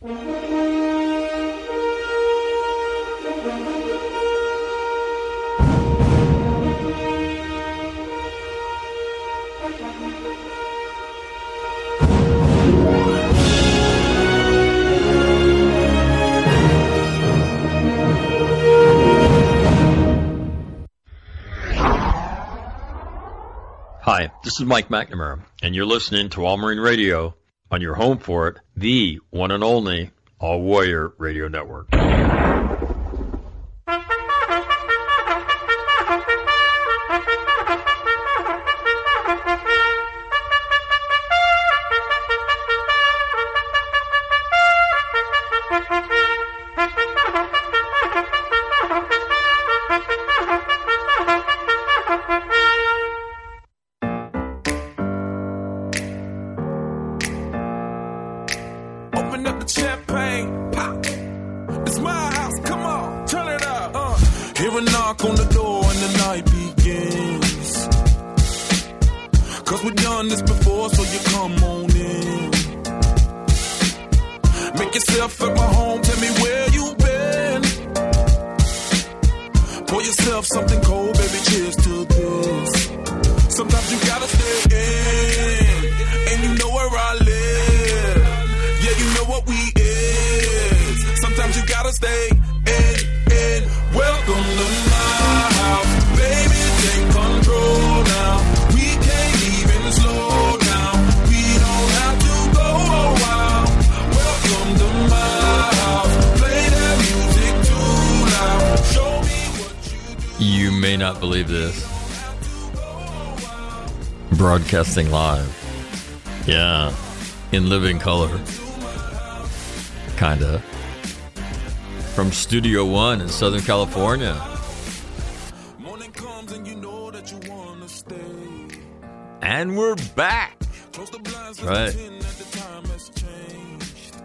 Hi, this is Mike McNamara, and you're listening to All Marine Radio on your home for it, the one and only All Warrior Radio Network. Broadcasting live. Yeah. In living color. Kinda. From Studio One in Southern California. And you know that you wanna stay. And we're back. Close the blinds, Right. pretend that the time has changed.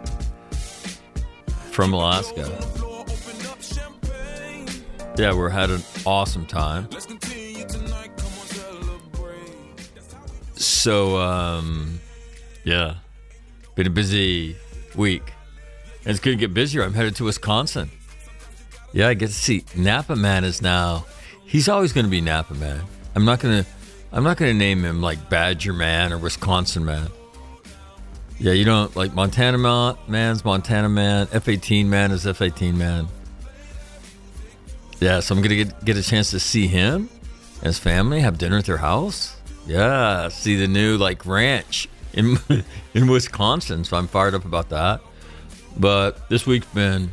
From Alaska. Floor, open up champagne. Yeah, we're had an awesome time. So, um, yeah, been a busy week. And it's going to get busier. I'm headed to Wisconsin. Yeah, I get to see Napa Man is now. He's always going to be Napa Man. I'm not going to. I'm not going to name him like Badger Man or Wisconsin Man. Yeah, you don't like Montana Ma- Man's Montana Man. F18 Man is F18 Man. Yeah, so I'm gonna get get a chance to see him and his family, have dinner at their house. Yeah, see the new like ranch in in Wisconsin. So I'm fired up about that. But this week's been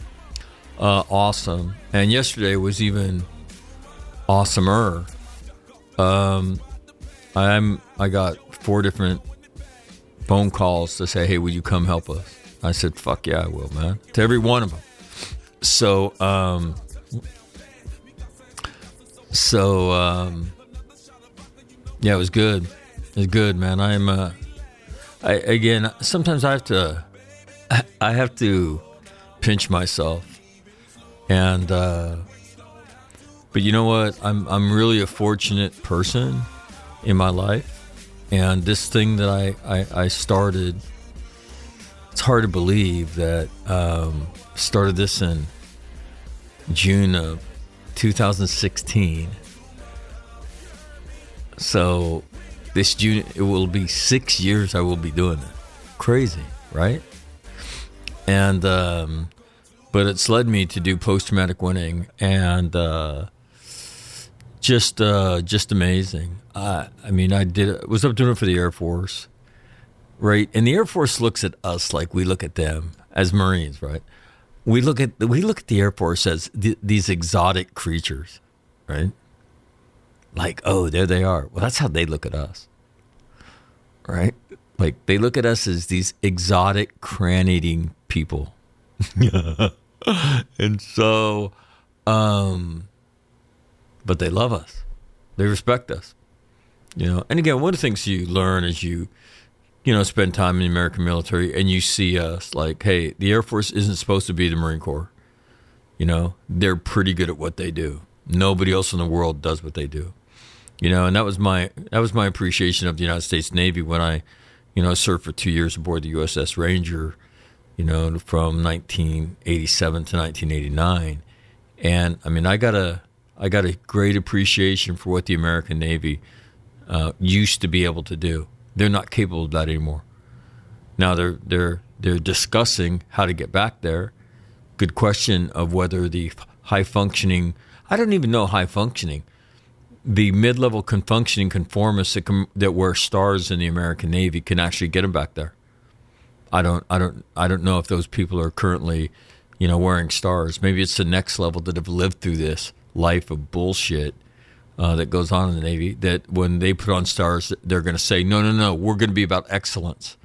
uh, awesome, and yesterday was even awesomer. Um, I'm I got four different phone calls to say, "Hey, will you come help us?" I said, "Fuck yeah, I will, man." To every one of them. So, um, so um, yeah, it was good. It was good, man. I'm uh, I again. Sometimes I have to, I have to pinch myself, and uh, but you know what? I'm I'm really a fortunate person in my life, and this thing that I I, I started. It's hard to believe that um, started this in June of 2016. So this June it will be six years I will be doing it. Crazy, right? And um, but it's led me to do post traumatic winning and uh, just uh, just amazing. I I mean I did was up doing it for the Air Force, right? And the Air Force looks at us like we look at them as Marines, right? We look at we look at the Air Force as th- these exotic creatures, right? Like, oh, there they are. Well, that's how they look at us, right? Like they look at us as these exotic cran-eating people, and so, um, but they love us. They respect us, you know. And again, one of the things you learn as you you know, spend time in the American military and you see us like, hey, the Air Force isn't supposed to be the Marine Corps. You know, they're pretty good at what they do. Nobody else in the world does what they do. You know, and that was my that was my appreciation of the United States Navy when I, you know, served for two years aboard the USS Ranger. you know, from 1987 to 1989. And I mean, I got a I got a great appreciation for what the American Navy uh, used to be able to do. They're not capable of that anymore. Now they're they're they're discussing how to get back there. Good question of whether the high functioning I don't even know high functioning the mid-level confunctioning conformists that, com- that wear stars in the American Navy can actually get them back there. I don't, I don't, I don't know if those people are currently, you know, wearing stars. Maybe it's the next level that have lived through this life of bullshit uh, that goes on in the Navy. That when they put on stars, they're going to say, no, no, no, we're going to be about excellence.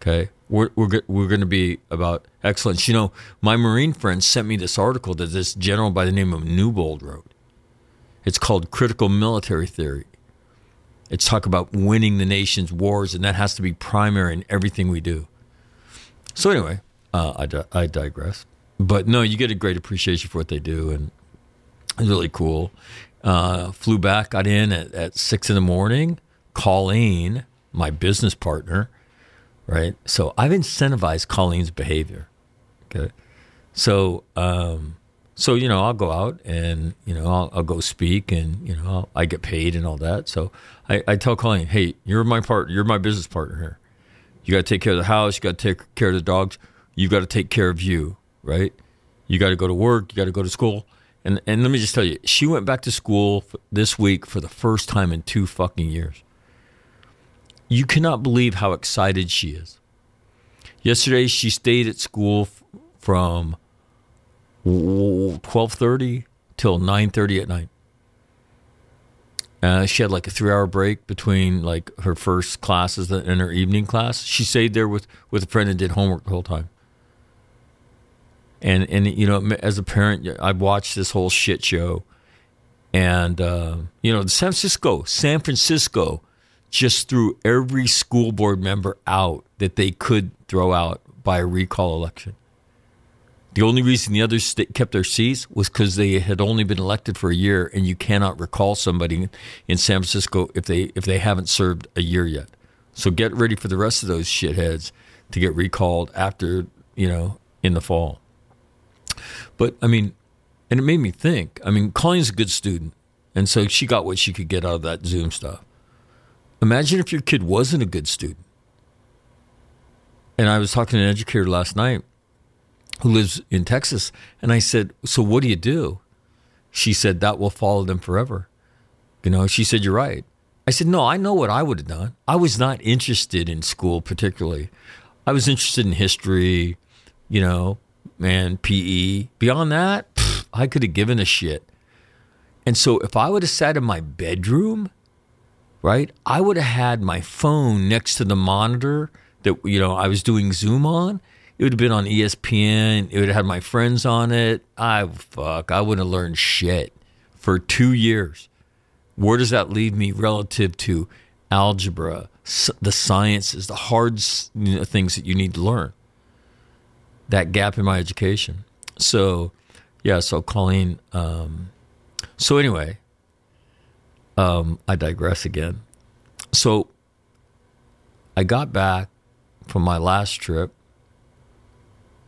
Okay, we're we're we're going to be about excellence. You know, my Marine friend sent me this article that this general by the name of Newbold wrote it's called critical military theory. It's talk about winning the nation's wars, and that has to be primary in everything we do. So anyway, uh, I, di- I digress. But no, you get a great appreciation for what they do, and it's really cool. Uh, flew back, got in at, at six in the morning. Colleen, my business partner, right? So I've incentivized Colleen's behavior. Okay, so um, so you know i'll go out and you know i'll, I'll go speak and you know I'll, i get paid and all that. So I, I tell colleen hey you're my partner you're my business partner here. You got to take care of the house you got to take care of the dogs you got to take care of you right? You got to go to work you got to go to school. And and let me just tell you she went back to school this week for the first time in two fucking years. You cannot believe how excited she is. Yesterday she stayed at school from 12.30 till 9.30 at night. Uh, she had like a three hour break between like her first classes and her evening class. She stayed there with, with a friend and did homework the whole time. And and you know as a parent i've watched this whole shit show. And uh, you know san francisco san francisco just threw every school board member out that they could throw out by a recall election the only reason the others st- kept their seats was because they had only been elected for a year, and you cannot recall somebody in San Francisco if they if they haven't served a year yet. So get ready for the rest of those shitheads to get recalled after you know in the fall. But I mean, and it made me think. I mean, Colleen's a good student, and so she got what she could get out of that Zoom stuff. Imagine if your kid wasn't a good student. And I was talking to an educator last night who lives in Texas. And I said, So what do you do? She said, That will follow them forever. You know, she said, You're right. I said, No, I know what I would have done. I was not interested in school particularly. I was interested in history, you know, and PE. Beyond that, pff, I could have given a shit. And so if I would have sat in my bedroom, right, I would have had my phone next to the monitor that, you know, I was doing Zoom on it would have been on ESPN. It would have had my friends on it. I fuck. I wouldn't have learned shit for two years. Where does that leave me relative to algebra, the sciences, the hard things that you need to learn? That gap in my education. So, yeah. So Colleen. Um, so anyway, um, I digress again. So I got back from my last trip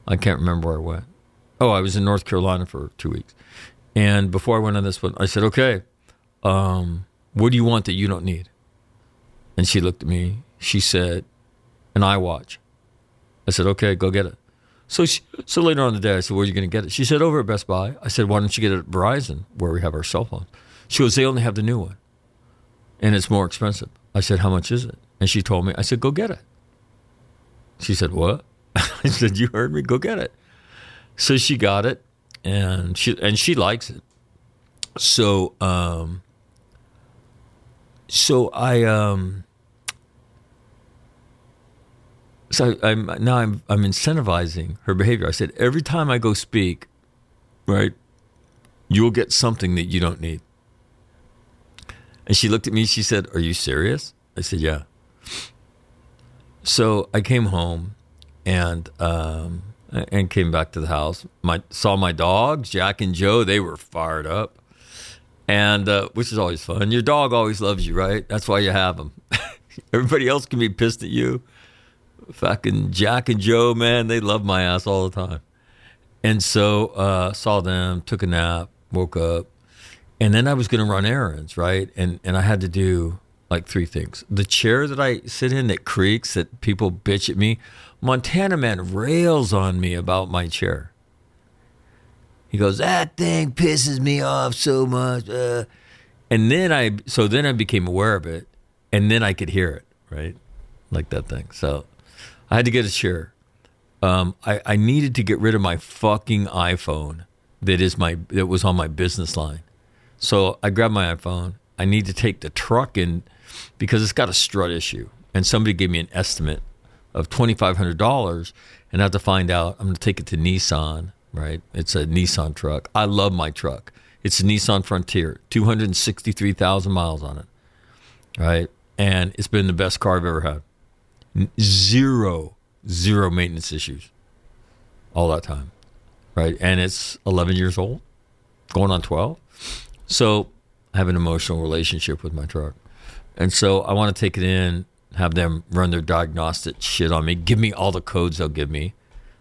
I can't remember where I went. Oh, I was in North Carolina for two weeks. And before I went on this one, I said, okay, um, what do you want that you don't need? And she looked at me. She said, an iWatch. I said, okay, go get it. So, she, so later on the day, I said, where are you going to get it? She said, over at Best Buy. I said, why don't you get it at Verizon, where we have our cell phone? She goes, they only have the new one, and it's more expensive. I said, how much is it? And she told me. I said, go get it. She said, what? I said, "You heard me. Go get it." So she got it, and she and she likes it. So, um, so I, um, so I'm now I'm I'm incentivizing her behavior. I said every time I go speak, right, you'll get something that you don't need. And she looked at me. She said, "Are you serious?" I said, "Yeah." So I came home and um, and came back to the house. My saw my dogs, Jack and Joe. They were fired up, and uh, which is always fun. Your dog always loves you, right? That's why you have them. Everybody else can be pissed at you, fucking Jack and Joe, man, they love my ass all the time. And so uh, saw them, took a nap, woke up, and then I was going to run errands, right? And and I had to do like three things. The chair that I sit in that creaks, that people bitch at me. Montana man rails on me about my chair. He goes, that thing pisses me off so much. Uh. And then I, so then I became aware of it, and then I could hear it, right, like that thing. So I had to get a chair. Um, I, I needed to get rid of my fucking iPhone that is my that was on my business line. So I grabbed my iPhone. I need to take the truck in because it's got a strut issue, and somebody gave me an estimate of twenty five hundred dollars, and I have to find out. I'm going to take it to Nissan. Right, it's a Nissan truck. I love my truck. It's a Nissan Frontier, two hundred sixty three thousand miles on it. Right, and it's been the best car I've ever had. Zero, zero maintenance issues all that time. Right, and it's eleven years old, going on twelve. So I have an emotional relationship with my truck. And so I want to take it in, have them run their diagnostic shit on me, give me all the codes they'll give me.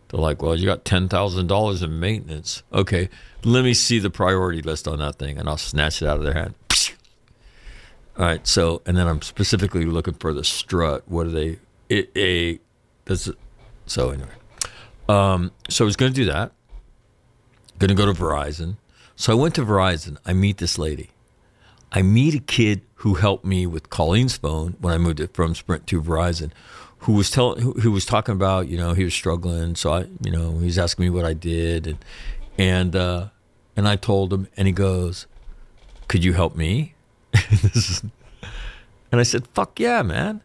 They're like, well, you got $10,000 in maintenance. Okay, let me see the priority list on that thing, and I'll snatch it out of their hand. All right, so, and then I'm specifically looking for the strut. What are they? It, a, does so anyway. Um, so I was going to do that. Going to go to Verizon. So I went to Verizon. I meet this lady. I meet a kid who helped me with Colleen's phone when I moved it from Sprint to Verizon, who was telling, who, who, was talking about, you know, he was struggling. So I, you know, he was asking me what I did, and and uh, and I told him, and he goes, "Could you help me?" and I said, "Fuck yeah, man."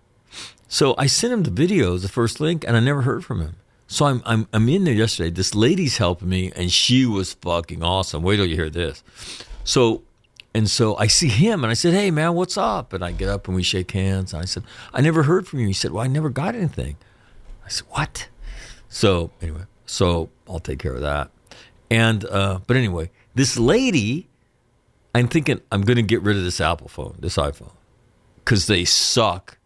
So I sent him the videos, the first link, and I never heard from him. So I'm I'm I'm in there yesterday. This lady's helping me, and she was fucking awesome. Wait till you hear this. So and so I see him and I said, Hey man, what's up? And I get up and we shake hands. And I said, I never heard from you. He said, Well, I never got anything. I said, What? So anyway, so I'll take care of that. And uh, but anyway, this lady, I'm thinking I'm gonna get rid of this Apple phone, this iPhone. Cause they suck.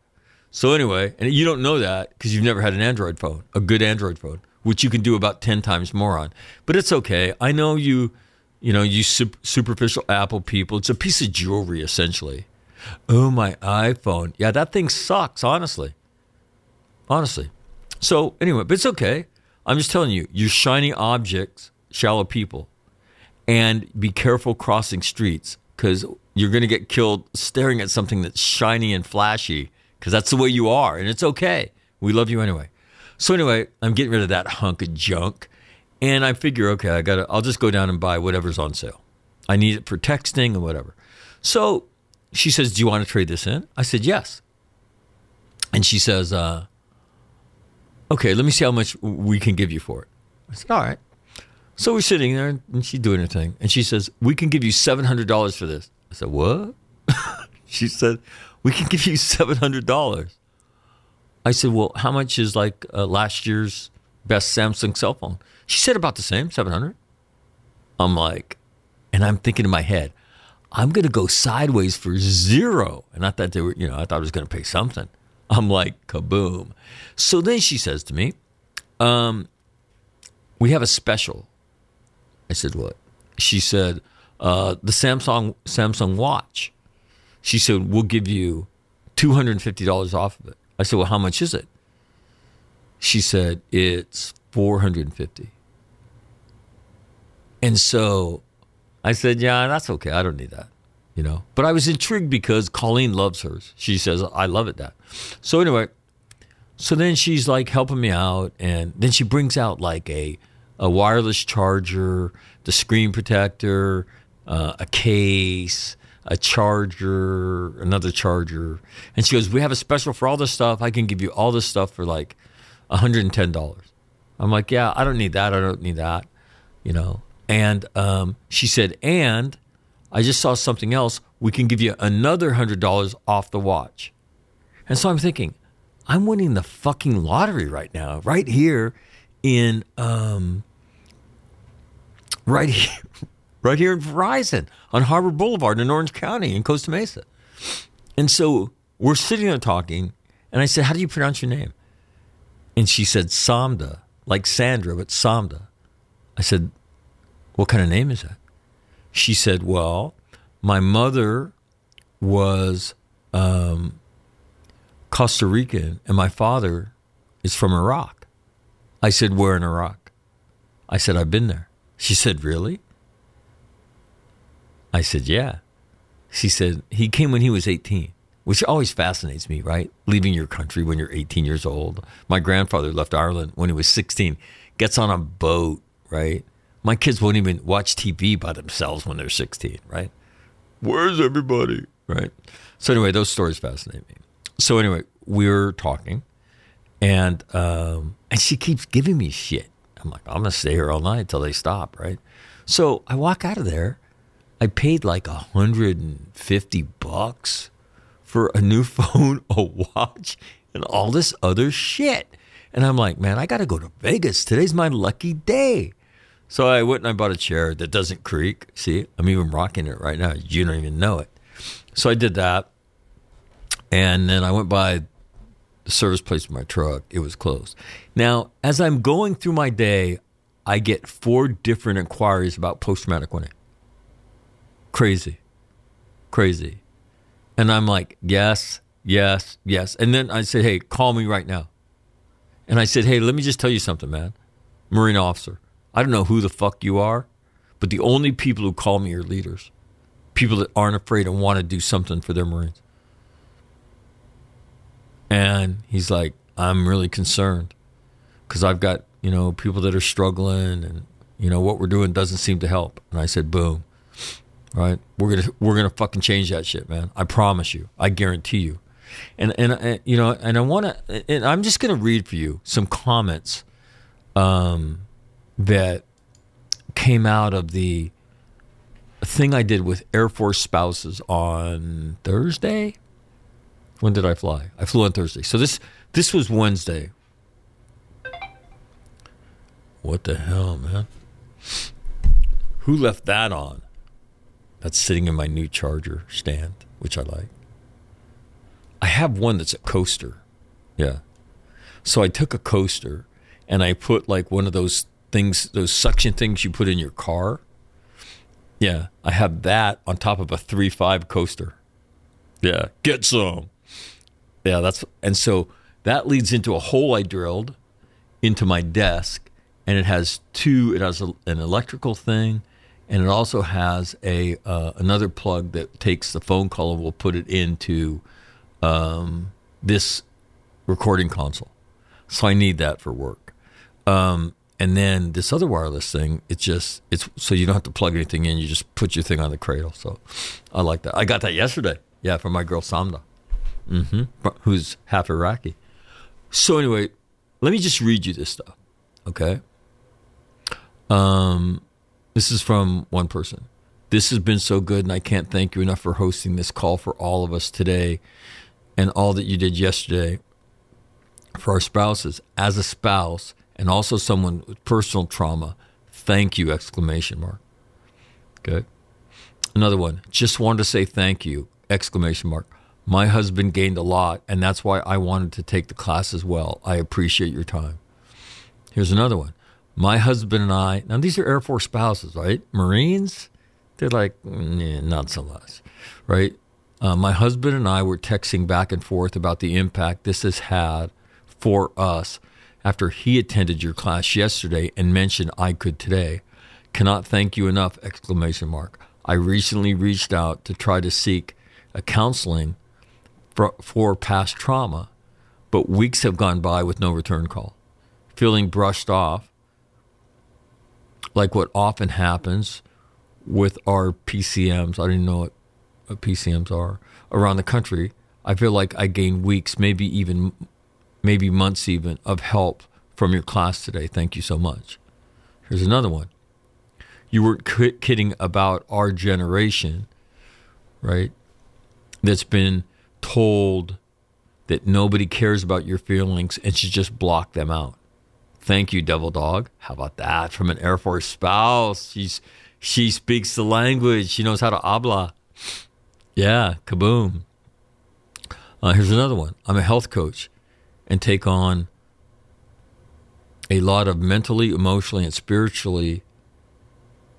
So anyway, and you don't know that because you've never had an Android phone, a good Android phone, which you can do about 10 times more on. But it's okay. I know you you know, you superficial Apple people. It's a piece of jewelry, essentially. Oh, my iPhone. Yeah, that thing sucks, honestly. Honestly. So, anyway, but it's okay. I'm just telling you, you're shiny objects, shallow people. And be careful crossing streets because you're going to get killed staring at something that's shiny and flashy because that's the way you are. And it's okay. We love you anyway. So, anyway, I'm getting rid of that hunk of junk. And I figure, okay, I got I'll just go down and buy whatever's on sale. I need it for texting and whatever. So she says, Do you want to trade this in? I said, Yes. And she says, uh, Okay, let me see how much we can give you for it. I said, All right. So we're sitting there and she's doing her thing. And she says, We can give you $700 for this. I said, What? she said, We can give you $700. I said, Well, how much is like uh, last year's best Samsung cell phone? She said about the same, 700. I'm like, and I'm thinking in my head, I'm going to go sideways for zero. And I thought they were, you know, I thought I was going to pay something. I'm like, kaboom. So then she says to me, um, we have a special. I said, what? She said, uh, the Samsung Samsung watch. She said, we'll give you $250 off of it. I said, well, how much is it? She said, it's 450 and so I said, yeah, that's okay. I don't need that, you know. But I was intrigued because Colleen loves hers. She says, I love it that. So anyway, so then she's like helping me out, and then she brings out like a a wireless charger, the screen protector, uh, a case, a charger, another charger, and she goes, "We have a special for all this stuff. I can give you all this stuff for like hundred and ten dollars." I'm like, "Yeah, I don't need that. I don't need that," you know. And um, she said, and I just saw something else. We can give you another $100 off the watch. And so I'm thinking, I'm winning the fucking lottery right now, right here in, um, right here, right here in Verizon on Harbor Boulevard in Orange County in Costa Mesa. And so we're sitting there talking, and I said, How do you pronounce your name? And she said, Samda, like Sandra, but Samda. I said, What kind of name is that? She said, Well, my mother was um, Costa Rican and my father is from Iraq. I said, Where in Iraq? I said, I've been there. She said, Really? I said, Yeah. She said, He came when he was 18, which always fascinates me, right? Leaving your country when you're 18 years old. My grandfather left Ireland when he was 16, gets on a boat, right? My kids won't even watch TV by themselves when they're 16, right? Where's everybody? Right. So, anyway, those stories fascinate me. So, anyway, we're talking, and um, and she keeps giving me shit. I'm like, I'm gonna stay here all night until they stop, right? So I walk out of there. I paid like a hundred and fifty bucks for a new phone, a watch, and all this other shit. And I'm like, man, I got to go to Vegas. Today's my lucky day. So I went and I bought a chair that doesn't creak. See, I'm even rocking it right now. You don't even know it. So I did that. And then I went by the service place of my truck. It was closed. Now, as I'm going through my day, I get four different inquiries about post traumatic winning. Crazy. Crazy. And I'm like, yes, yes, yes. And then I said, hey, call me right now. And I said, hey, let me just tell you something, man. Marine officer, I don't know who the fuck you are, but the only people who call me are leaders. People that aren't afraid and want to do something for their Marines. And he's like, I'm really concerned because I've got, you know, people that are struggling and, you know, what we're doing doesn't seem to help. And I said, boom. Right? We're to, we're to fucking change that shit, man. I promise you. I guarantee you. And, and, and you know, and I want to, and I'm just to read for you some comments um, that came out of the thing I did with Air Force spouses on Thursday. When did I fly? I flew on Thursday. So this this was Wednesday. What the hell, man? Who left that on? That's sitting in my new charger stand, which I like. I have one that's a coaster. Yeah. So I took a coaster and I put like one of those things, those suction things you put in your car. Yeah. I have that on top of a 3 5 coaster. Yeah. Get some. Yeah. That's, and so that leads into a hole I drilled into my desk and it has two, it has a, an electrical thing and it also has a uh, another plug that takes the phone call and will put it into um, this recording console. So I need that for work. Um, and then this other wireless thing, it's just it's so you don't have to plug anything in. You just put your thing on the cradle. So I like that. I got that yesterday. Yeah, from my girl Samda, mm-hmm. who's half Iraqi. So anyway, let me just read you this stuff. Okay. Um, this is from one person. This has been so good, and I can't thank you enough for hosting this call for all of us today and all that you did yesterday for our spouses. As a spouse and also someone with personal trauma, thank you! Exclamation mark. Okay. Another one. Just wanted to say thank you! Exclamation mark. My husband gained a lot, and that's why I wanted to take the class as well. I appreciate your time. Here's another one. My husband and I, now these are Air Force spouses, right? Marines, they're like, nah, not so much, right? Uh, my husband and I were texting back and forth about the impact this has had for us after he attended your class yesterday and mentioned I could today. Cannot thank you enough! Exclamation mark. I recently reached out to try to seek a counseling for, for past trauma, but weeks have gone by with no return call. Feeling brushed off, like what often happens with our PCMs. I didn't know what, what PCMs are around the country. I feel like I gained weeks, maybe even maybe months even of help from your class today. Thank you so much. Here's another one. You weren't kidding about our generation, right? That's been told that nobody cares about your feelings and should just block them out. Thank you, Devil Dog. How about that from an Air Force spouse? She's she speaks the language. She knows how to habla. Yeah, kaboom. Uh, here's another one. I'm a health coach and take on a lot of mentally, emotionally, and spiritually,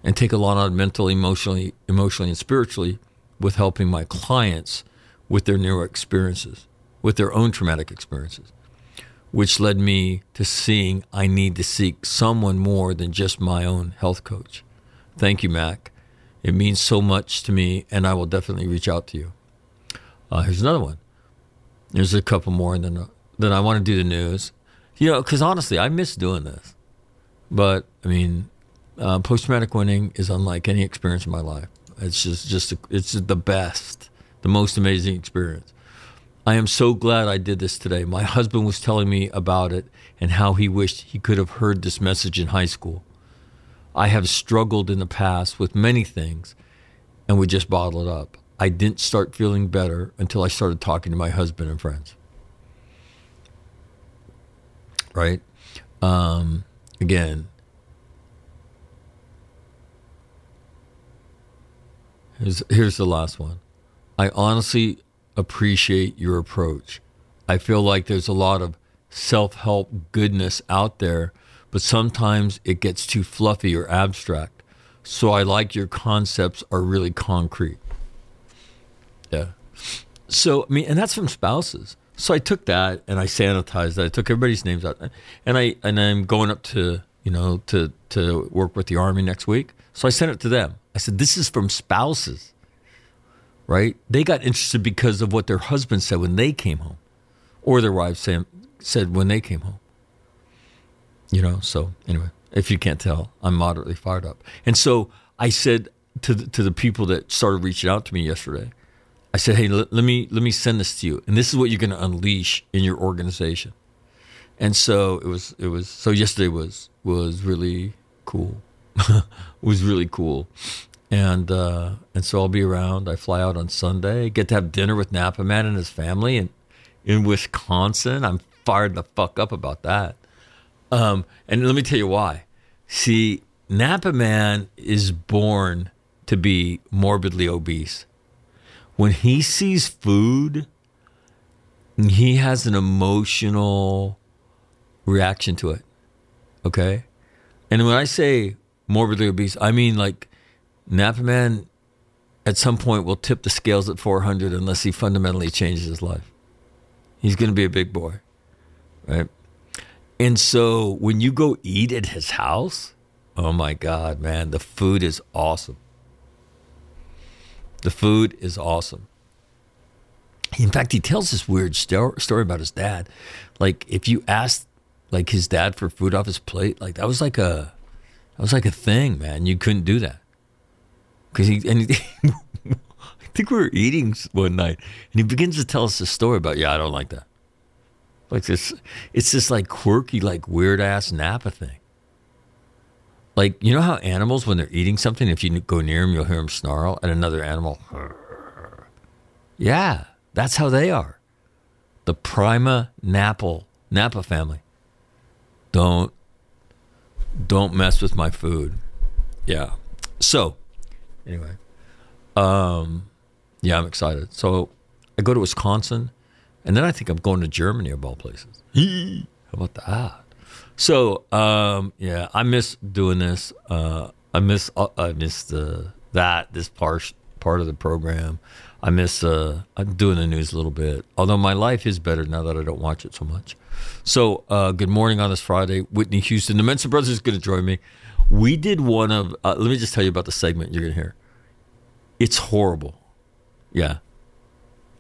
and take a lot on mentally, emotionally, emotionally, and spiritually with helping my clients with their neuro experiences, with their own traumatic experiences, which led me to seeing I need to seek someone more than just my own health coach. Thank you, Mac. It means so much to me, and I will definitely reach out to you. Uh, here's another one. There's a couple more, and then uh, then I want to do the news. You know, because honestly, I miss doing this. But I mean, uh, post traumatic winning is unlike any experience in my life. It's just just a, it's the best, the most amazing experience. I am so glad I did this today. My husband was telling me about it and how he wished he could have heard this message in high school. I have struggled in the past with many things and would just bottle it up. I didn't start feeling better until I started talking to my husband and friends. Right? Um, again, here's, here's the last one. I honestly appreciate your approach. I feel like there's a lot of self help goodness out there, but sometimes it gets too fluffy or abstract. So I like your concepts are really concrete. Yeah. So I mean, and that's from spouses. So I took that and I sanitized that. I took everybody's names out, and I and I'm going up to you know to to work with the army next week. So I sent it to them. I said, "This is from spouses." Right? They got interested because of what their husband said when they came home, or their wives said said when they came home. You know. So anyway, if you can't tell, I'm moderately fired up. And so I said to the, to the people that started reaching out to me yesterday, I said, "Hey, let, let me let me send this to you, and this is what you're going to unleash in your organization." And so it was it was so yesterday was was really cool. it was really cool, and uh, and so I'll be around. I fly out on Sunday, get to have dinner with Napa Man and his family, in in Wisconsin. I'm fired the fuck up about that. Um, and let me tell you why. See, Napa Man is born to be morbidly obese when he sees food, he has an emotional reaction to it. Okay? And when I say morbidly obese, I mean like Napa Man at some point will tip the scales at 400 unless he fundamentally changes his life. He's going to be a big boy. Right? And so when you go eat at his house, oh my God, man, the food is awesome. The food is awesome. In fact, he tells this weird story about his dad. Like, if you asked like his dad for food off his plate, like that was like a that was like a thing, man. You couldn't do that because he and he, I think we were eating one night, and he begins to tell us a story about yeah, I don't like that. Like this, it's this like quirky, like weird ass Napa thing. Like, you know how animals, when they're eating something, if you go near them, you'll hear them snarl, and another animal, yeah, that's how they are. The Prima Napa, Napa family. Don't, don't mess with my food. Yeah. So, anyway, um, yeah, I'm excited. So, I go to Wisconsin, and then I think I'm going to Germany of all places. How about that? So um, yeah, I miss doing this. Uh, I miss uh, I miss the that this part part of the program. I miss uh, I'm doing the news a little bit. Although my life is better now that I don't watch it so much. So uh, good morning on this Friday, Whitney Houston. The Mensa Brothers is going to join me. We did one of. Uh, let me just tell you about the segment you're to hear. It's horrible. Yeah,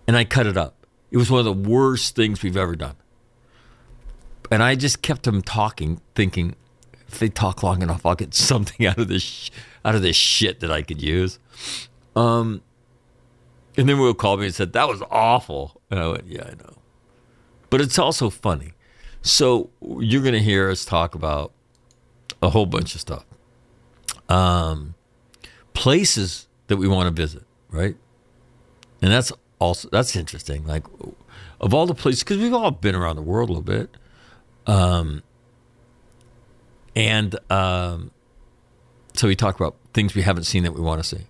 and I cut it up. It was one of the worst things we've ever done and I just kept them talking, thinking if they talk long enough, I'll get something out of this sh- out of this shit that I could use. Um, and then Will called me and said that was awful, and I went, yeah, I know, but it's also funny. So you're to hear us talk about a whole bunch of stuff, um, places that we want to visit, right? And that's also that's interesting. Like of all the places, because we've all been around the world a little bit. Um, and um, so we talk about things we haven't seen that we want to see.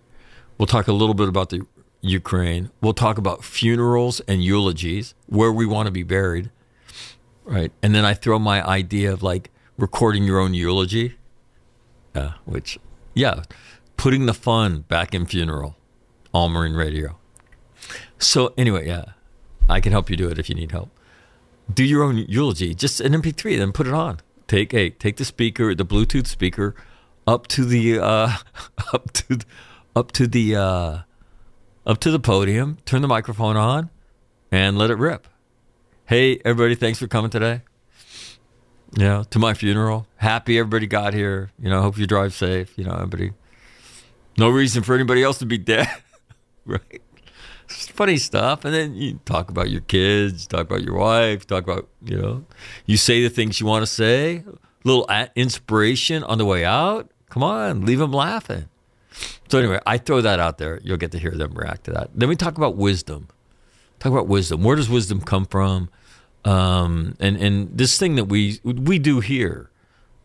We'll talk a little bit about the Ukraine. We'll talk about funerals and eulogies, where we want to be buried, right? And then I throw my idea of like recording your own eulogy. Yeah, which, yeah, putting the fun back in funeral, All Marine Radio. So, anyway, yeah, I can help you do it if you need help. Do your own eulogy, just an MP3, then put it on. Take a take the speaker, the Bluetooth speaker, up to the uh, up to up to the uh, up to the podium. Turn the microphone on, and let it rip. Hey, everybody! Thanks for coming today. Know, to my funeral. Happy everybody got here. You know, hope you drive safe. You know, everybody. No reason for anybody else to be dead, right? It's funny stuff, and then you talk about your kids, talk about your wife, talk about you know, you say the things you want to say. A little inspiration on the way out. Come on, leave them laughing. So anyway, I throw that out there. You'll get to hear them react to that. Then we talk about wisdom. Talk about wisdom. Where does wisdom come from? Um, and and this thing that we we do here.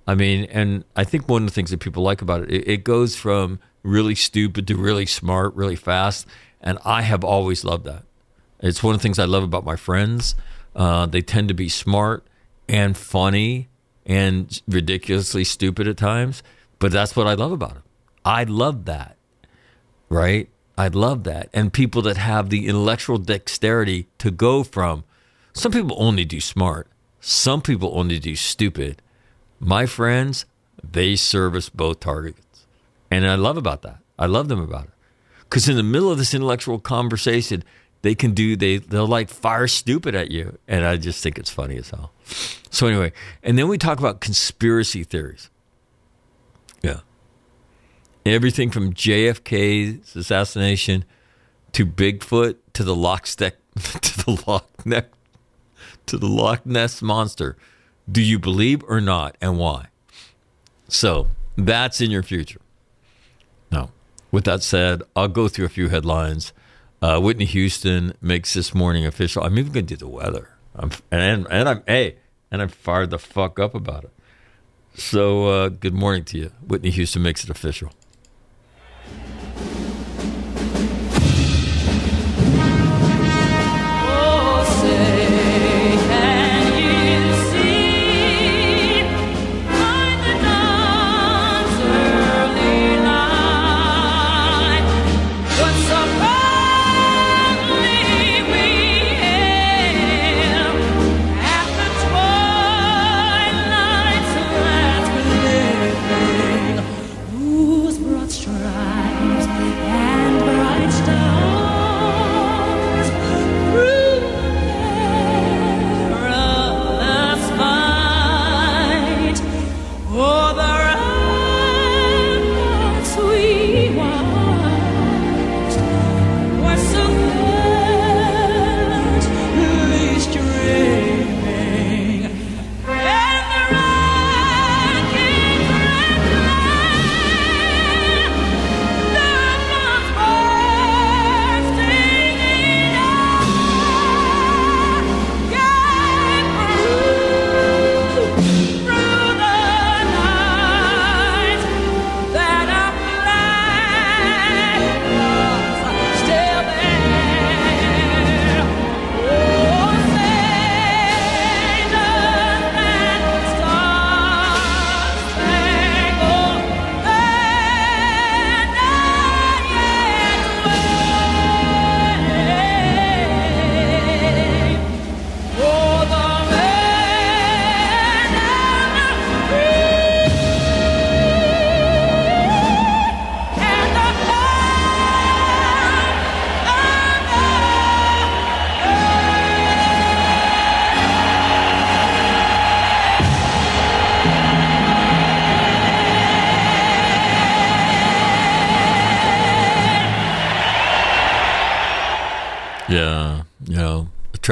I mean, and I think one of the things that people like about it, it, it goes from really stupid to really smart, really fast. And I have always loved that. It's one of the things I love about my friends. Uh, they tend to be smart and funny and ridiculously stupid at times, but that's what I love about them. I love that, right? I love that. And people that have the intellectual dexterity to go from some people only do smart, some people only do stupid. My friends, they service both targets. And I love about that. I love them about it. Because in the middle of this intellectual conversation, they can do they they'll like fire stupid at you, and I just think it's funny as hell. So anyway, and then we talk about conspiracy theories. Yeah, everything from JFK's assassination to Bigfoot to the Loch to the Loch Ness to the Loch Ness monster. Do you believe or not, and why? So that's in your future. Now, with that said, I'll go through a few headlines. Uh, Whitney Houston makes this morning official. I'm even going to do the weather. I'm, and and I'm hey, and I'm fired the fuck up about it. So uh, good morning to you. Whitney Houston makes it official.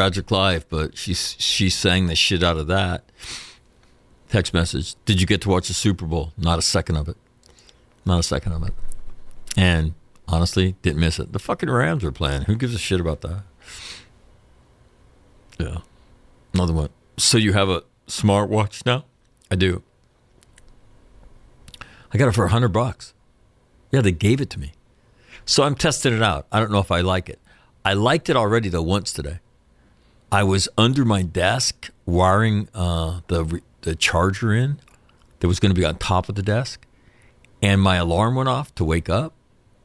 Tragic life, but she she sang the shit out of that. Text message: Did you get to watch the Super Bowl? Not a second of it. Not a second of it. And honestly, didn't miss it. The fucking Rams were playing. Who gives a shit about that? Yeah. Another one. So you have a smartwatch now? I do. I got it for a hundred bucks. Yeah, they gave it to me. So I'm testing it out. I don't know if I like it. I liked it already though once today. I was under my desk wiring uh, the the charger in, that was going to be on top of the desk, and my alarm went off to wake up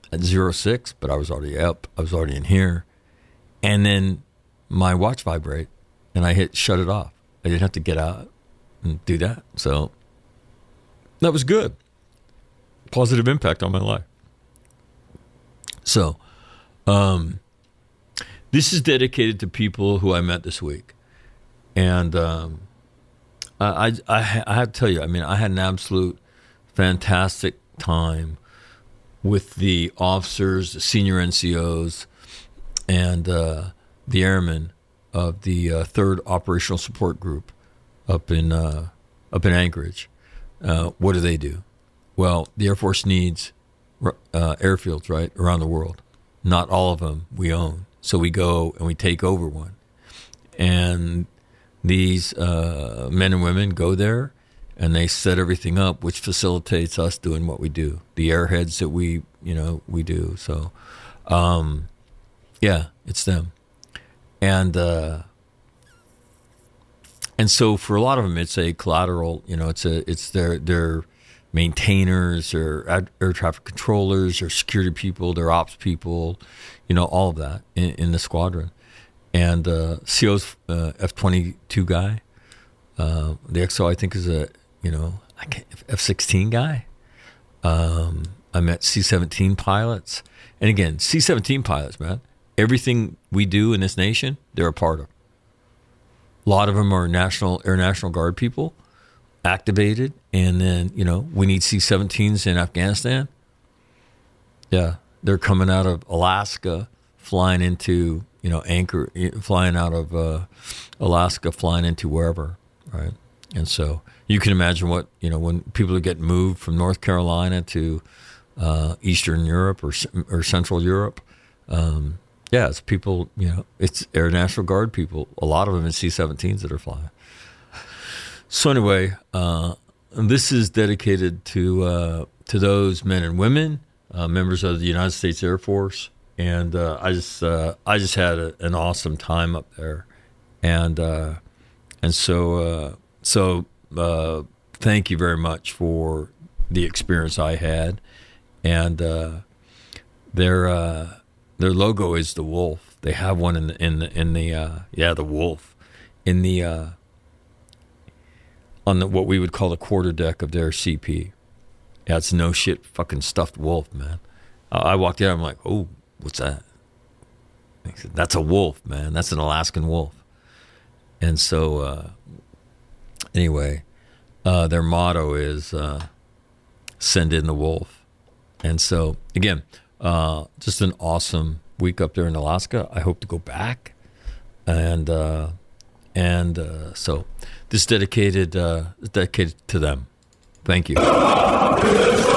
at zero six, but I was already up. I was already in here, and then my watch vibrate, and I hit shut it off. I didn't have to get out and do that, so that was good. Positive impact on my life. So, um, this is dedicated to people who I met this week, and um, I, I, I have to tell you, I mean, I had an absolute fantastic time with the officers, the senior NCOs, and uh, the airmen of the uh, Third Operational Support Group up in uh, up in Anchorage. Uh, what do they do? Well, the Air Force needs uh, airfields right around the world. Not all of them we own, so we go and we take over one, and these uh, men and women go there and they set everything up, which facilitates us doing what we do. The airheads that we, you know, we do. So, um, yeah, it's them, and uh, and so for a lot of them, it's a collateral. You know, it's a it's their their maintainers or air traffic controllers or security people, their ops people, you know, all of that in, in the squadron. And uh, CO's uh, F twenty two guy, uh, the XO I think is a you know F sixteen guy. Um, I met C seventeen pilots, and again C seventeen pilots, man. Everything we do in this nation, they're a part of. A lot of them are national Air National Guard people, activated, and then you know we need C-17s in Afghanistan. Yeah, they're coming out of Alaska, flying into you know Anchor, flying out of uh, Alaska, flying into wherever, right? And so you can imagine what you know when people are getting moved from North Carolina to uh, Eastern Europe or or Central Europe. Um, yeah, it's people. You know, it's Air National Guard people. A lot of them in C-17s that are flying. So anyway, uh, this is dedicated to uh, to those men and women, uh, members of the United States Air Force, and uh, I just uh, I just had a, an awesome time up there, and uh, and so so thank you very much for the experience I had, and their their logo is the wolf. They have one in the in the in the yeah the wolf in the on the, what we would call the quarter deck of their CP. Yeah, it's no shit fucking stuffed wolf, man. I walked in, I'm like, oh, what's that? Said, That's a wolf, man. That's an Alaskan wolf. And so, uh, anyway, uh, their motto is uh, send in the wolf. And so, again, uh, just an awesome week up there in Alaska. I hope to go back. And, uh, and so, this is dedicated dedicated to them. Thank you.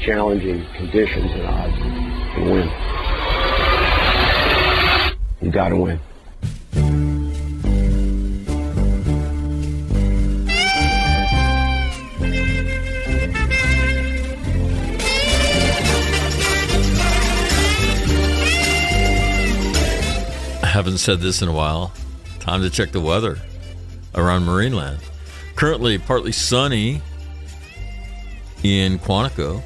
challenging conditions and odds and win. You got to win. I haven't said this in a while. Time to check the weather around Marineland. Currently partly sunny in Quantico.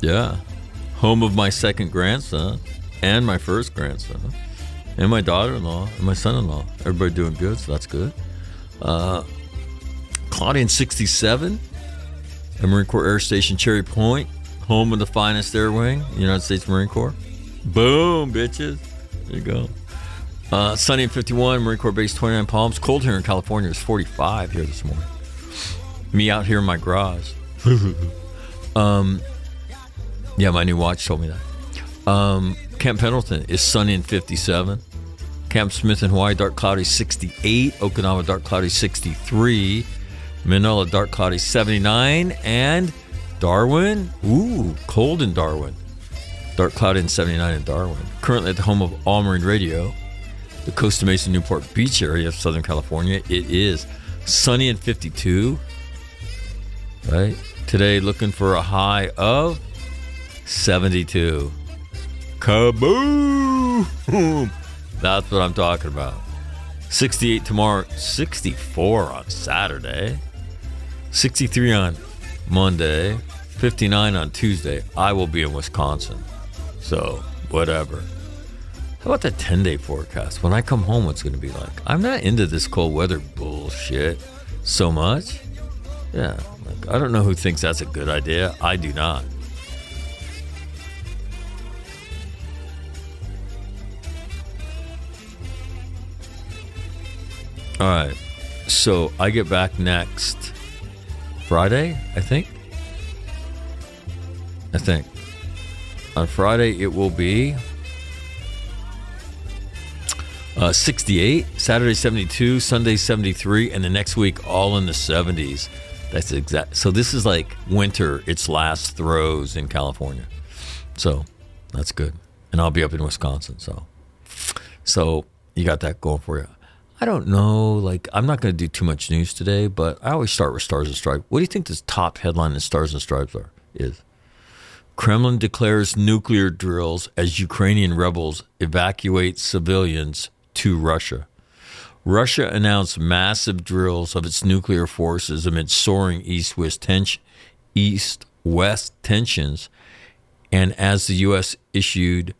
Yeah. Home of my second grandson and my first grandson and my daughter in law and my son in law. Everybody doing good, so that's good. Uh, cloudy and 67 at Marine Corps Air Station Cherry Point, home of the finest air wing, United States Marine Corps. Boom, bitches. There you go. Uh, sunny at 51, Marine Corps Base 29 Palms. Cold here in California. It's 45 here this morning. Me out here in my garage. um, yeah, my new watch told me that. Um, Camp Pendleton is sunny and 57. Camp Smith in Hawaii, dark cloudy 68. Okinawa, dark cloudy 63. Manila, dark cloudy 79. And Darwin, ooh, cold in Darwin. Dark cloudy in 79 in Darwin. Currently at the home of All Marine Radio, the Costa Mesa Newport Beach area of Southern California. It is sunny and 52. Right? Today, looking for a high of 72. Kaboom! That's what I'm talking about. 68 tomorrow, 64 on Saturday, 63 on Monday, 59 on Tuesday. I will be in Wisconsin. So, whatever. How about the 10 day forecast? When I come home, what's going to be like? I'm not into this cold weather bullshit so much. Yeah, like, I don't know who thinks that's a good idea. I do not. All right. So I get back next Friday, I think. I think. On Friday, it will be uh, 68, Saturday 72, Sunday 73, and the next week all in the 70s. That's exact. So this is like winter, its last throes in California. So that's good. And I'll be up in Wisconsin. So, so you got that going for you. I don't know. Like, I'm not going to do too much news today, but I always start with Stars and Stripes. What do you think this top headline in Stars and Stripes are? Is Kremlin declares nuclear drills as Ukrainian rebels evacuate civilians to Russia. Russia announced massive drills of its nuclear forces amid soaring east-west tension, east-west tensions, and as the U.S. issued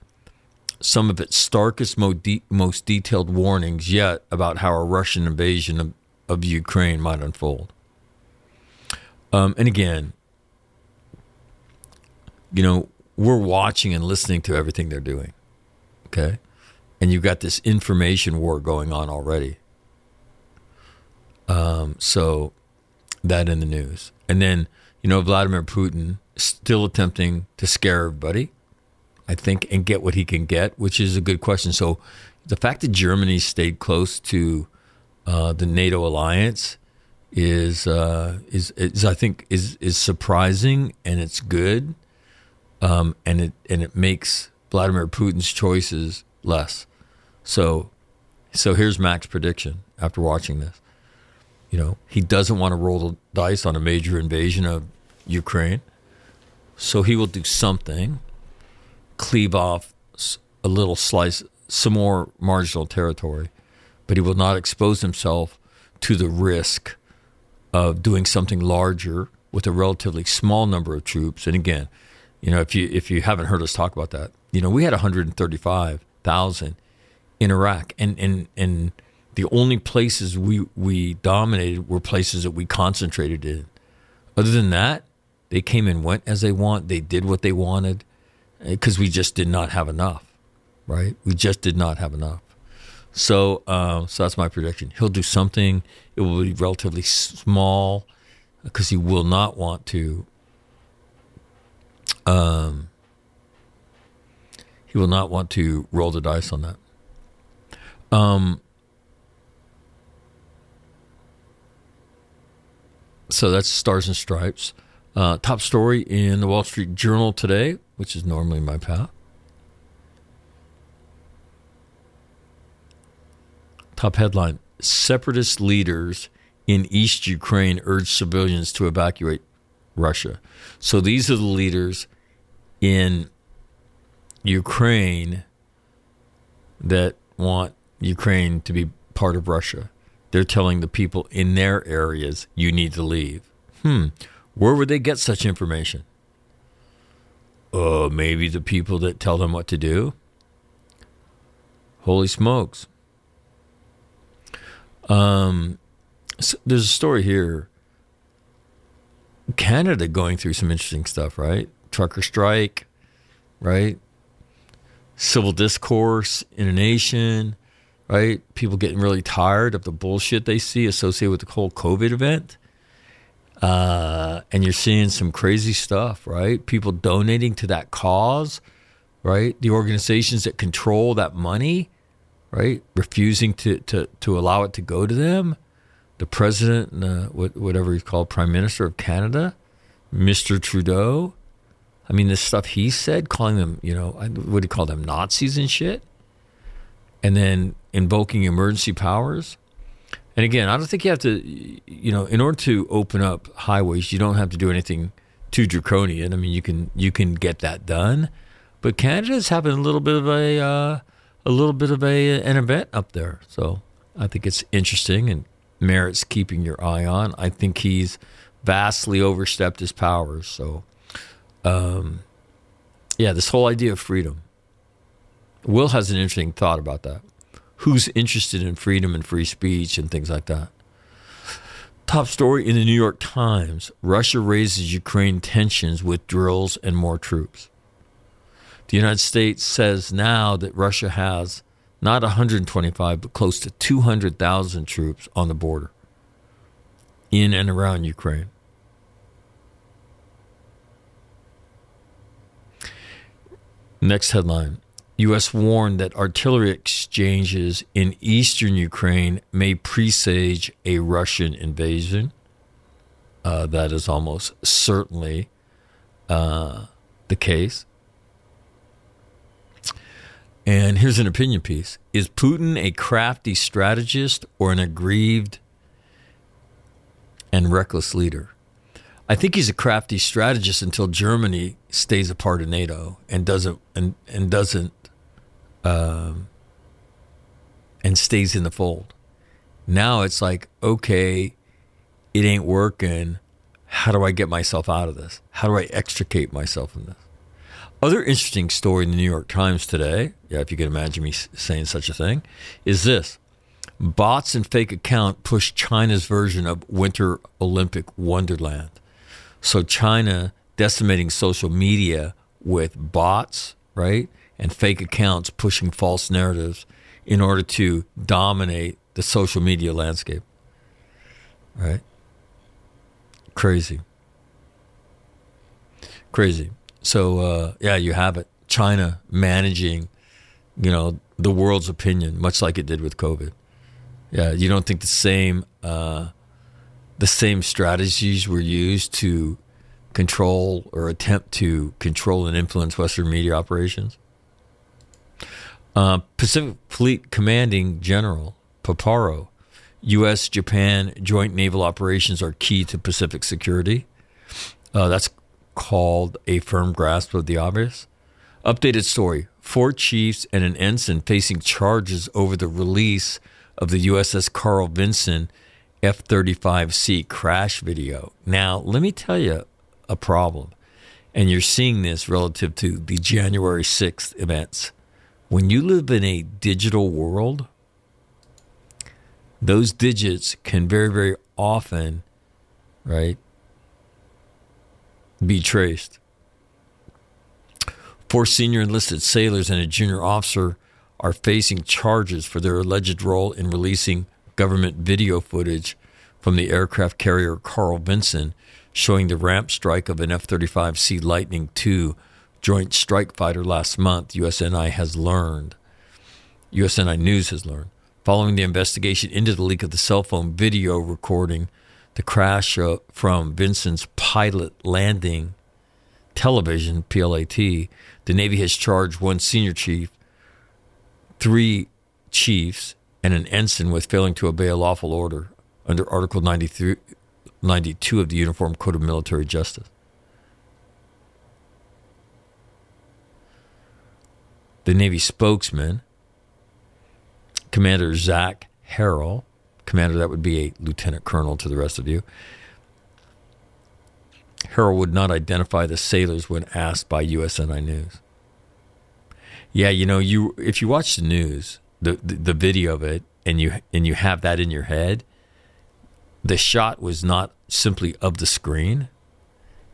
some of its starkest, most detailed warnings yet about how a Russian invasion of, of Ukraine might unfold. Um, and again, you know, we're watching and listening to everything they're doing. Okay. And you've got this information war going on already. Um, so that in the news. And then, you know, Vladimir Putin still attempting to scare everybody, I think, and get what he can get, which is a good question. So the fact that Germany stayed close to uh, the NATO alliance is, uh, is, is, I think, is, is surprising and it's good. Um, and it and it makes Vladimir Putin's choices less. So, so here's Mac's prediction after watching this. You know, he doesn't want to roll the dice on a major invasion of Ukraine, so he will do something, cleave off a little slice, some more marginal territory, but he will not expose himself to the risk of doing something larger with a relatively small number of troops. And again, you know, if you if you haven't heard us talk about that, you know, we had 135,000 thousand in Iraq, and and and the only places we we dominated were places that we concentrated in. Other than that, they came and went as they want. They did what they wanted because we just did not have enough, right? We just did not have enough. So, uh, so that's my prediction. He'll do something. It will be relatively small because he will not want to. Um, he will not want to roll the dice on that. Um, so that's Stars and Stripes. Uh, top story in the Wall Street Journal today, which is normally my path. Top headline Separatist leaders in East Ukraine urge civilians to evacuate Russia. So these are the leaders in Ukraine that want Ukraine to be part of Russia. They're telling the people in their areas, you need to leave. Hmm. Where would they get such information? Uh, maybe the people that tell them what to do. Holy smokes. Um, so there's a story here. Canada going through some interesting stuff, right? Trucker strike, right? Civil discourse in a nation, right? People getting really tired of the bullshit they see associated with the whole COVID event. Uh, and you're seeing some crazy stuff, right? People donating to that cause, right? The organizations that control that money, right? Refusing to, to, to allow it to go to them. The president, and what, whatever he's called, prime minister of Canada, Mr. Trudeau. I mean, the stuff he said, calling them, you know, what do you call them, Nazis and shit? And then invoking emergency powers. And again, I don't think you have to, you know, in order to open up highways, you don't have to do anything too draconian. I mean, you can you can get that done, but Canada's having a little bit of a uh, a little bit of a an event up there. So I think it's interesting and merits keeping your eye on. I think he's vastly overstepped his powers. So, um, yeah, this whole idea of freedom. Will has an interesting thought about that who's interested in freedom and free speech and things like that. Top story in the New York Times Russia raises Ukraine tensions with drills and more troops. The United States says now that Russia has not 125, but close to 200,000 troops on the border in and around Ukraine. Next headline U.S. warned that artillery exchanges in eastern Ukraine may presage a Russian invasion. Uh, that is almost certainly uh, the case. And here's an opinion piece Is Putin a crafty strategist or an aggrieved and reckless leader? I think he's a crafty strategist until Germany stays a part of NATO and doesn't and, and doesn't um, and stays in the fold. Now it's like, okay, it ain't working. How do I get myself out of this? How do I extricate myself from this? Other interesting story in the New York Times today, yeah, if you can imagine me saying such a thing, is this. Bots and fake account push China's version of Winter Olympic Wonderland. So China decimating social media with bots, right? And fake accounts pushing false narratives in order to dominate the social media landscape. Right? Crazy. Crazy. So, uh, yeah, you have it. China managing, you know, the world's opinion, much like it did with COVID. Yeah, you don't think the same uh, the same strategies were used to control or attempt to control and influence Western media operations? Uh, Pacific Fleet Commanding General Paparo, U.S. Japan joint naval operations are key to Pacific security. Uh, that's called a firm grasp of the obvious. Updated story Four chiefs and an ensign facing charges over the release of the USS Carl Vinson F 35C crash video. Now, let me tell you a problem. And you're seeing this relative to the January 6th events when you live in a digital world, those digits can very, very often, right, be traced. Four senior enlisted sailors and a junior officer are facing charges for their alleged role in releasing government video footage from the aircraft carrier Carl Vinson showing the ramp strike of an F 35C Lightning II Joint Strike Fighter last month, USNI has learned. USNI News has learned. Following the investigation into the leak of the cell phone video recording the crash from Vinson's pilot landing television, PLAT, the Navy has charged one senior chief, three chiefs, and an ensign with failing to obey a lawful order under Article 93, 92 of the Uniform Code of Military Justice. The Navy spokesman, Commander Zach Harrell, commander, that would be a lieutenant colonel to the rest of you. Harrell would not identify the sailors when asked by USNI News. Yeah, you know, you if you watch the news, the, the the video of it, and you and you have that in your head, the shot was not simply of the screen.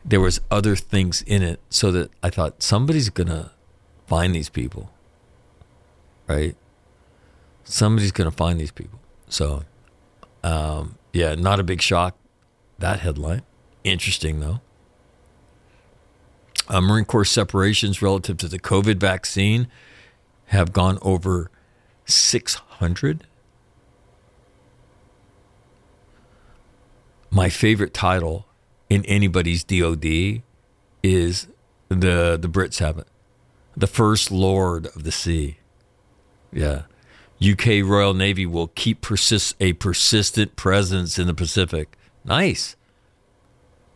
There was other things in it, so that I thought somebody's gonna find these people, right? Somebody's gonna find these people. So, um, yeah, not a big shock. That headline, interesting though. Uh, Marine Corps separations relative to the COVID vaccine have gone over 600. My favorite title in anybody's DOD is the the Brits have it, the First Lord of the Sea. Yeah, UK Royal Navy will keep persist a persistent presence in the Pacific. Nice,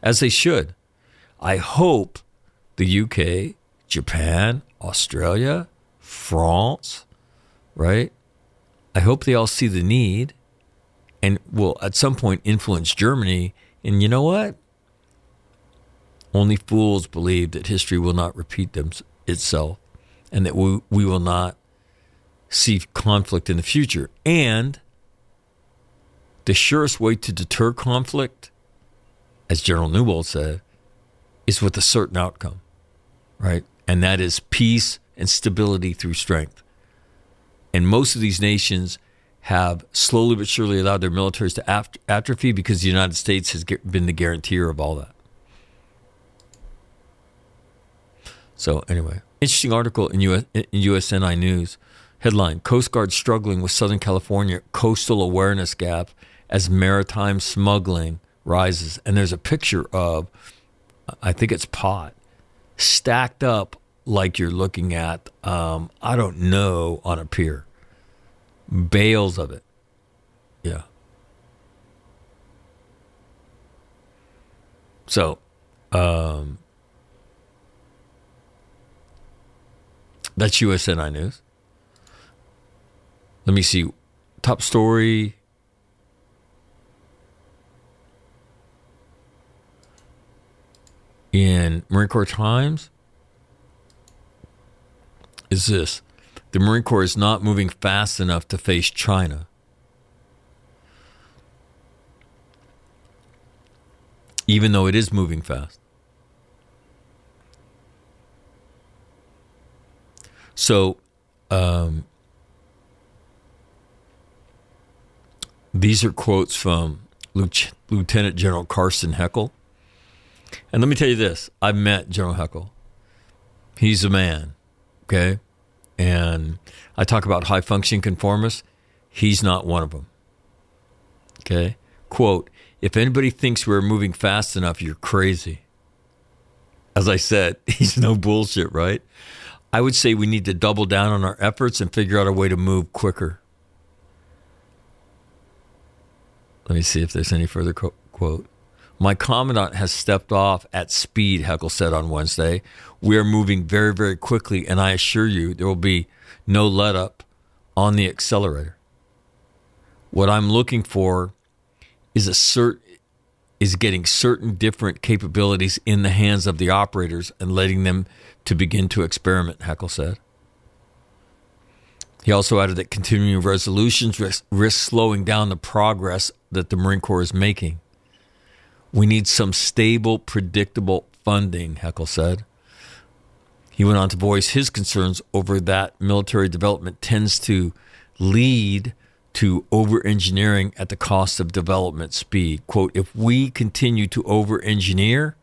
as they should. I hope the UK, Japan, Australia, France, right? I hope they all see the need and will at some point influence Germany. And you know what? Only fools believe that history will not repeat them, itself and that we, we will not see conflict in the future. And the surest way to deter conflict, as General Newbold said, is with a certain outcome right? And that is peace and stability through strength. And most of these nations have slowly but surely allowed their militaries to atrophy because the United States has been the guarantor of all that. So, anyway, interesting article in, US, in USNI News. Headline Coast Guard struggling with Southern California coastal awareness gap as maritime smuggling rises. And there's a picture of, I think it's pot, stacked up like you're looking at, um, I don't know, on a pier. Bales of it. Yeah. So, um, that's USNI News. Let me see. Top story. in Marine Corps Times is this the Marine Corps is not moving fast enough to face China. Even though it is moving fast. So, um, these are quotes from Lieutenant General Karsten Heckl. And let me tell you this I've met General Heckl. He's a man, okay? And I talk about high functioning conformists. He's not one of them. Okay? Quote If anybody thinks we're moving fast enough, you're crazy. As I said, he's no bullshit, right? I would say we need to double down on our efforts and figure out a way to move quicker. Let me see if there's any further quote. My commandant has stepped off at speed, Heckl said on Wednesday. We are moving very, very quickly, and I assure you there will be no let up on the accelerator. What I'm looking for is a cert is getting certain different capabilities in the hands of the operators and letting them to begin to experiment, Heckl said. He also added that continuing resolutions risk, risk slowing down the progress that the Marine Corps is making. We need some stable, predictable funding, Heckl said. He went on to voice his concerns over that military development tends to lead to over engineering at the cost of development speed. Quote, if we continue to over engineer,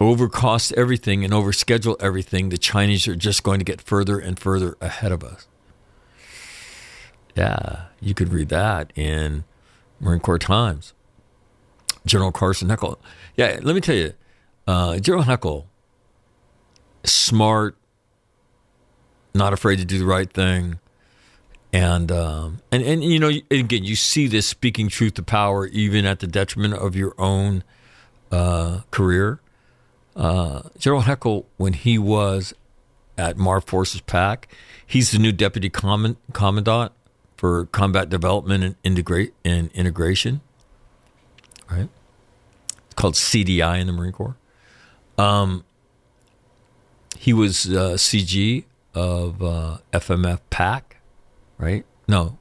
overcost everything, and overschedule everything, the Chinese are just going to get further and further ahead of us. Yeah, you could read that in Marine Corps Times. General Karsten Heckl. Yeah, let me tell you, uh, General Heckl, smart, not afraid to do the right thing, and um, and and you know, again, you see this speaking truth to power, even at the detriment of your own uh, career. Uh, General Heckl, when he was at Mar Forces PAC, he's the new deputy command, commandant for combat development and integrate and integration. Right, it's called CDI in the Marine Corps. Um, he was uh, CG of uh, FMF PAC, right? No,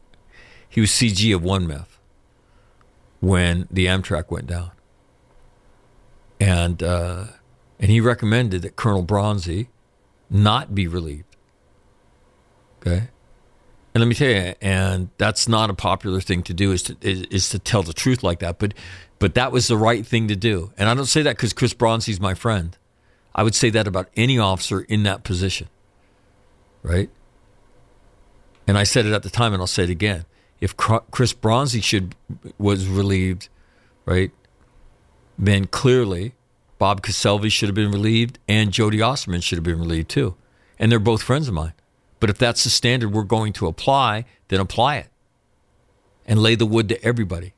he was CG of one MEF when the amtrac went down, and uh, and he recommended that Colonel Bronzi not be relieved. Okay, and let me tell you, and that's not a popular thing to do is to is, is to tell the truth like that, but but that was the right thing to do, and I don't say that because Chris Bronzi's my friend. I would say that about any officer in that position, right? And I said it at the time, and I'll say it again. If Chris Bronzi should was relieved, right, then clearly Bob Castellvi should have been relieved, and Jody Osterman should have been relieved too. And they're both friends of mine. But if that's the standard we're going to apply, then apply it and lay the wood to everybody.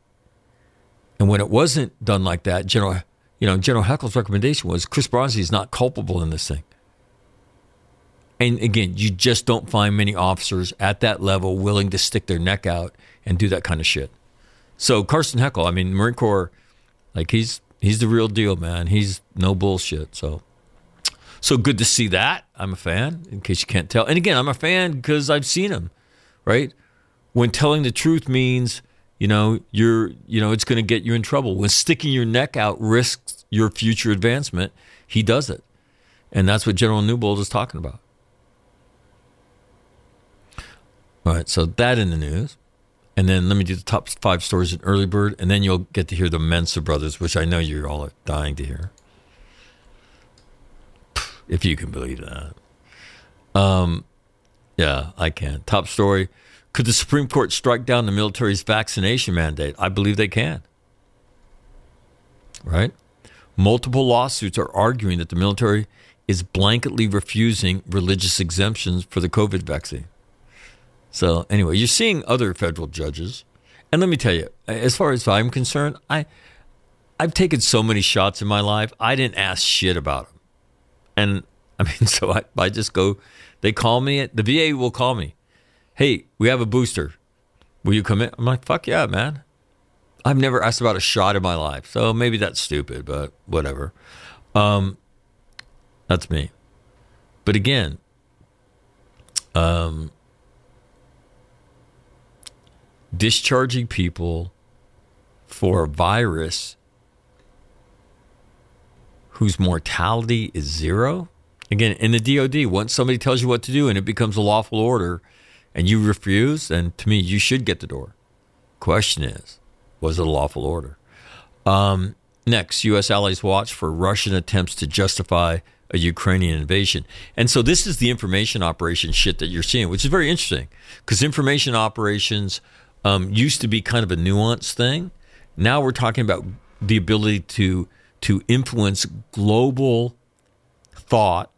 And when it wasn't done like that, General, you know, General Heckl's recommendation was Chris Bronzi is not culpable in this thing. And again, you just don't find many officers at that level willing to stick their neck out and do that kind of shit. So Karsten Heckl, I mean, Marine Corps, like he's he's the real deal, man. He's no bullshit. So so good to see that. I'm a fan, in case you can't tell. And again, I'm a fan because I've seen him, right? When telling the truth means, you know, you're, you know, it's going to get you in trouble. When sticking your neck out risks your future advancement, he does it. And that's what General Newbold is talking about. All right, so that in the news. And then let me do the top five stories in Early Bird, and then you'll get to hear the Mensa brothers, which I know you're all dying to hear if you can believe that. Um, yeah, I can. Top story: Could the Supreme Court strike down the military's vaccination mandate? I believe they can. Right? Multiple lawsuits are arguing that the military is blanketly refusing religious exemptions for the COVID vaccine. So anyway, you're seeing other federal judges, and let me tell you, as far as I'm concerned, I I've taken so many shots in my life. I didn't ask shit about them. And I mean, so I, I just go, they call me, the VA will call me. Hey, we have a booster. Will you come in? I'm like, fuck yeah, man. I've never asked about a shot in my life. So maybe that's stupid, but whatever. Um, that's me. But again, um, discharging people for a virus whose mortality is zero. Again, in the DoD, once somebody tells you what to do and it becomes a lawful order and you refuse, then to me, you should get the door. Question is, was it a lawful order? Um, next, U.S. allies watch for Russian attempts to justify a Ukrainian invasion. And so this is the information operation shit that you're seeing, which is very interesting because information operations um, used to be kind of a nuanced thing. Now we're talking about the ability to to influence global thought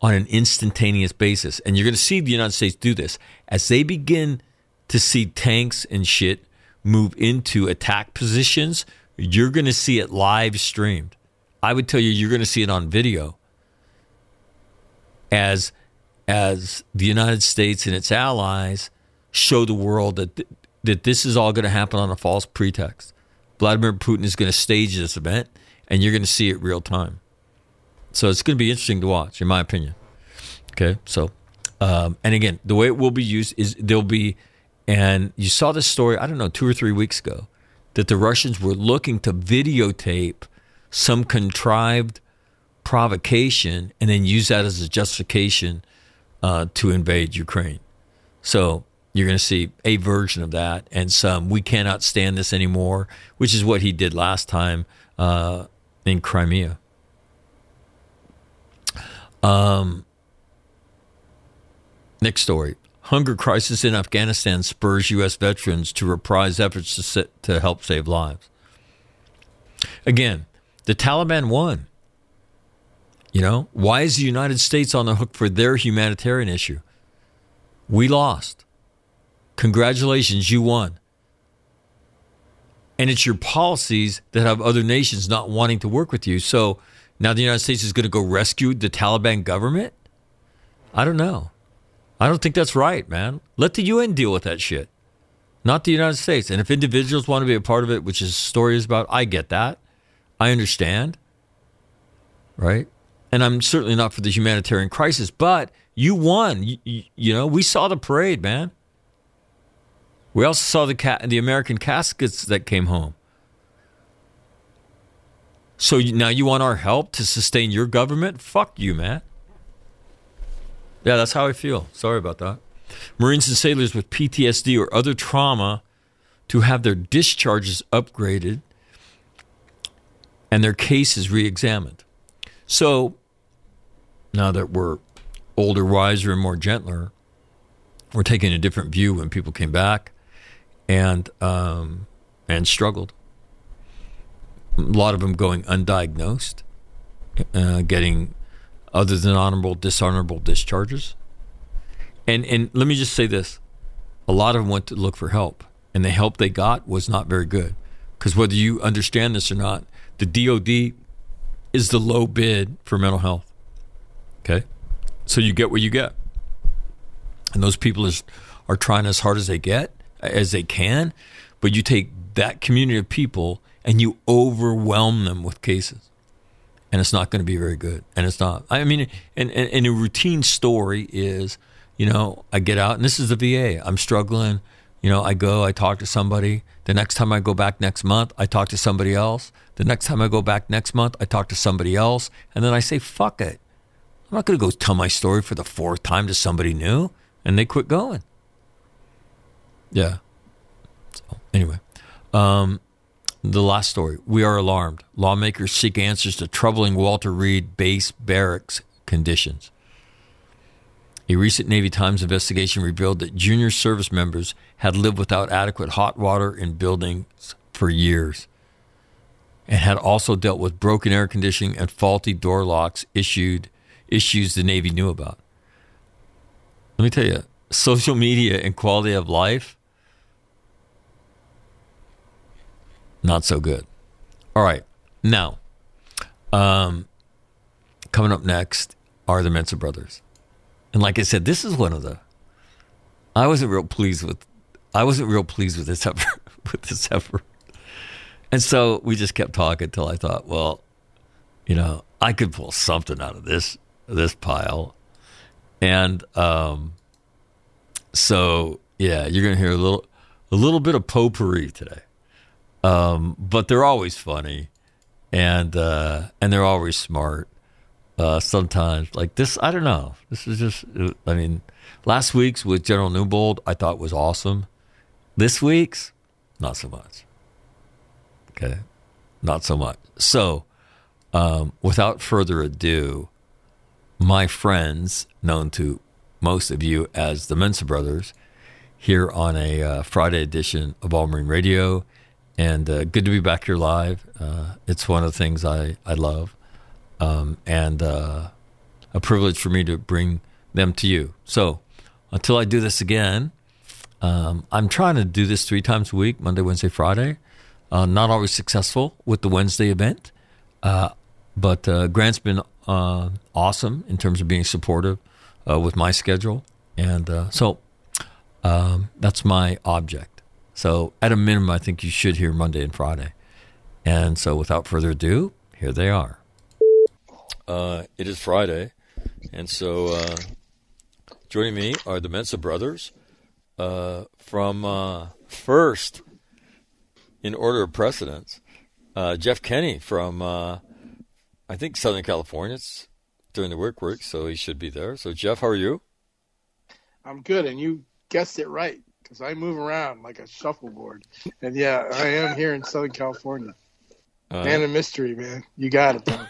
on an instantaneous basis. And you're going to see the United States do this as they begin to see tanks and shit move into attack positions. You're going to see it live streamed. I would tell you, you're going to see it on video as as the United States and its allies show the world that th- that this is all going to happen on a false pretext. Vladimir Putin is going to stage this event and you're going to see it real time. So it's going to be interesting to watch, in my opinion. Okay, so Um, and again, the way it will be used is there'll be, and you saw this story, I don't know, two or three weeks ago, that the Russians were looking to videotape some contrived provocation and then use that as a justification uh, to invade Ukraine. So you're going to see a version of that and some, we cannot stand this anymore, which is what he did last time uh, in Crimea. Um, next story. Hunger crisis in Afghanistan spurs U.S. veterans to reprise efforts to, sit, to help save lives. Again, the Taliban won. You know, why is the United States on the hook for their humanitarian issue? We lost. Congratulations, you won. And it's your policies that have other nations not wanting to work with you. So now the United States is going to go rescue the Taliban government? I don't know. I don't think that's right, man. Let the UN deal with that shit, not the United States. And if individuals want to be a part of it, which is story is about, I get that. I understand. Right? And I'm certainly not for the humanitarian crisis, but you won. You, you, you know, we saw the parade, man. We also saw the ca- the American caskets that came home. So now you want our help to sustain your government? Fuck you, man. Yeah, that's how I feel. Sorry about that. Marines and sailors with PTSD or other trauma to have their discharges upgraded and their cases re examined. So now that we're older, wiser, and more gentler, we're taking a different view when people came back and um, and struggled. A lot of them going undiagnosed, uh, getting other than honorable, dishonorable discharges. And and let me just say this: a lot of them went to look for help, and the help they got was not very good. Because whether you understand this or not, the DoD is the low bid for mental health. Okay, so you get what you get, and those people is, are trying as hard as they get as they can, but you take that community of people and you overwhelm them with cases and it's not going to be very good. And it's not. I mean, and, and, and, a routine story is, you know, I get out and this is the VA. I'm struggling. You know, I go, I talk to somebody. The next time I go back next month, I talk to somebody else. The next time I go back next month, I talk to somebody else. And then I say, fuck it. I'm not going to go tell my story for the fourth time to somebody new. And they quit going. Yeah. So, anyway, um, the last story. We are alarmed. Lawmakers seek answers to troubling Walter Reed base barracks conditions. A recent Navy Times investigation revealed that junior service members had lived without adequate hot water in buildings for years and had also dealt with broken air conditioning and faulty door locks issued issues the Navy knew about. Let me tell you, social media and quality of life not so good. All right. Now, um, coming up next are the Mensa brothers. And like I said, this is one of the I wasn't real pleased with I wasn't real pleased with this effort with this effort. And so we just kept talking till I thought, well, you know, I could pull something out of this this pile. And um so yeah, you're gonna hear a little a little bit of potpourri today. Um, but they're always funny, and uh, and they're always smart. Uh, sometimes like this, I don't know. This is just. I mean, last week's with General Newbold, I thought was awesome. This week's, not so much. Okay, not so much. So, um, without further ado, my friends, known to most of you as the Mensa Brothers, here on a uh, Friday edition of All Marine Radio and uh, good to be back here live. Uh, it's one of the things I I love, um, and uh, a privilege for me to bring them to you. So until I do this again, um, I'm trying to do this three times a week: Monday, Wednesday, Friday. Uh, not always successful with the Wednesday event, uh, but uh, Grant's been awesome in terms of being supportive with my schedule, and so um, that's my object. So, at a minimum, I think you should hear Monday and Friday. And so, without further ado, here they are. Uh, it is Friday, and so uh, Joining me are the Mensa brothers uh, from uh, first in order of precedence. Uh, Jeff Kenny from uh, I think Southern California. It's during the work week, so he should be there. So Jeff, how are you? I'm good, and you guessed it right because I move around like a shuffleboard. And yeah, I am here in Southern California. Uh, Man of mystery, man. You got it, though.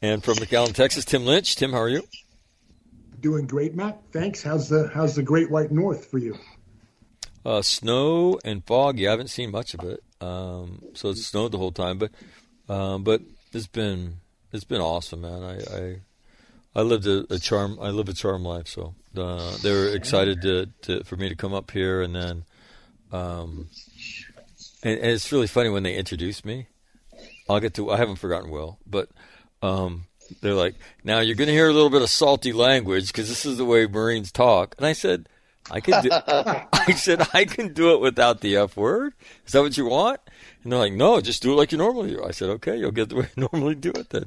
and from McAllen, Texas, Tim Lynch. Tim, how are you? Doing great, Matt. Thanks. How's the how's the Great White North for you? Uh, snow and fog. You haven't seen much of it, um, so it's snowed the whole time. But um, but it's been it's been awesome, man. I I, I lived a, a charm. I live a charm life. So uh, they were excited to, to for me to come up here, and then um, and, and it's really funny when they introduced me. I'll get to. I haven't forgotten Will, but um, they're like, now you're going to hear a little bit of salty language because this is the way Marines talk. And I said, I can do. I said I can do it without the f word. Is that what you want? And they're like, no, just do it like you normally do. I said, okay, you'll get the way you normally do it then.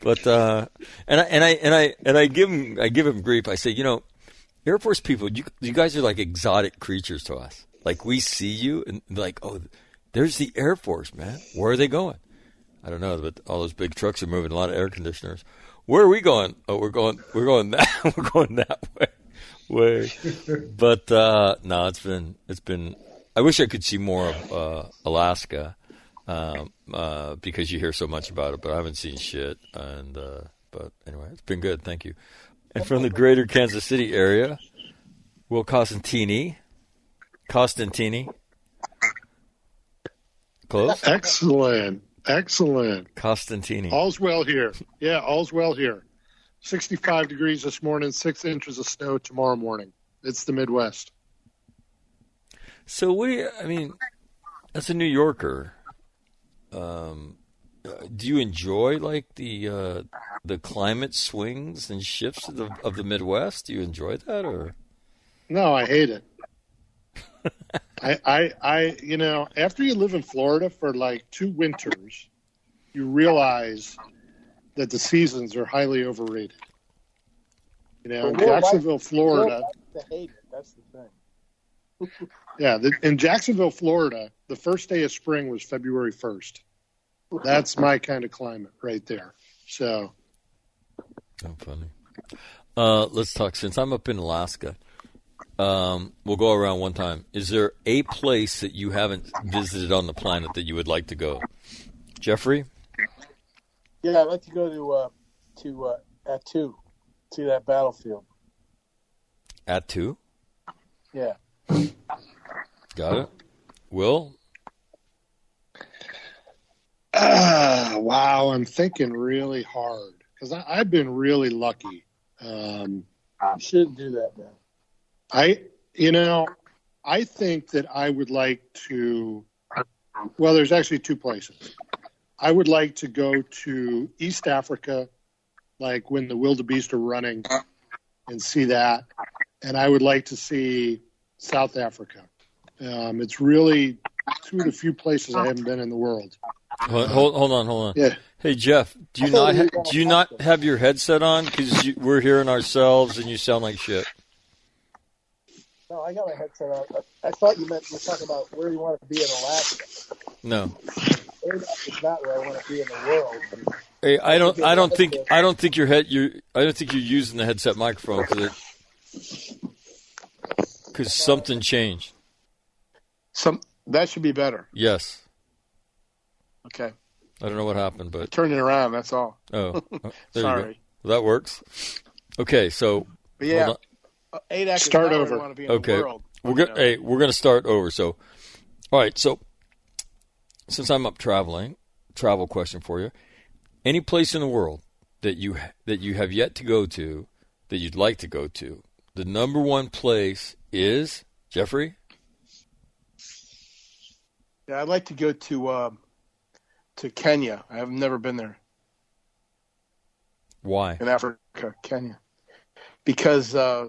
But uh, and I and I and I and I give him I give him grief. I say, you know, Air Force people, you you guys are like exotic creatures to us. Like we see you and like, oh, there's the Air Force, man. Where are they going? I don't know, but all those big trucks are moving a lot of air conditioners. Where are we going? Oh, we're going we're going that we're going that way. Way. But uh no, it's been it's been I wish I could see more of uh Alaska. Um uh because you hear so much about it, but I haven't seen shit and uh but anyway, it's been good, thank you. And from the greater Kansas City area, Will Costantini. Costantini. Close? Excellent. Excellent. Costantini. All's well here. Yeah, all's well here. 65 degrees this morning, six inches of snow tomorrow morning. It's the Midwest. So what do you, I mean, as a New Yorker, um, uh, do you enjoy like the uh, the climate swings and shifts of the of the Midwest? Do you enjoy that or? No, I hate it. I, I, I, you know, after you live in Florida for like two winters, you realize that the seasons are highly overrated. You know, in Jacksonville, like- Florida, to hate it. That's the thing. yeah, the, in Jacksonville, Florida, the first day of spring was February 1st. That's my kind of climate right there. So, Oh, funny. Uh, let's talk. Since I'm up in Alaska, um, we'll go around one time. Is there a place that you haven't visited on the planet that you would like to go? Jeffrey, Yeah, I'd like to go to uh, to uh, Attu, see that battlefield. Attu. Yeah. Got it. Will, ah, wow, I'm thinking really hard because I've been really lucky. Um, You shouldn't do that, man. I, you know, I think that I would like to. Well, there's actually two places. I would like to go to East Africa, like when the wildebeest are running, and see that. And I would like to see South Africa. Um, it's really two of the few places I haven't been in the world. hold, hold, hold on, hold on. Yeah. Hey Jeff, do you not ha- do you not have your headset on because we're hearing ourselves and you sound like shit? No, I got my headset on. I, I thought you meant you were talking about where you want to be in Alaska. No. It's not where I want to be in the world. Hey, I don't. I don't think. I don't think your head. You. I don't think you're using the headset microphone because because something changed. Some that should be better. Yes. Okay. I don't know what happened, but Turn it around. That's all. oh, oh, there you Sorry. go. That works. Okay, so But yeah, hold uh, ADAC is Start over. Want to be in okay, the world. we're gonna. Hey, we're gonna start over. So, all right. So, since I'm up traveling, travel question for you: Any place in the world that you that you have yet to go to that you'd like to go to? The number one place is Jeffrey. Yeah, I'd like to go to um, to Kenya. I have never been there Why? in Africa, Kenya, because uh,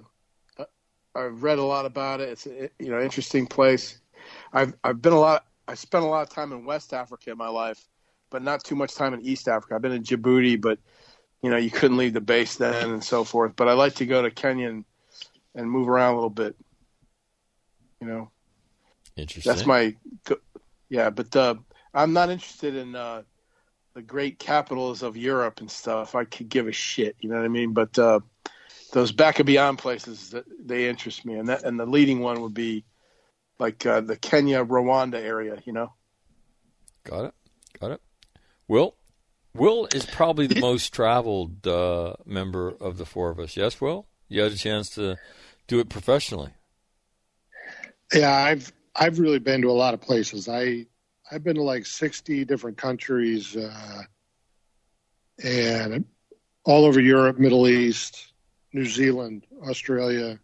I've read a lot about it. It's a, you know interesting place. I've I've been a lot. I spent a lot of time in West Africa in my life, but not too much time in East Africa. I've been in Djibouti, but you know, you couldn't leave the base then and so forth. But I like to go to Kenya and, and move around a little bit. You know, Interesting. that's my, yeah. But uh, I'm not interested in uh, the great capitals of Europe and stuff. I could give a shit. You know what I mean? But uh, those back and beyond places that they interest me, and that and the leading one would be like uh, the Kenya Rwanda area. You know. Got it. Got it. Will, Will is probably the most traveled uh, member of the four of us. Yes, Will, you had a chance to do it professionally. Yeah, I've I've really been to a lot of places. I I've been to like sixty different countries, uh, and all over Europe, Middle East, New Zealand, Australia,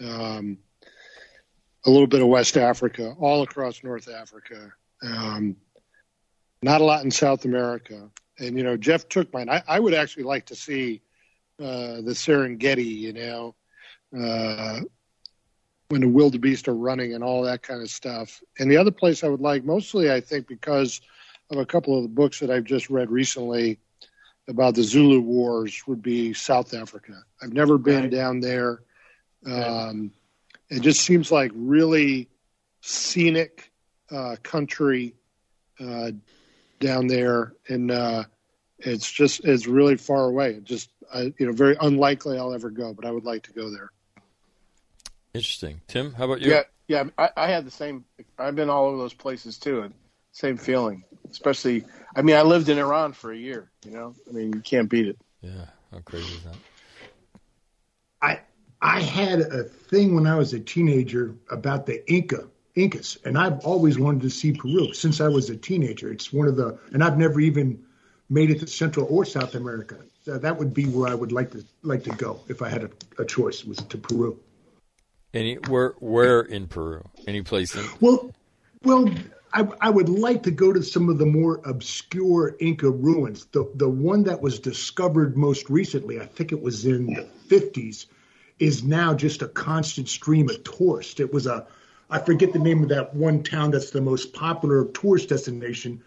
um, a little bit of West Africa, all across North Africa. Um, not a lot in South America. And you know, Jeff took mine. I, I would actually like to see uh, the Serengeti. You know, uh, when the wildebeest are running and all that kind of stuff. And the other place I would like, mostly, I think, because of a couple of the books that I've just read recently about the Zulu Wars, would be South Africa. I've never been Right. down there. Um, it just seems like really scenic uh, country uh, down there, and uh, it's just it's really far away. It just I, you know very unlikely I'll ever go, but I would like to go there. Interesting. Tim, how about you? Yeah, yeah. I, I had the same. I've been all over those places too, and same feeling. Especially, I mean, I lived in Iran for a year. You know, I mean, you can't beat it. Yeah. How crazy is that? I I had a thing when I was a teenager about the Inca Incas, and I've always wanted to see Peru since I was a teenager. It's one of the, and I've never even made it to Central or South America. So that would be where I would like to like to go if I had a, a choice was to Peru. Any where where in Peru? Any place in? Well, well, I, I would like to go to some of the more obscure Inca ruins. The the one that was discovered most recently, I think it was in the fifties, is now just a constant stream of tourists. It was a, I forget the name of that one town that's the most popular tourist destination,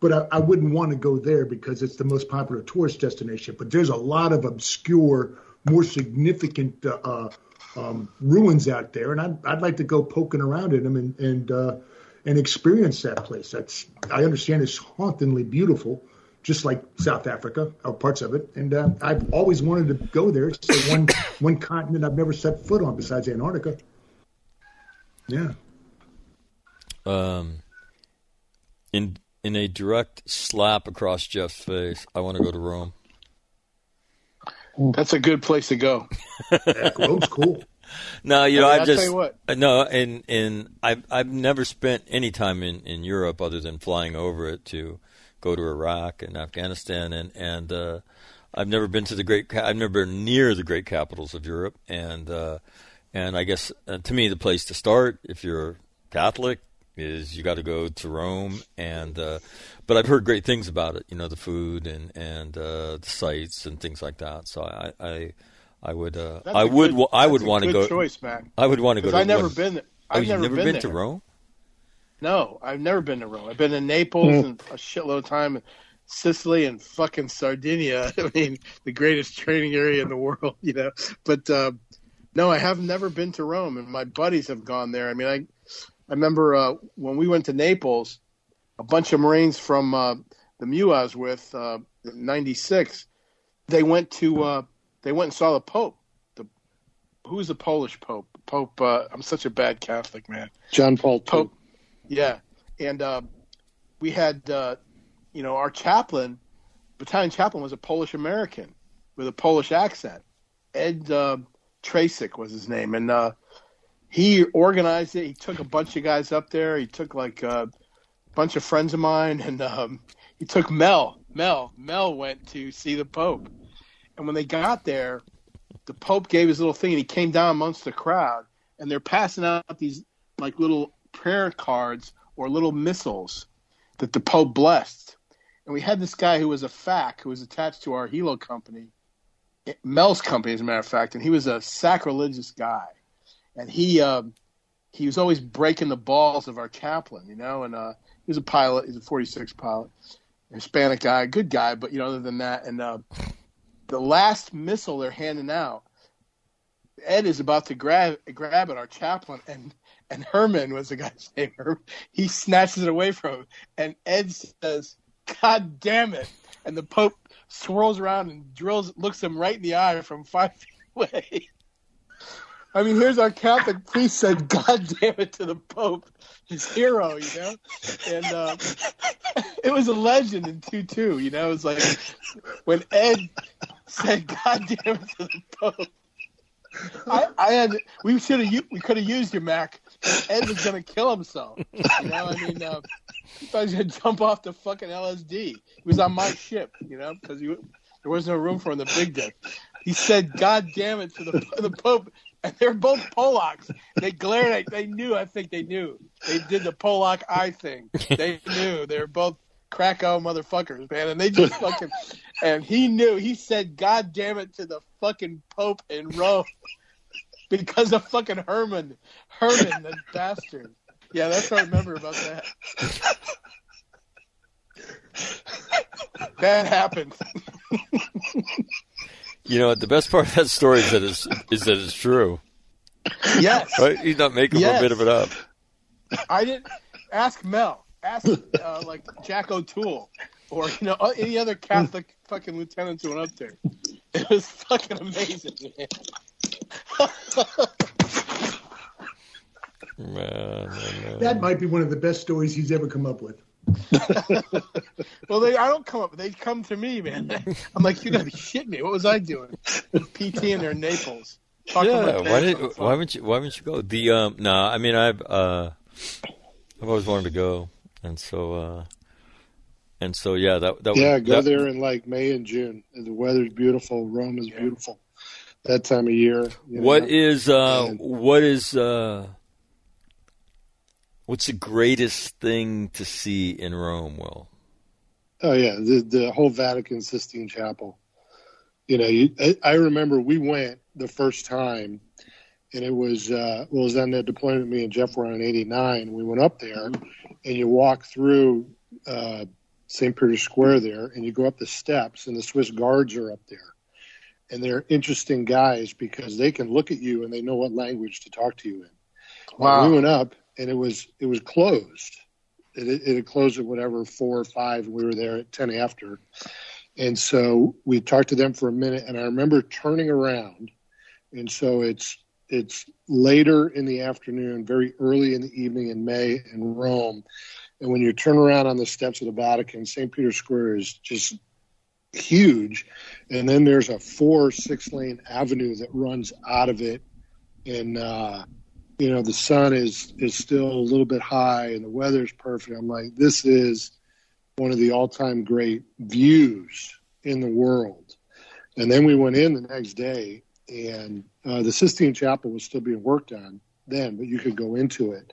but I, I wouldn't want to go there because it's the most popular tourist destination. But there's a lot of obscure, more significant uh, uh, um, ruins out there, and I'd, I'd like to go poking around in them and and uh, and experience that place. That's I understand it's hauntingly beautiful, just like South Africa, or parts of it. And uh, I've always wanted to go there. It's the one one continent I've never set foot on besides Antarctica. Yeah. Um, in in a direct slap across Jeff's face, I want to go to Rome. That's a good place to go. yeah Rome's cool. No, you I know, mean, I've I'll just tell you what. uh, no, and and I've I've never spent any time in, in Europe other than flying over it to go to Iraq and Afghanistan, and and uh, I've never been to the great. I've never been near the great capitals of Europe, and uh, and I guess uh, to me the place to start if you're Catholic is you got to go to Rome, and uh, but I've heard great things about it. You know, the food and and uh, the sights and things like that. So I I, I would uh, That's I a would good- wa- I that's would a want to good go. choice, Mac. I would want to go. To I've never what- been there. Oh, I've you've never, never been, been, to Rome? No, I've never been to Rome. I've been to Naples Mm. and a shitload of time, Sicily and fucking Sardinia. I mean, the greatest training area in the world, you know. But uh, no, I have never been to Rome, and my buddies have gone there. I mean, I I remember uh, when we went to Naples, a bunch of Marines from uh, the MEU I was with uh, in '96. They went to uh, they went and saw the Pope. The who's the Polish Pope? Pope. Uh, I'm such a bad Catholic man. John Paul II. Pope. Yeah, and uh, we had, uh, you know, our chaplain, battalion chaplain, was a Polish American with a Polish accent. Ed uh, Tracek was his name, and uh, he organized it. He took a bunch of guys up there. He took like bunch of friends of mine, and um, he took Mel. Mel. Mel went to see the Pope, and when they got there, the Pope gave his little thing, and he came down amongst the crowd, and they're passing out these like little prayer cards or little missals that the Pope blessed. And we had this guy who was a FAC who was attached to our Hilo company, Mel's company, as a matter of fact, and he was a sacrilegious guy. And he um, he was always breaking the balls of our chaplain, you know. And uh, he was a pilot. He's a 46 pilot, Hispanic guy, good guy, but you know, other than that, and uh, the last missal they're handing out, Ed is about to grab grab it, our chaplain, and and Herman was the guy's name. He snatches it away from him, and Ed says, "God damn it!" And the Pope swirls around and drills, looks him right in the eye from five feet away. I mean, here's our Catholic priest said, "God damn it" to the Pope, his hero, you know, and uh, it was a legend in two two. You know, it was like when Ed said, "God damn it" to the Pope. I, I had we should have we could have used your Mac. Ed was gonna kill himself. You know, I mean, uh, he thought he was gonna jump off the fucking LSD. He was on my ship, you know, because there was no room for him in the big deck. He said, "God damn it" to the the Pope, and they're both Polacks. They glared at. They knew. I think they knew. They did the Polak eye thing. They knew. They were both Krakow motherfuckers, man, and they just fucking. And he knew. He said, "God damn it" to the fucking Pope in Rome because of fucking Herman, Herman, the bastard. Yeah, that's what I remember about that. that happened. You know, the best part of that story is that it's, is that it's true. Yes. Right? He's not making Yes. a bit of it up. I didn't ask Mel. Ask uh, like Jack O'Toole or you know any other Catholic fucking lieutenant who went up there. It was fucking amazing, man. Man, man, man. That might be one of the best stories he's ever come up with. well, they I don't come up. They come to me, man. I'm like, you gotta be shitting me. What was I doing? PT in their Naples. Talking yeah, why did on the phone. why haven't you why haven't you go? The um no, I mean I've uh I've always wanted to go, and so uh and so yeah that that Yeah, would, go that, there in like May and June. The weather's beautiful. Rome is beautiful that time of year. you What know. is uh And- what is uh what's the greatest thing to see in Rome? Will Oh yeah, the the whole Vatican Sistine Chapel. You know, you, I, I remember we went the first time, and it was uh, well, it was on that deployment me and Jeff were on in '89. We went up there, and you walk through uh, St. Peter's Square there, and you go up the steps, and the Swiss guards are up there, and they're interesting guys because they can look at you and they know what language to talk to you in. Wow. We went up, and it was it was closed it, it had closed at whatever four or five. We were there at ten after, and so we talked to them for a minute. And I remember turning around, and so it's it's later in the afternoon, very early in the evening in May in Rome, and when you turn around on the steps of the Vatican, St. Peter's Square is just huge, and then there's a four six lane avenue that runs out of it, and uh, you know the sun is is still a little bit high and the weather's perfect. I'm like this is one of the all-time great views in the world. And then we went in the next day and uh, the sistine chapel was still being worked on then but you could go into it.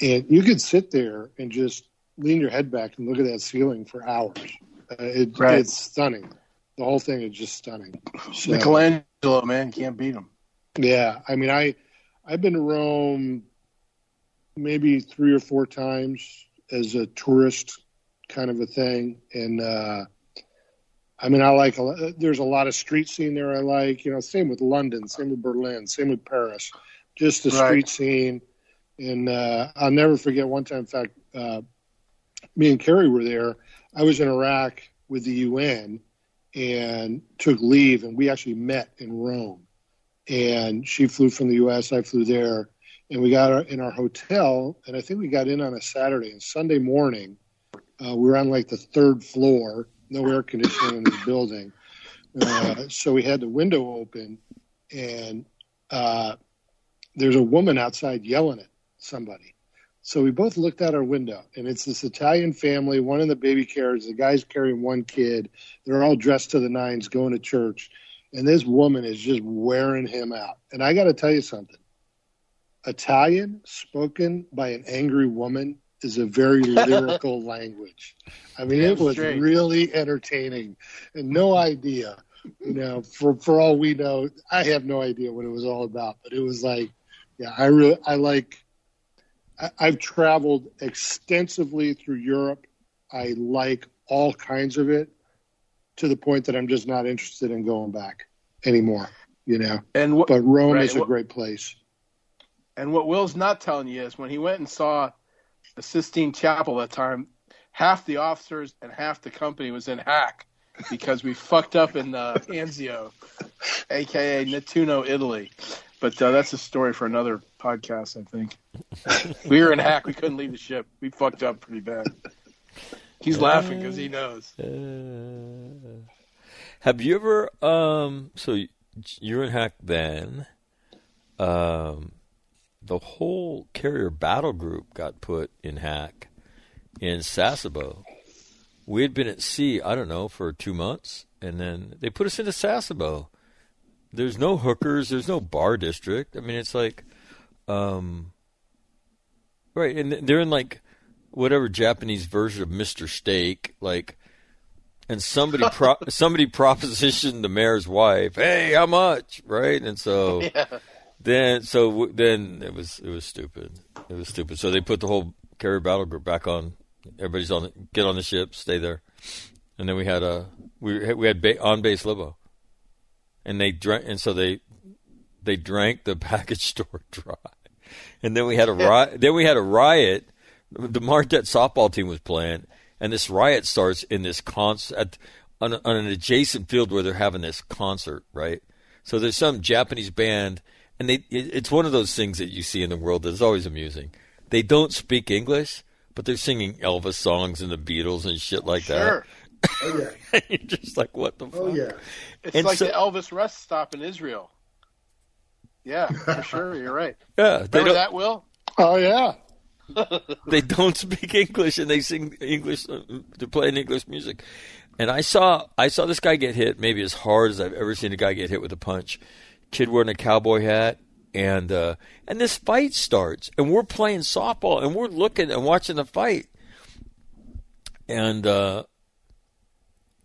And you could sit there and just lean your head back and look at that ceiling for hours. Uh, it, Right. it's stunning. The whole thing is just stunning. So- Michelangelo, man, can't beat him. yeah, I mean, I I've been to Rome maybe three or four times as a tourist kind of a thing, and uh, I mean, I like a lot, there's a lot of street scene there. I like, you know, same with London, same with Berlin, same with Paris, just the Right. street scene. And uh, I'll never forget one time. In fact, uh, me and Kerry were there. I was in Iraq with the UN and took leave, and we actually met in Rome and she flew from the U.S. I flew there, and we got our, in our hotel, and I think we got in on a Saturday and Sunday morning. Uh, we were on like the third floor, no air conditioning in the building, uh, so we had the window open, and uh, there's a woman outside yelling at somebody. So we both looked out our window, and it's this Italian family, one in the baby carriage, the guy's carrying one kid. They're all dressed to the nines, going to church and this woman is just wearing him out. And I got to tell you something Italian spoken by an angry woman is a very lyrical language. I mean, it was straight. really entertaining and no idea. You know, for for all we know, I have no idea what it was all about. But it was like, yeah, I really I like. I, I've traveled extensively through Europe. I like all kinds of it to the point that I'm just not interested in going back anymore. You know, And what, but Rome right, is a what- great place. And what Will's not telling you is when he went and saw the Sistine Chapel that time, half the officers and half the company was in hack because we fucked up in uh, Anzio, aka Nettuno, Italy. But uh, that's a story for another podcast, I think. we were in hack. We couldn't leave the ship. We fucked up pretty bad. He's laughing because he knows. Uh, have you ever? Um, so you're in Hack then. Um, the whole carrier battle group got put in Hack in Sasebo. We had been at sea, I don't know, for two months, and then they put us into Sasebo. There's no hookers. There's no bar district. I mean, it's like, um, right, and they're in like whatever Japanese version of Mister Steak, like, and somebody pro- somebody propositioned the mayor's wife, "Hey, how much?" Right, and so Yeah. then so w- then it was it was stupid. It was stupid. So they put the whole carrier battle group back on. Everybody's on. Get on the ship, stay there, and then we had a we we had ba- on base libo, and they drank and so they they drank the package store dry, and then we had a riot. then we had a riot. The Marquette softball team was playing, and this riot starts in this concert on, on an adjacent field where they're having this concert, right? So there's some Japanese band, and they it, it's one of those things that you see in the world that's always amusing. They don't speak English, but they're singing Elvis songs and the Beatles and shit like Sure. Oh yeah. that. You're just like, what the oh, fuck? Oh yeah. It's And like so- the Elvis rest stop in Israel. Yeah, for sure. You're right. Yeah, Remember that, Will? Oh yeah, they don't speak English and they sing English. uh, They're playing English music. And I saw I saw this guy get hit maybe as hard as I've ever seen a guy get hit with a punch. Kid wearing a cowboy hat, and uh, and this fight starts, and we're playing softball, and we're looking and watching the fight, and uh,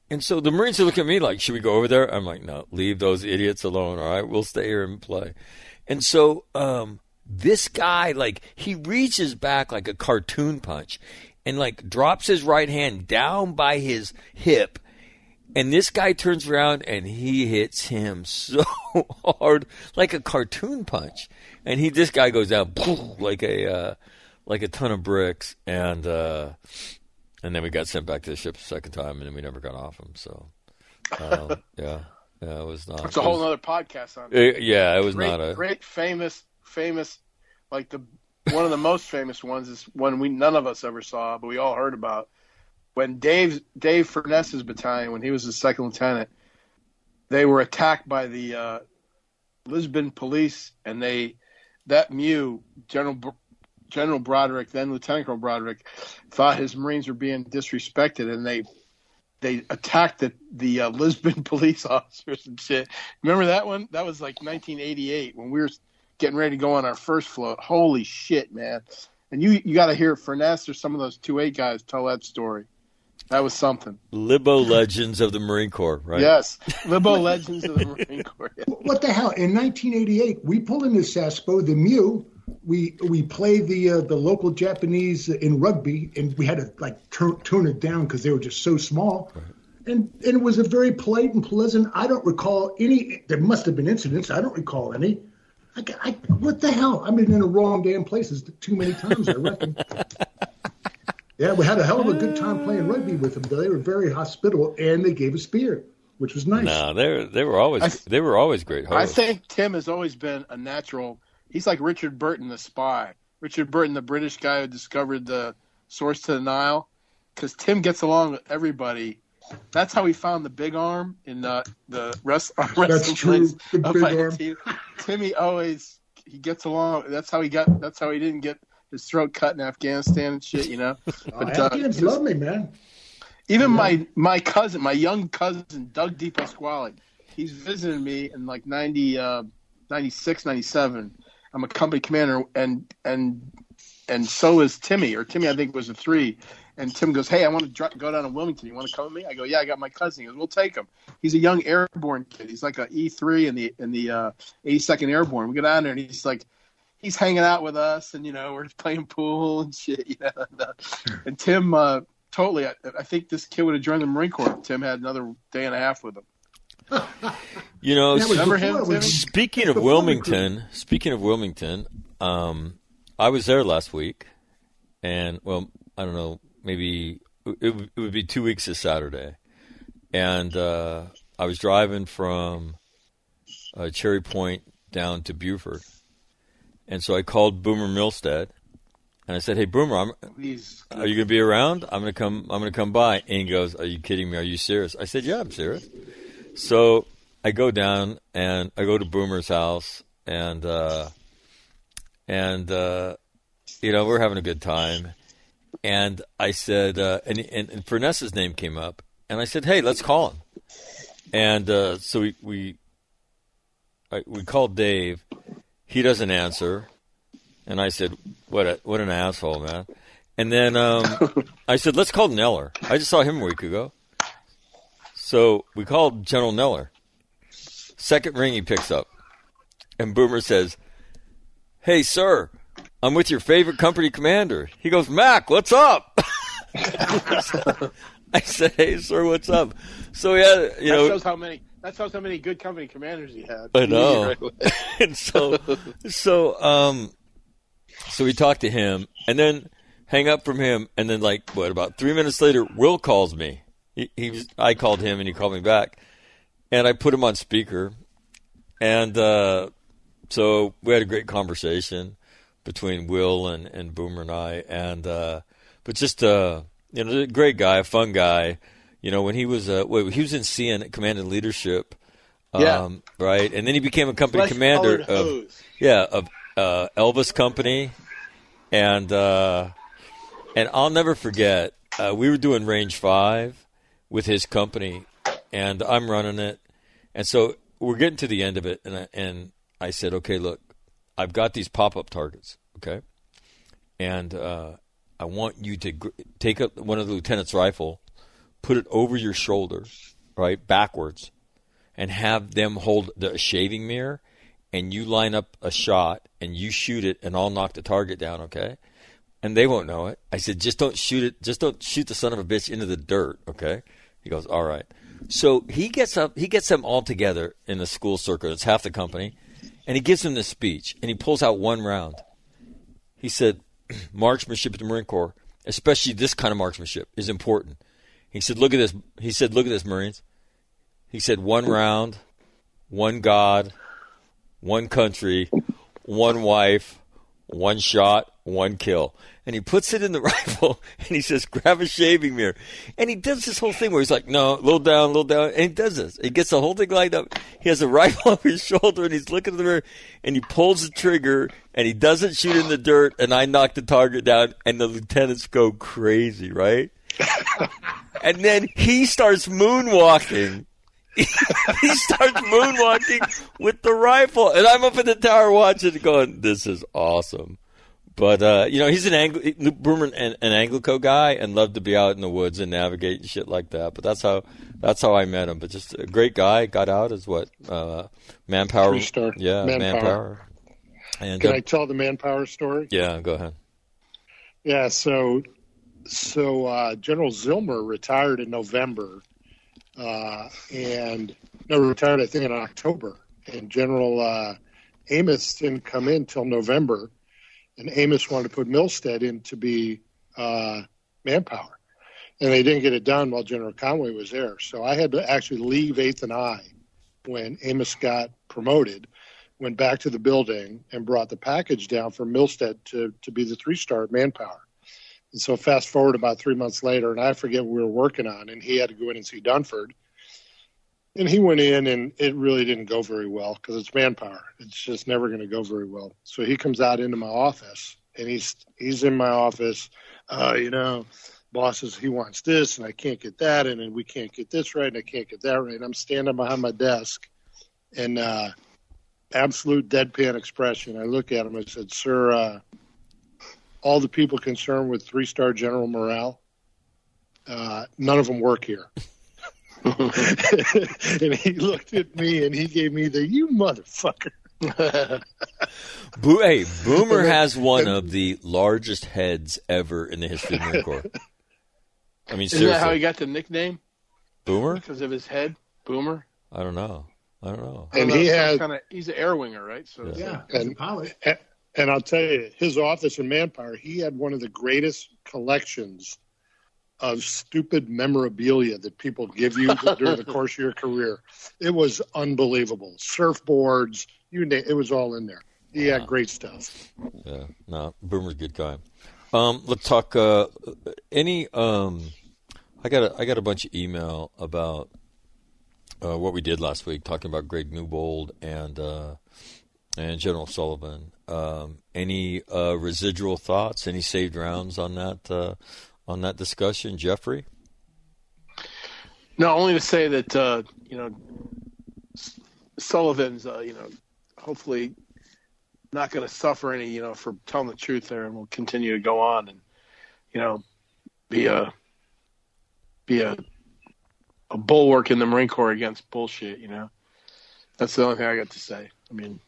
and so the Marines are looking at me like, should we go over there? I'm like, no, leave those idiots alone. All right, we'll stay here and play. And so um, this guy, like, he reaches back like a cartoon punch, and like drops his right hand down by his hip. And this guy turns around and he hits him so hard, like a cartoon punch. And he, this guy goes down like a, uh, like a ton of bricks. And, uh, and then we got sent back to the ship a second time, and then we never got off him. So, um, yeah, yeah, it was not. It's a it whole was- other podcast on Uh, yeah, it was great, not a. great famous famous like the one of the most famous ones is one we none of us ever saw but we all heard about when Dave Dave Furness's battalion when he was a second lieutenant they were attacked by the uh, Lisbon police and they that MEU General General Broderick then Lieutenant Colonel Broderick thought his Marines were being disrespected and they they attacked the the uh, Lisbon police officers and shit. Remember that one? That was like 1988 when we were getting ready to go on our first float. Holy shit, man! And you you got to hear Furness or some of those two eight guys tell that story. That was something. Libo legends of the Marine Corps, right? Yes, Libo legends of the Marine Corps. What the hell? In 1988, we pull into Sasebo, the MEU. We we play the uh, the local Japanese in rugby, and we had to like turn tone it down because they were just so small. And and it was a very polite and pleasant. I don't recall any. There must have been incidents. I don't recall any. I, I, what the hell? I've been in the wrong damn places too many times. I reckon. yeah, we had a hell of a good time playing rugby with them. They were very hospitable, and they gave us beer, which was nice. No, they were they were always I- they were always great hosts. I think Tim has always been a natural. He's like Richard Burton, the spy. Richard Burton, the British guy who discovered the source to the Nile, because Tim gets along with everybody. That's how he found the big arm in the the rest, wrestling That's true. place The of big arm. team. Timmy always he gets along. That's how he got. That's how he didn't get his throat cut in Afghanistan and shit. You know. Oh, Afghans love me, man. Even my my cousin, my young cousin Doug DePasquale, he's visiting me in like 90, uh, 96, 97. I'm a company commander, and and and so is Timmy, or Timmy I think was a three. And Tim goes, "Hey, I want to dr- go down to Wilmington. You want to come with me?" I go, "Yeah, I got my cousin." He goes, "We'll take him. He's a young airborne kid. He's like a E three in the in the uh, 82nd Airborne. We go down there, and he's like." He's hanging out with us, and you know we're playing pool and shit. You know, and, uh, and Tim, uh, totally. I, I think this kid would have joined the Marine Corps. Tim had another day and a half with him. You know, That Remember him, it was- Timmy? Speaking of Wilmington, speaking of Wilmington, um, I was there last week, and well, I don't know, maybe it, would- it would be two weeks this Saturday, and uh, I was driving from uh, Cherry Point down to Beaufort, and so I called Boomer Milstead, and I said, "Hey, Boomer, I'm, are you going to be around? I'm going to come. I'm going to come by." And he goes, "Are you kidding me? Are you serious?" I said, "Yeah, I'm serious." So I go down and I go to Boomer's house, and uh, and uh, you know we're having a good time. And I said, uh, and, and and Furness's name came up, and I said, "Hey, let's call him." And uh, so we we I, we called Dave. He doesn't answer, and I said, "What a what an asshole, man." And then um, I said, "Let's call Neller." I just saw him a week ago. So we called General Neller. Second ring he picks up. And Boomer says, Hey, sir, I'm with your favorite company commander. He goes, Mac, what's up? I said, Hey, sir, what's up? So he had, you that know, shows how many. That shows how many good company commanders he had. I know. and so, so, um, so we talked to him, and then hang up from him, and then like what? About three minutes later, Will calls me. He, he was, I called him, and he called me back, and I put him on speaker, and uh, so we had a great conversation between Will and, and Boomer and I, and uh, but just uh, you know, a great guy, a fun guy. You know, when he was uh, wait, he was in CN Command and Leadership, Yeah. um, right, and then he became a company Flesh commander of yeah of uh, Elvis Company, and uh, and I'll never forget. Uh, we were doing Range Five with his company, and I'm running it, and so we're getting to the end of it, and I, and I said, okay, look, I've got these pop up targets, okay, and uh, I want you to gr- take one of the lieutenant's rifle, put it over your shoulder, right, backwards, and have them hold the shaving mirror, and you line up a shot and you shoot it, and I'll knock the target down, okay? And they won't know it. I said, just don't shoot it. Just don't shoot the son of a bitch into the dirt, okay? He goes, all right. So he gets up. He gets them all together in the school circle. It's half the company, and he gives them this speech, and he pulls out one round. He said, "Marksmanship at the Marine Corps, especially this kind of marksmanship, is important." He said, "Look at this." He said, "Look at this, Marines." He said, "One round, one God, one country, one wife, one shot, one kill." And he puts it in the rifle, and he says, "Grab a shaving mirror." And he does this whole thing where he's like, "No, a little down, a little down," and he does this. He gets the whole thing lined up. He has a rifle over his shoulder, and he's looking in the mirror, and he pulls the trigger, and he doesn't shoot in the dirt, and I knock the target down, and the lieutenants go crazy, right? and then he starts moonwalking. he starts moonwalking with the rifle, and I'm up in the tower watching, going, "This is awesome." But uh, you know, he's an Anglo Boomer, an, an Anglico guy, and loved to be out in the woods and navigate and shit like that. But that's how that's how I met him. But just a great guy. Got out as what uh, manpower. Three-star. Yeah, Manpower. manpower. And Can uh, I tell the manpower story? yeah, go ahead. Yeah, so so uh, General Zilmer retired in November, uh, and no, retired I think in October, and General uh, Amos didn't come in till November, and Amos wanted to put Milstead in to be uh, manpower, and they didn't get it done while General Conway was there. So I had to actually leave Eighth and I when Amos got promoted. Went back to the building and brought the package down for Milstead to, to be the three star manpower. And so fast forward about three months later, and I forget what we were working on, and he had to go in and see Dunford. And he went in, and it really didn't go very well because it's manpower. It's just never going to go very well. So he comes out into my office, and he's he's in my office. Uh, you know, bosses, he wants this, and I can't get that, and then we can't get this right, and I can't get that right. And I'm standing behind my desk, and uh, absolute deadpan expression. I look at him. I said, "Sir." Uh, all the people concerned with three star general morale, uh, none of them work here. and he looked at me and he gave me the you motherfucker. Bo- hey, Boomer has one of the largest heads ever in the history of the Marine Corps. I mean, Isn't that how he got the nickname? Boomer. Because of his head, Boomer. I don't know. I don't know. And he had kind of he's an air winger, right? So Yeah, uh, he's a And- pilot. And I'll tell you, his office in Manpower, he had one of the greatest collections of stupid memorabilia that people give you during the course of your career. It was unbelievable. Surfboards, you name it was all in there. Yeah, great stuff. Yeah, no, Boomer's a good guy. Um, let's talk. Uh, any? Um, I got a, I got a bunch of email about uh, what we did last week, talking about Greg Newbold and uh, and General Sullivan. Um, any uh, residual thoughts? Any saved rounds on that uh, on that discussion, Jeffrey? No, only to say that uh, you know Sullivan's uh, you know hopefully not going to suffer any you know for telling the truth there, and will continue to go on and you know be a be a a bulwark in the Marine Corps against bullshit. You know, that's the only thing I got to say. I mean,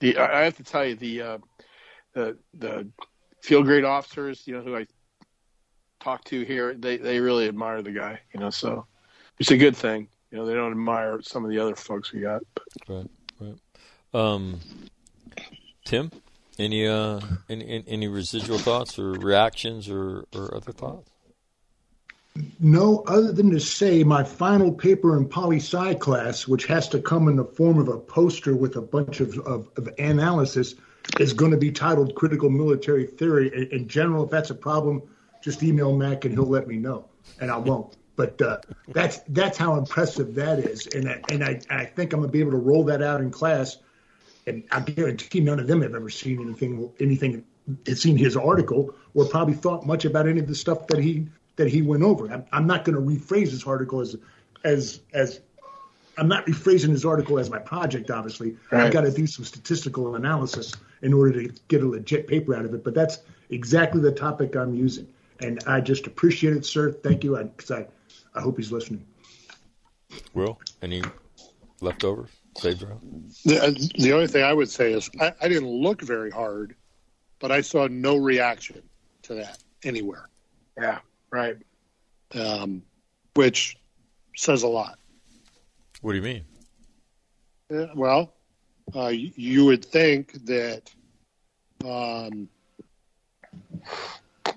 the I have to tell you the uh, the the field grade officers, you know, who I talk to here, they they really admire the guy. You know, so it's a good thing. You know, they don't admire some of the other folks we got. But Right, right. Um, Tim, any uh, any any residual thoughts or reactions or, or other thoughts? No, other than to say my final paper in poli sci class, which has to come in the form of a poster with a bunch of, of, of analysis, is going to be titled Critical Military Theory. In, in general, if that's a problem, just email Mac and he'll let me know, and I won't. But uh, that's that's how impressive that is, and I, and I, I think I'm gonna be able to roll that out in class, and I guarantee none of them have ever seen anything anything had seen his article or probably thought much about any of the stuff that he that he went over. I'm, I'm not going to rephrase his article as as as I'm not rephrasing his article as my project. Obviously, Right. I've got to do some statistical analysis in order to get a legit paper out of it. But that's exactly the topic I'm using, and I just appreciate it, sir. Thank you, because I, I hope he's listening. Will any leftovers saved round? The, the only thing I would say is I, I didn't look very hard, but I saw no reaction to that anywhere, yeah, right. um, which says a lot. What do you mean? Yeah, well, uh, y- you would think that um,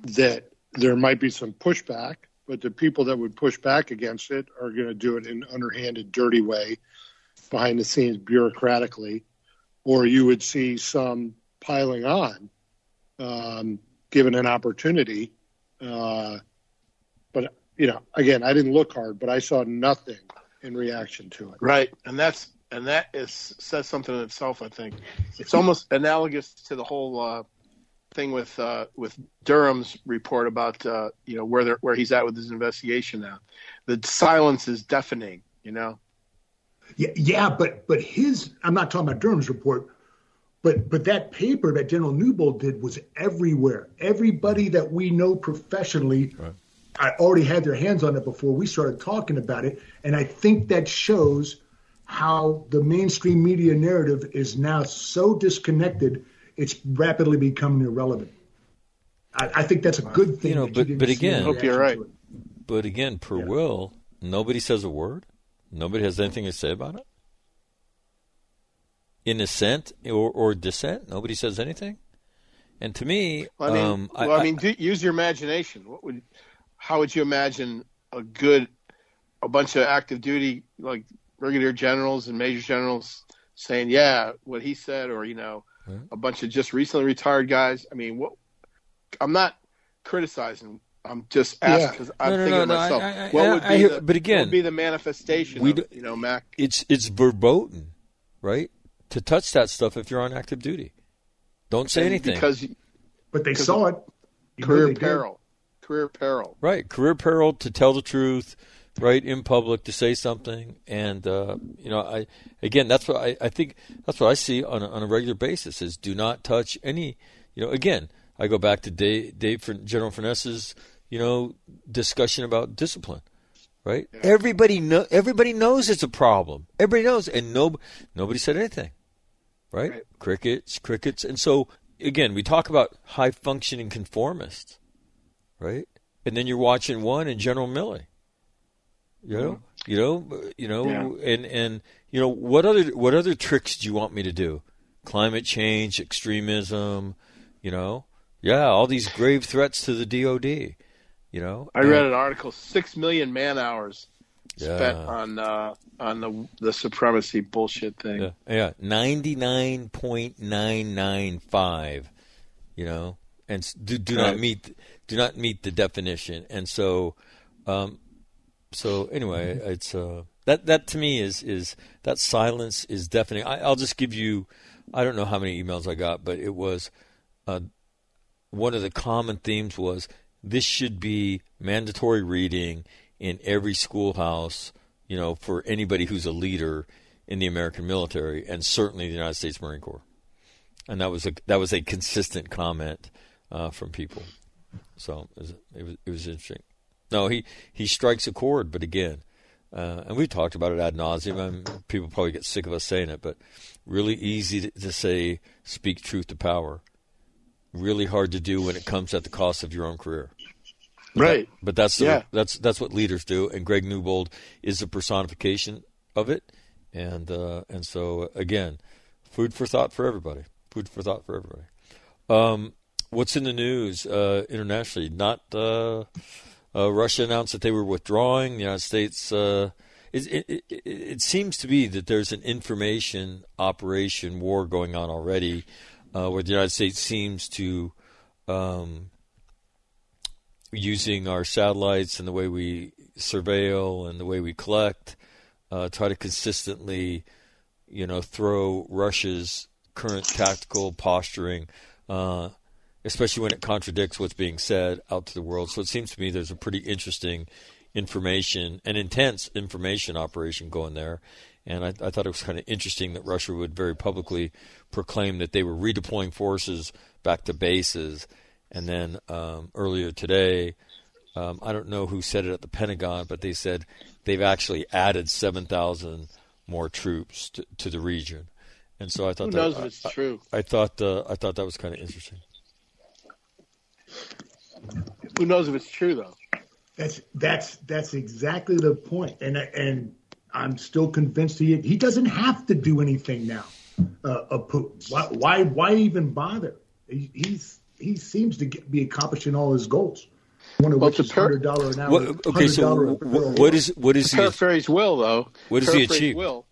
that there might be some pushback, but the people that would push back against it are going to do it in an underhanded, dirty way, behind the scenes, bureaucratically, or you would see some piling on, um, given an opportunity. Uh, but you know, again, I didn't look hard, but I saw nothing in reaction to it. Right, and that's and that is says something in itself. I think it's almost analogous to the whole uh, thing with uh, with Durham's report about uh, you know where where he's at with his investigation now. The silence is deafening. You know, Yeah, yeah, but but his I'm not talking about Durham's report, but but that paper that General Newbold did was everywhere. Everybody that we know professionally, I already had their hands on it before we started talking about it, and I think that shows how the mainstream media narrative is now so disconnected, it's rapidly becoming irrelevant. I, I think that's a good thing. You know, but- didn't but again- Hope you're right. But again, per Will, nobody says a word. Nobody has anything to say about it. In assent or, or dissent, nobody says anything. And to me, I mean, um, well, I, mean, do, use your imagination. What would, how would you imagine a good, a bunch of active duty like brigadier generals and major generals saying, "Yeah, what he said," or you know, a bunch of just recently retired guys. I mean, what? I'm not criticizing. I'm just asking Yeah. because I'm No, no, thinking no, to no, I- myself, I- I- what would I be the, but again, what would be the manifestation? we of, do- you know, Mac. it's it's verboten, right, to touch that stuff if you're on active duty. Don't say And anything. because But they saw it. You career they did. peril, career peril. Right, career peril to tell the truth, right in public to say something, and uh, you know, I again, that's what I, I think. That's what I see on a, on a regular basis is do not touch any. You know, again, I go back to Dave, Dave General Furness's you know discussion about discipline. Right, everybody know everybody knows it's a problem. Everybody knows, and no nobody said anything. Right? Right. crickets, crickets, and so again, we talk about high functioning conformists right? and then you're watching one and General Milley. You know, you know, you know, and and you know what other what other tricks do you want me to do? Climate change, extremism, you know, yeah, all these grave threats to the DoD. You know, I read an article: six million man hours spent on uh, on the the supremacy bullshit thing. Yeah, yeah, ninety nine point nine nine five. You know, and do do not meet do not meet the definition, and so, um, so anyway, it's uh that that to me is is that silence is deafening. I, I'll just give you, I don't know how many emails I got, but it was, uh, one of the common themes was this should be mandatory reading in every schoolhouse, you know, for anybody who's a leader in the American military and certainly the United States Marine Corps. And that was a that was a consistent comment uh, from people. So it was, it was it was interesting. No, he he strikes a chord, but again, uh, and we talked about it ad nauseum. and people probably get sick of us saying it, but really easy to, to say speak truth to power. Really hard to do when it comes at the cost of your own career. But Right. that- but that's the, Yeah. that's that's what leaders do, and Greg Newbold is a personification of it. And uh, and so again, food for thought for everybody. Food for thought for everybody. Um, what's in the news uh, internationally? Not uh, uh, Russia announced that they were withdrawing. The United States. Uh, it, it, it, it seems to be that there's an information operation war going on already, uh, where the United States seems to um, using our satellites and the way we surveil and the way we collect, uh, try to consistently, you know, throw Russia's current tactical posturing, uh, especially when it contradicts what's being said, out to the world. So it seems to me there's a pretty interesting information, an intense information operation going there. And I, I thought it was kind of interesting that Russia would very publicly proclaim that they were redeploying forces back to bases. And then um, earlier today, um, I don't know who said it at the Pentagon, but they said they've actually added 7,000 more troops to, to the region. And so I thought Who that, knows if I- it's true? I, I thought uh, I thought that was kind of interesting. Who knows if it's true though? That's that's that's exactly the point, and and I'm still convinced he he doesn't have to do anything now. Uh, of Putin. Why, why why even bother? He, he's he seems to get, be accomplishing all his goals. One of Well, which to is hundred dollar an hour. What, okay, so $100 a wh- barrel. what is what is To he? paraphrase Will though. What does he achieve? Will.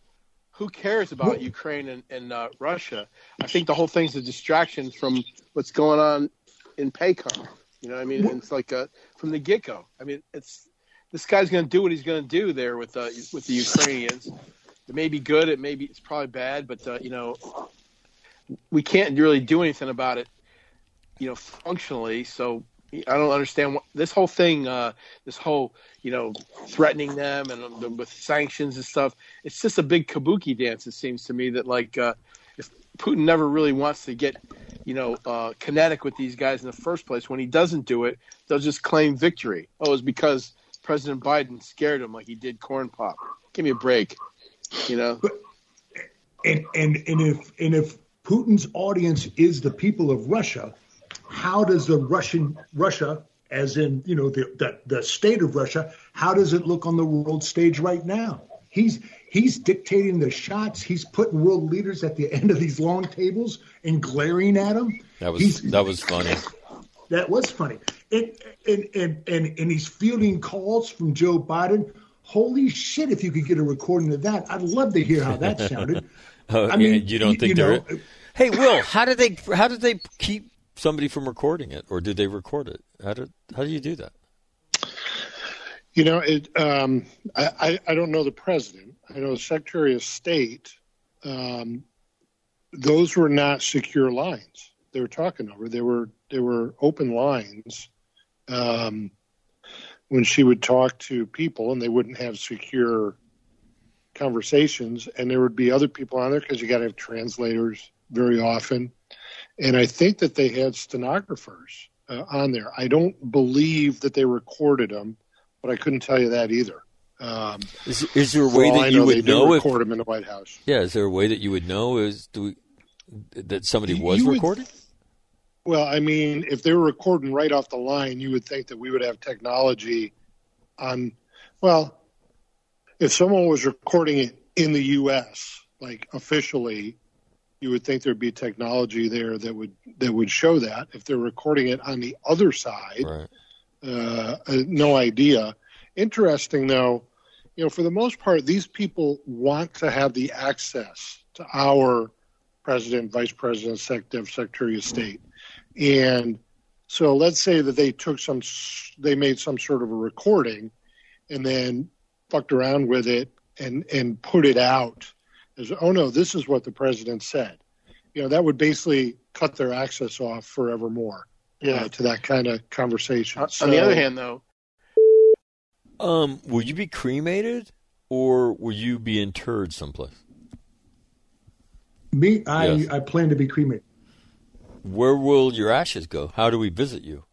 Who cares about Ukraine and, and uh, Russia? I think the whole thing's a distraction from what's going on in PACOM. You know, what I mean, it's like uh, from the get go. I mean, it's this guy's going to do what he's going to do there with uh, with the Ukrainians. It may be good. It may be. It's probably bad. But uh, you know, we can't really do anything about it. You know, functionally. So I don't understand what this whole thing. Uh, this whole you know threatening them and um, with sanctions and stuff. It's just a big kabuki dance. It seems to me that like uh, if Putin never really wants to get you know uh, kinetic with these guys in the first place, when he doesn't do it, they'll just claim victory. Oh, it's because President Biden scared him like he did corn pop. Give me a break. You know. and and and if and if Putin's audience is the people of Russia, how does the Russian Russia, as in you know the the, the state of Russia, how does it look on the world stage right now? He's he's dictating the shots. He's putting world leaders at the end of these long tables and glaring at them. That was He's- that was funny. That was funny. And and and and and he's fielding calls from Joe Biden. Holy shit! If you could get a recording of that, I'd love to hear how that sounded. Oh, I mean, you don't think you they're? hey, Will, how did they? How did they keep somebody from recording it, or did they record it? How did? How do you do that? You know, it. Um, I, I don't know the president. I know the Secretary of State. Um, those were not secure lines. They were talking over. They were they were open lines. Um, when she would talk to people, and they wouldn't have secure conversations, and there would be other people on there because you got to have translators very often. And I think that they had stenographers uh, on there. I don't believe that they recorded them, but I couldn't tell you that either. Um, Is, is there a way that I you know, would know if? record them in the White House? Yeah, is there a way that you would know? Is do we, that somebody was You would- recording? Well, I mean, if they were recording right off the line, you would think that we would have technology on. Well, if someone was recording it in the U.S., like officially, you would think there'd be technology there that would that would show that. If they're recording it on the other side, Right. Uh, uh, no idea. Interesting though, you know, for the most part, these people want to have the access to our president, vice president, secretary of state, and so let's say that they took some, they made some sort of a recording, and then fucked around with it and and put it out as, oh no, this is what the president said. You know, that would basically cut their access off forevermore Yeah. to that kind of conversation. On the other hand, though, Um, will you be cremated or will you be interred someplace? Me, I, Yes. I plan to be cremated. Where will your ashes go? How do we visit you?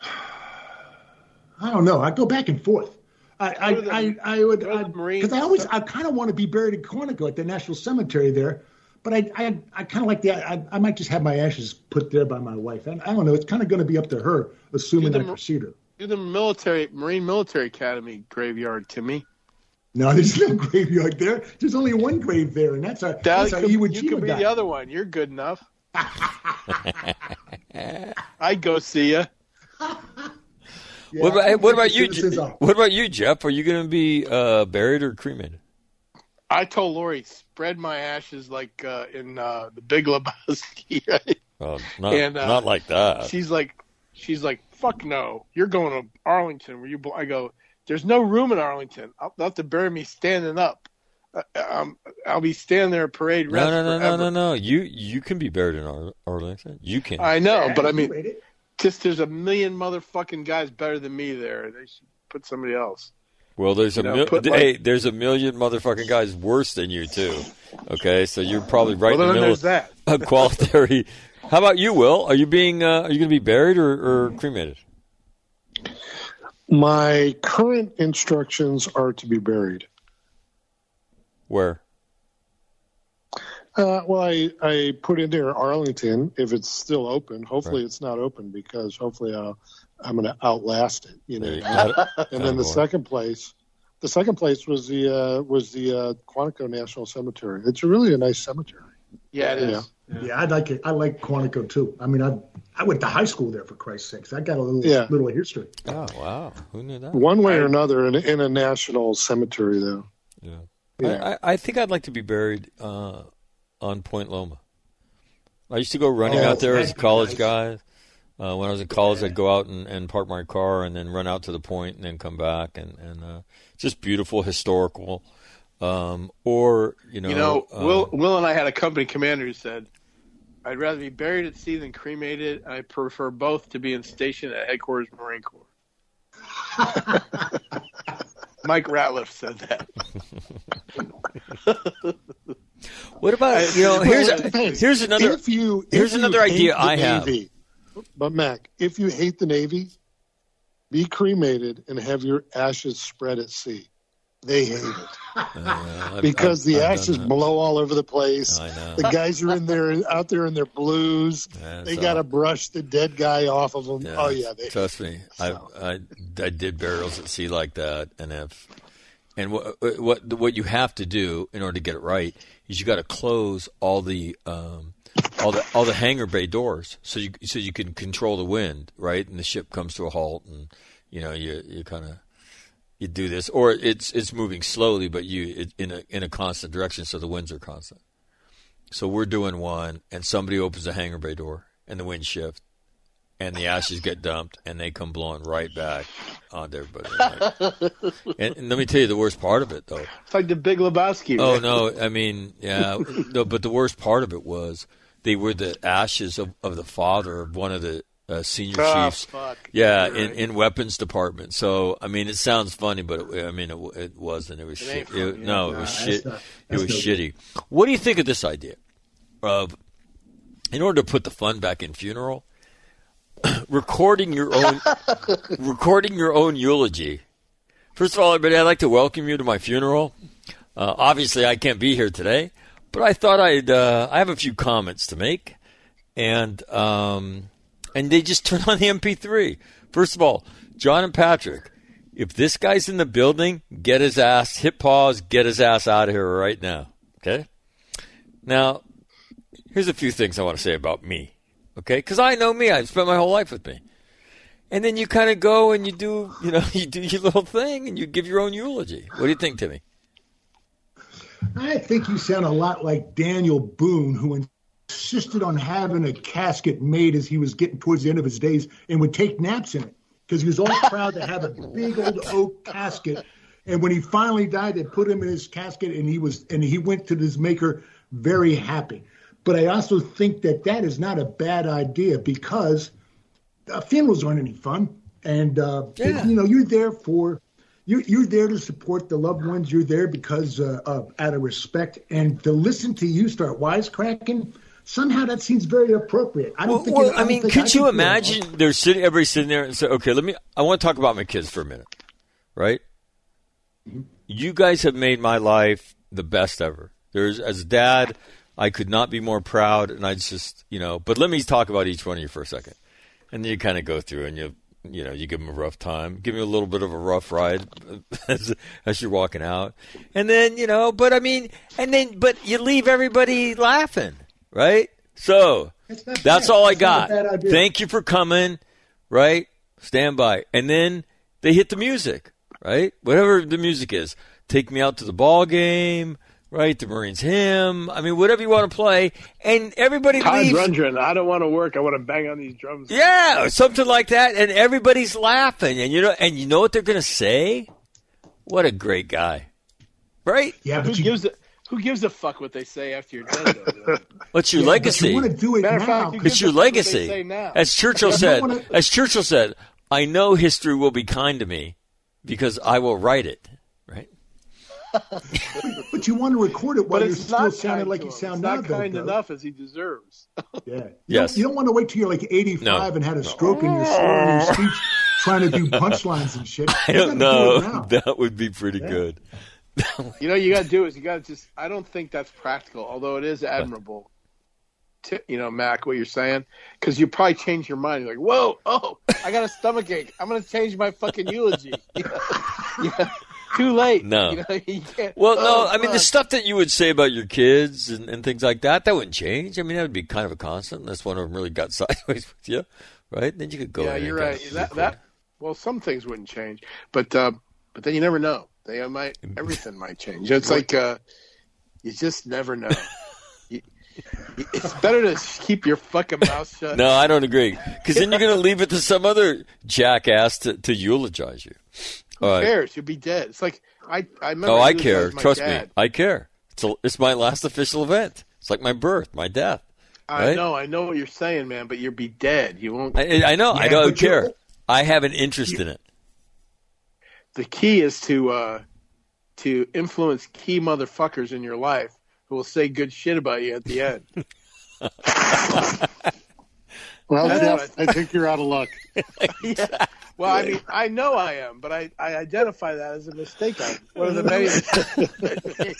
I don't know. I go back and forth. I I, the- I, I would go to the Marine- because I always I kind of want to be buried in Quantico at the National Cemetery there, but I I, I kind of like the I, I might just have my ashes put there by my wife. And I don't know. It's kind of going to be up to her, assuming Do I the- proceed her. do the military Marine Military Academy graveyard, Timmy. No, there's no graveyard there. There's only one grave there, and that's our That that's our could, Iwo you Jima could be guy. the other one. You're good enough. I'd go see you. Yeah, what about what about you? citizens What about you, Jeff? Are you going to be uh, buried or cremated? I told Lori spread my ashes like uh, in uh, the Big Lebowski. Right? Oh, not And, uh, not like that. she's like, she's like, fuck no, you're going to Arlington. Where you? bel-" I go, there's no room in Arlington. I'll they'll have to bury me standing up. Uh, um, I'll be standing there at parade No, rest no, no, no, forever. no, no. You you can be buried in Ar- Arlington. You can. I know, Yeah, but I mean, just there's a million motherfucking guys better than me there. They should put somebody else. Well, there's a You know, mil- hey, like- there's a million motherfucking guys worse than you too. Okay, so you're probably right well, in the middle there's of that. a quality. How about you, Will? Are you being uh, are you going to be buried or, or cremated? My current instructions are to be buried. Where? Uh, well, I, I put in there Arlington if it's still open. Hopefully, it's not open because hopefully I'll, I'm going to outlast it. You know. You go. and then the second place, the second place was the uh, was the uh, Quantico National Cemetery. It's really a nice cemetery. Yeah, it is. Yeah. Yeah, I like it. I like Quantico too. I mean, I I went to high school there for Christ's sakes. I got a little Yeah. little history. Oh wow, who knew that? One way or another, in, a- in a national cemetery, though. Yeah. Yeah. I, I, I think I'd like to be buried uh, on Point Loma. I used to go running Oh, out there as a college nice. guy. Uh, when I was in college, I'd go out and, and park my car and then run out to the point and then come back and and uh, just beautiful, historical. Um, or you know, You know, uh, Will Will and I had a company commander who said, "I'd rather be buried at sea than cremated. I prefer both to being stationed at headquarters Marine Corps." Mike Ratliff said that. What about you know? Here's it here's another If you, here's you another hate idea I have. Navy, But Mac, if you hate the Navy, be cremated and have your ashes spread at sea. They hate it Uh, because I've- the I've done ashes blow all over the place. I know. The guys are in there out there in their blues. They so- got to brush the dead guy off of them. Yeah, oh yeah, they, trust me. I, I I did burials at sea like that, and if and what what what you have to do in order to get it right is you got to close all the um, all the all the hangar bay doors so you so you can control the wind, right? And the ship comes to a halt, and you know you you kind of you do this, or it's it's moving slowly, but you it, in a in a constant direction, so the winds are constant. So we're doing one, and somebody opens the hangar bay door, and the wind shift, and the ashes get dumped, and they come blowing right back onto everybody. and, and let me tell you the worst part of it, though. It's like the Big Lebowski. Oh no, I mean, yeah, no, but the worst part of it was they were the ashes of, of the father of one of the uh, senior Oh, chiefs. fuck. Yeah, You're in, right. in weapons department. So I mean, it sounds funny, but it, I mean, it, it wasn't. It was It shit. It- no, it was shit. not- it was shitty. What do you think of this idea of, in order to put the fun back in funeral, recording your own, recording your own eulogy? First of all, everybody, I'd like to welcome you to my funeral. Uh, obviously, I can't be here today, but I thought I'd. Uh, I have a few comments to make, and um, and they just turn on the MP3. First of all, John and Patrick, if this guy's in the building, get his ass, hit pause, get his ass out of here right now. Okay. Now, here's a few things I want to say about me. Okay, because I know me. I've spent my whole life with me. And then you kind of go and you do, you know, you do your little thing and you give your own eulogy. What do you think, Timmy? I think you sound a lot like Daniel Boone, who insisted on having a casket made as he was getting towards the end of his days and would take naps in it because he was all proud to have a big old oak casket. And when he finally died, they put him in his casket, and he was and he went to his maker very happy. But I also think that that is not a bad idea because uh, funerals aren't any fun, and uh, Yeah. you know you're there for you're, you're there to support the loved ones. You're there because uh, of, out of respect, and to listen to you start wisecracking. Somehow that seems very appropriate. I don't Well, think. well, it, I don't mean, could I you imagine they're sitting, everybody sitting there and say, okay, let me, I want to talk about my kids for a minute, right? You guys have made my life the best ever. There's, as dad, I could not be more proud, and I just, you know, but let me talk about each one of you for a second. And then you kind of go through and you, you know, you give them a rough time, give them a little bit of a rough ride as, as you're walking out. And then, you know, but I mean, and then, but you leave everybody laughing, right? So that's all I not got. a bad idea. Thank you for coming, right? Stand by. And then they hit the music, right? Whatever the music is. Take me out to the ball game, right? The Marines him. I mean, whatever you want to play. And everybody Todd leaves. Rundgren, I don't want to work. I want to bang on these drums. Yeah, or something like that, and everybody's laughing, and you know, and you know what they're gonna say? What a great guy, right? Yeah, Who but you, gives a Who gives a fuck what they say after you're dead? Though? What's your yeah, legacy? you want to do it Matter now. fact, you 'cause It's your gives a fuck what they legacy. say now. As Churchill said, wanna- as Churchill said, I know history will be kind to me because I will write it. Right? But you want to record it while you're it's still sounding like you him. sound it's now, not though, kind Doug. enough as he deserves. Yeah. You, Yes. don't, you don't want to wait till you're like 85 No. and had a stroke and you're slurring your speech trying to do punchlines and shit. I don't gotta do know. That would be pretty good. You know, you got to do is you got to just. I don't think that's practical, although it is admirable. To, you know, Mac, what you're saying, because you probably change your mind. You're like, whoa, oh, I got a stomach ache. I'm gonna change my fucking eulogy. yeah. Too late. No. You know, you can't, Well, no, oh, I mean the stuff that you would say about your kids and, and things like that, that wouldn't change. I mean, that would be kind of a constant unless one of them really got sideways with you, right? Then you could go. Yeah, in you're kinda right. That that. Well, some things wouldn't change, but uh, but then you never know. They might everything might change. It's like uh, you just never know. You- you- it's better to keep your fucking mouth shut. No, I don't agree. Because then you're going to leave it to some other jackass to, to eulogize you. All Who right. cares? You'll be dead. It's like I I remember. Oh, I care. my Trust dad. me, I care. It's a, it's my last official event. It's like my birth, my death. I right? know, I know what you're saying, man. But you'll be dead. You won't. I, I know. I don't care. I have an interest in it. the key is to uh, to influence key motherfuckers in your life who will say good shit about you at the end. Well, Jeff, I think you're out of luck. yeah. Well, I mean, I know I am, but I, I identify that as a mistake. I, one of the many.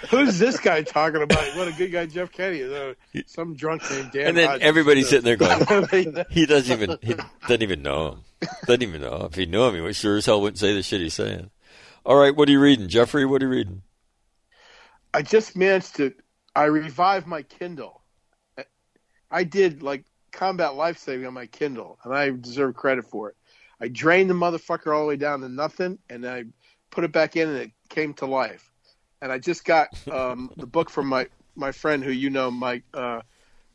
Who's this guy talking about? What a good guy Jeff Kenny is. Uh, some drunk named Dan. And then Hodges. everybody's sitting there going, going. he doesn't even he doesn't even know him. Doesn't even know. If he knew him, he would sure as hell wouldn't say the shit he's saying. All right, what are you reading, Jeffrey? What are you reading? I just managed to. I revived my Kindle. I did like combat life saving on my Kindle, and I deserve credit for it. I drained the motherfucker all the way down to nothing, and I put it back in, and it came to life. And I just got um, the book from my my friend who you know, Mike uh,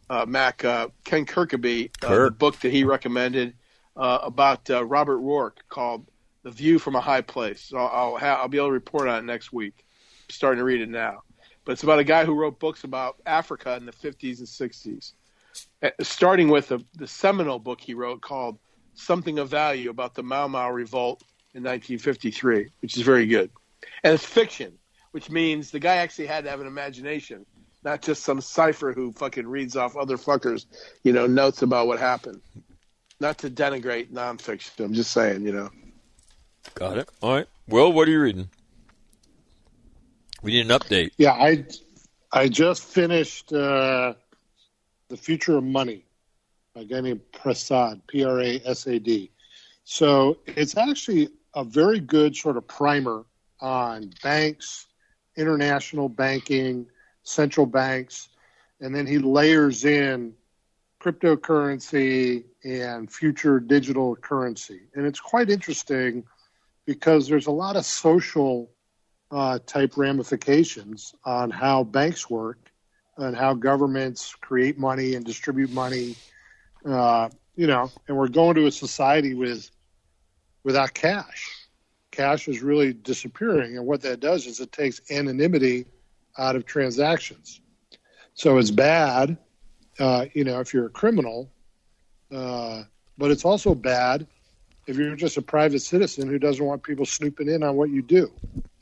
uh, Mac uh, Ken Kirkaby, uh, the book that he recommended uh, about uh, Robert Ruark called "The View from a High Place." So I'll ha- I'll be able to report on it next week. I'm starting to read it now, but it's about a guy who wrote books about Africa in the 50s and 60s, Uh, starting with the seminal book he wrote called "Something of Value" about the Mau Mau Revolt in 1953, which is very good, and it's fiction, which means the guy actually had to have an imagination, not just some cipher who fucking reads off other fuckers, you know, notes about what happened. Not to denigrate nonfiction, I'm just saying, you know. Got it. All right. Well, what are you reading? We need an update. Yeah, I I just finished uh, the The Future of Money by a guy named Prasad, P R A S A D. So it's actually a very good sort of primer on banks, international banking, central banks, and then he layers in cryptocurrency and future digital currency. And it's quite interesting because there's a lot of social uh, type ramifications on how banks work and how governments create money and distribute money. Uh, you know, and we're going to a society with without cash. Cash is really disappearing, and what that does is it takes anonymity out of transactions. So it's bad, uh, you know, if you're a criminal, uh, but it's also bad if you're just a private citizen who doesn't want people snooping in on what you do.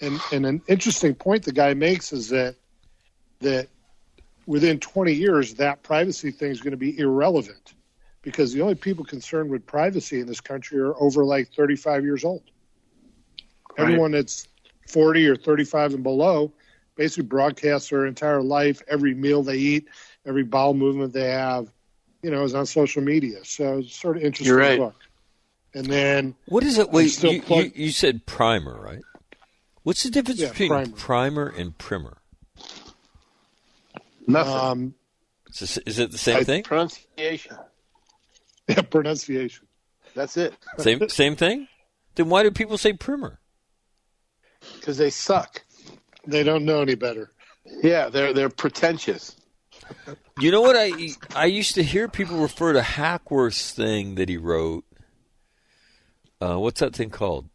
And and an interesting point the guy makes is that that within 20 years that privacy thing is going to be irrelevant because the only people concerned with privacy in this country are over like 35 years old. Right. Everyone that's 40 or 35 and below basically broadcasts their entire life, every meal they eat, every bowel movement they have, you know, is on social media. So it's sort of interesting You're right. book. And then What is it? I'm Wait, you, plug- you, you said primer, right? What's the difference Yeah, between primer. primer. and primer? Nothing. um, Is, this- is it the same I- thing? Pronunciation. yeah, pronunciation. That's it. Same same thing? Then why do people say primer? Because they suck. They don't know any better. Yeah, they're they're pretentious. You know what I I used to hear people refer to Hackworth's thing that he wrote. Uh, what's that thing called?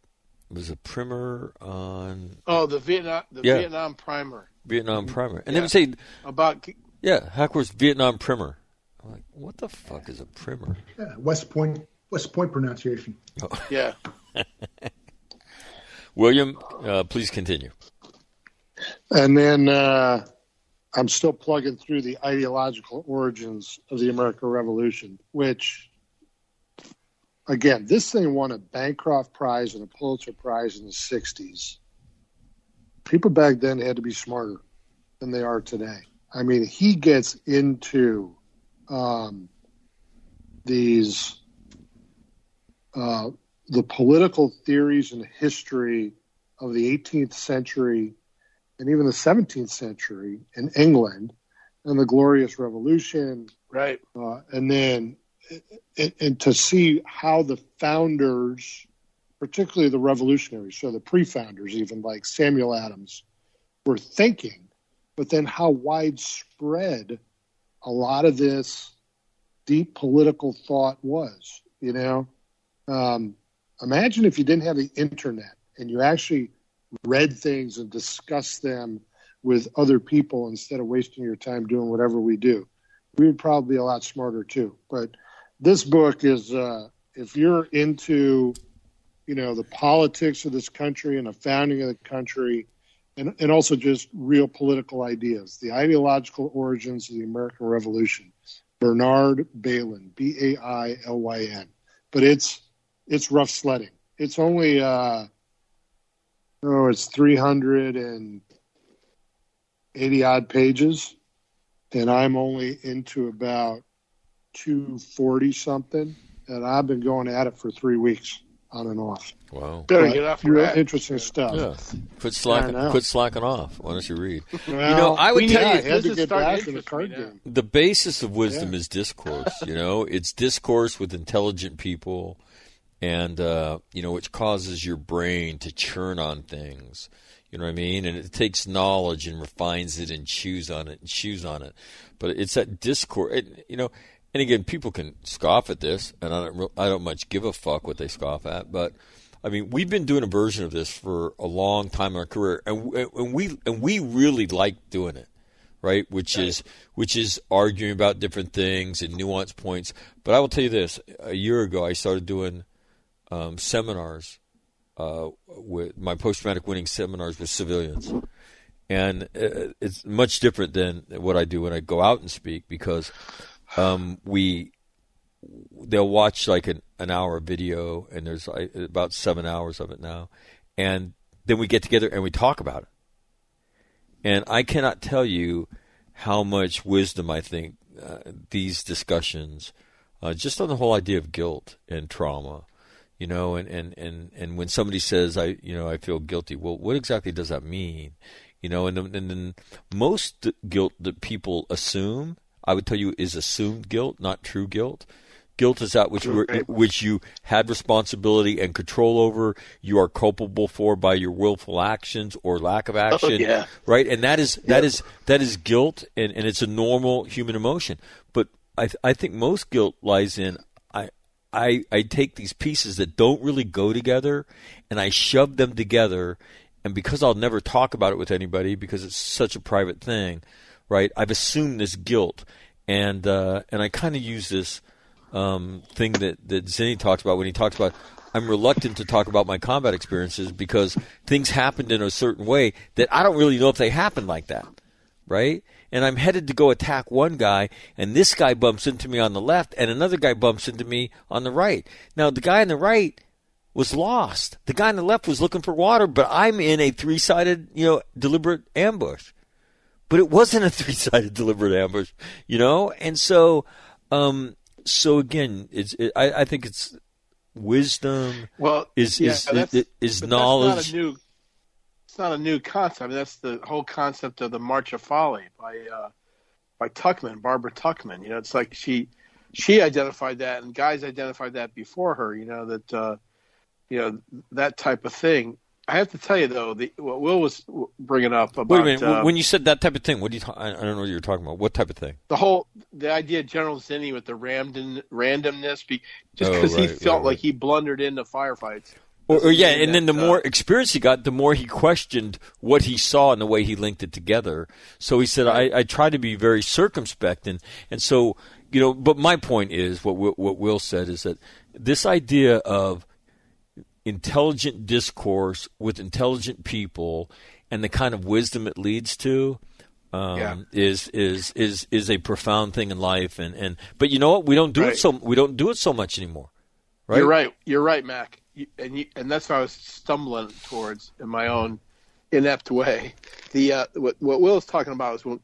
It was a primer on Oh, the Vietnam the Yeah. Vietnam primer Vietnam primer, and Yeah. they would say, about "Yeah, Hackworth's Vietnam primer." I'm like, "What the fuck is a primer?" Yeah, West Point, West Point pronunciation. yeah. William, uh, please continue. And then uh, I'm still plugging through the ideological origins of the American Revolution, which, again, this thing won a Bancroft Prize and a Pulitzer Prize in the 60s. People back then had to be smarter than they are today. I mean, he gets into um, these uh, the political theories and history of the 18th century and even the 17th century in England and the Glorious Revolution, Right. uh, and then and, and to see how the founders, particularly the revolutionaries, so the pre-founders, even like Samuel Adams, were thinking, but then how widespread a lot of this deep political thought was. You know, um, imagine if you didn't have the internet and you actually read things and discussed them with other people instead of wasting your time doing whatever we do. We would probably be a lot smarter too. But this book is, uh, if you're into, you know, the politics of this country and the founding of the country, and, and also just real political ideas, the ideological origins of the American Revolution. Bernard Bailyn, B A I L Y N. But it's it's rough sledding. It's only uh, oh, it's three hundred and eighty odd pages, and I'm only into about two forty something, and I've been going at it for three weeks on and off. Wow. Better But get off your ass. interesting stuff. Yeah. Quit slacking. Quit slacking off. Why don't you read? Well, you know, I would tell you need- had This is back in the card game. the basis of wisdom Yeah. is discourse. You know, it's discourse with intelligent people, and uh, you know, which causes your brain to churn on things. You know what I mean? And it takes knowledge and refines it and chews on it and chews on it. But it's that discourse. It, you know, and again, people can scoff at this, and I don't. I don't much give a fuck what they scoff at, but. I mean, we've been doing a version of this for a long time in our career, and and we and we really like doing it right? Which is which is arguing about different things and nuance points. But I will tell you this: a year ago, I started doing um, seminars uh, with my post traumatic winning seminars with civilians, and uh, it's much different than what I do when I go out and speak because um, we they'll watch like an, an hour video and there's like, about seven hours of it now and then we get together and we talk about it and I cannot tell you how much wisdom I think uh, these discussions, uh, just on the whole idea of guilt and trauma, you know, and, and, and, and when somebody says, I, you know, I feel guilty, well, what exactly does that mean? You know, and and then most guilt that people assume, I would tell you, is assumed guilt, not true guilt. Guilt is that which were, which you had responsibility and control over. You are culpable for by your willful actions or lack of oh, action. Oh, yeah. Right, and that is that is that is guilt, and, and it's a normal human emotion. But I I think most guilt lies in I I I take these pieces that don't really go together, and I shove them together, and because I'll never talk about it with anybody because it's such a private thing, right? I've assumed this guilt, and uh, and I kind of use this um, thing that that Zinni talks about when he talks about I'm reluctant to talk about my combat experiences because things happened in a certain way that I don't really know if they happened like that, right? And I'm headed to go attack one guy, and this guy bumps into me on the left, and another guy bumps into me on the right. Now the guy on the right was lost. The guy on the left was looking for water, but I'm in a three-sided, you know, deliberate ambush. But it wasn't a three-sided deliberate ambush, you know, and so. Um, so again, it's it, I, I think it's wisdom. Well, is yeah, is is, is knowledge. Not a new. It's not a new concept. I mean, that's the whole concept of the March of Folly by uh, by Tuchman, Barbara Tuchman. You know, it's like she she identified that, and guys identified that before her. You know that uh, you know that type of thing. I have to tell you though, the, what Will was bringing up about Wait a minute. uh, when you said that type of thing, what do you? Ta- I I don't know what you're talking about. What type of thing? the whole the idea of General Zinni with the ramdom, randomness, be, just Oh, because he felt right, like he blundered into firefights. Or, or yeah, and then the uh, more experience he got, the more he questioned what he saw and the way he linked it together. So he said, I, I try to be very circumspect, and and so you know. But my point is, what what Will said is that this idea of intelligent discourse with intelligent people and the kind of wisdom it leads to. Um, Yeah. is is is is a profound thing in life, and, and but you know what? We don't do it so we don't do it so much anymore, right? You're right. You're right, Mac. You, and you, and that's what I was stumbling towards in my own inept way. The uh, what what Will is talking about is when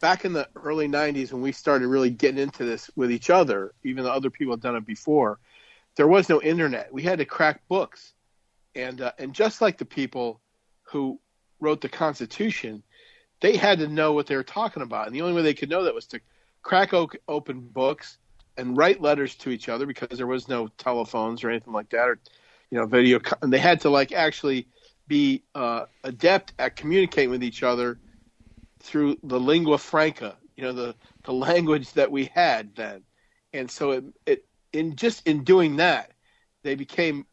back in the early '90s when we started really getting into this with each other, even though other people had done it before. There was no internet. We had to crack books, and uh, and just like the people who wrote the Constitution, they had to know what they were talking about, and the only way they could know that was to crack open books and write letters to each other because there was no telephones or anything like that, or you know, video. And they had to like actually be uh, adept at communicating with each other through the lingua franca, you know, the the language that we had then. And so it, it in just in doing that, they became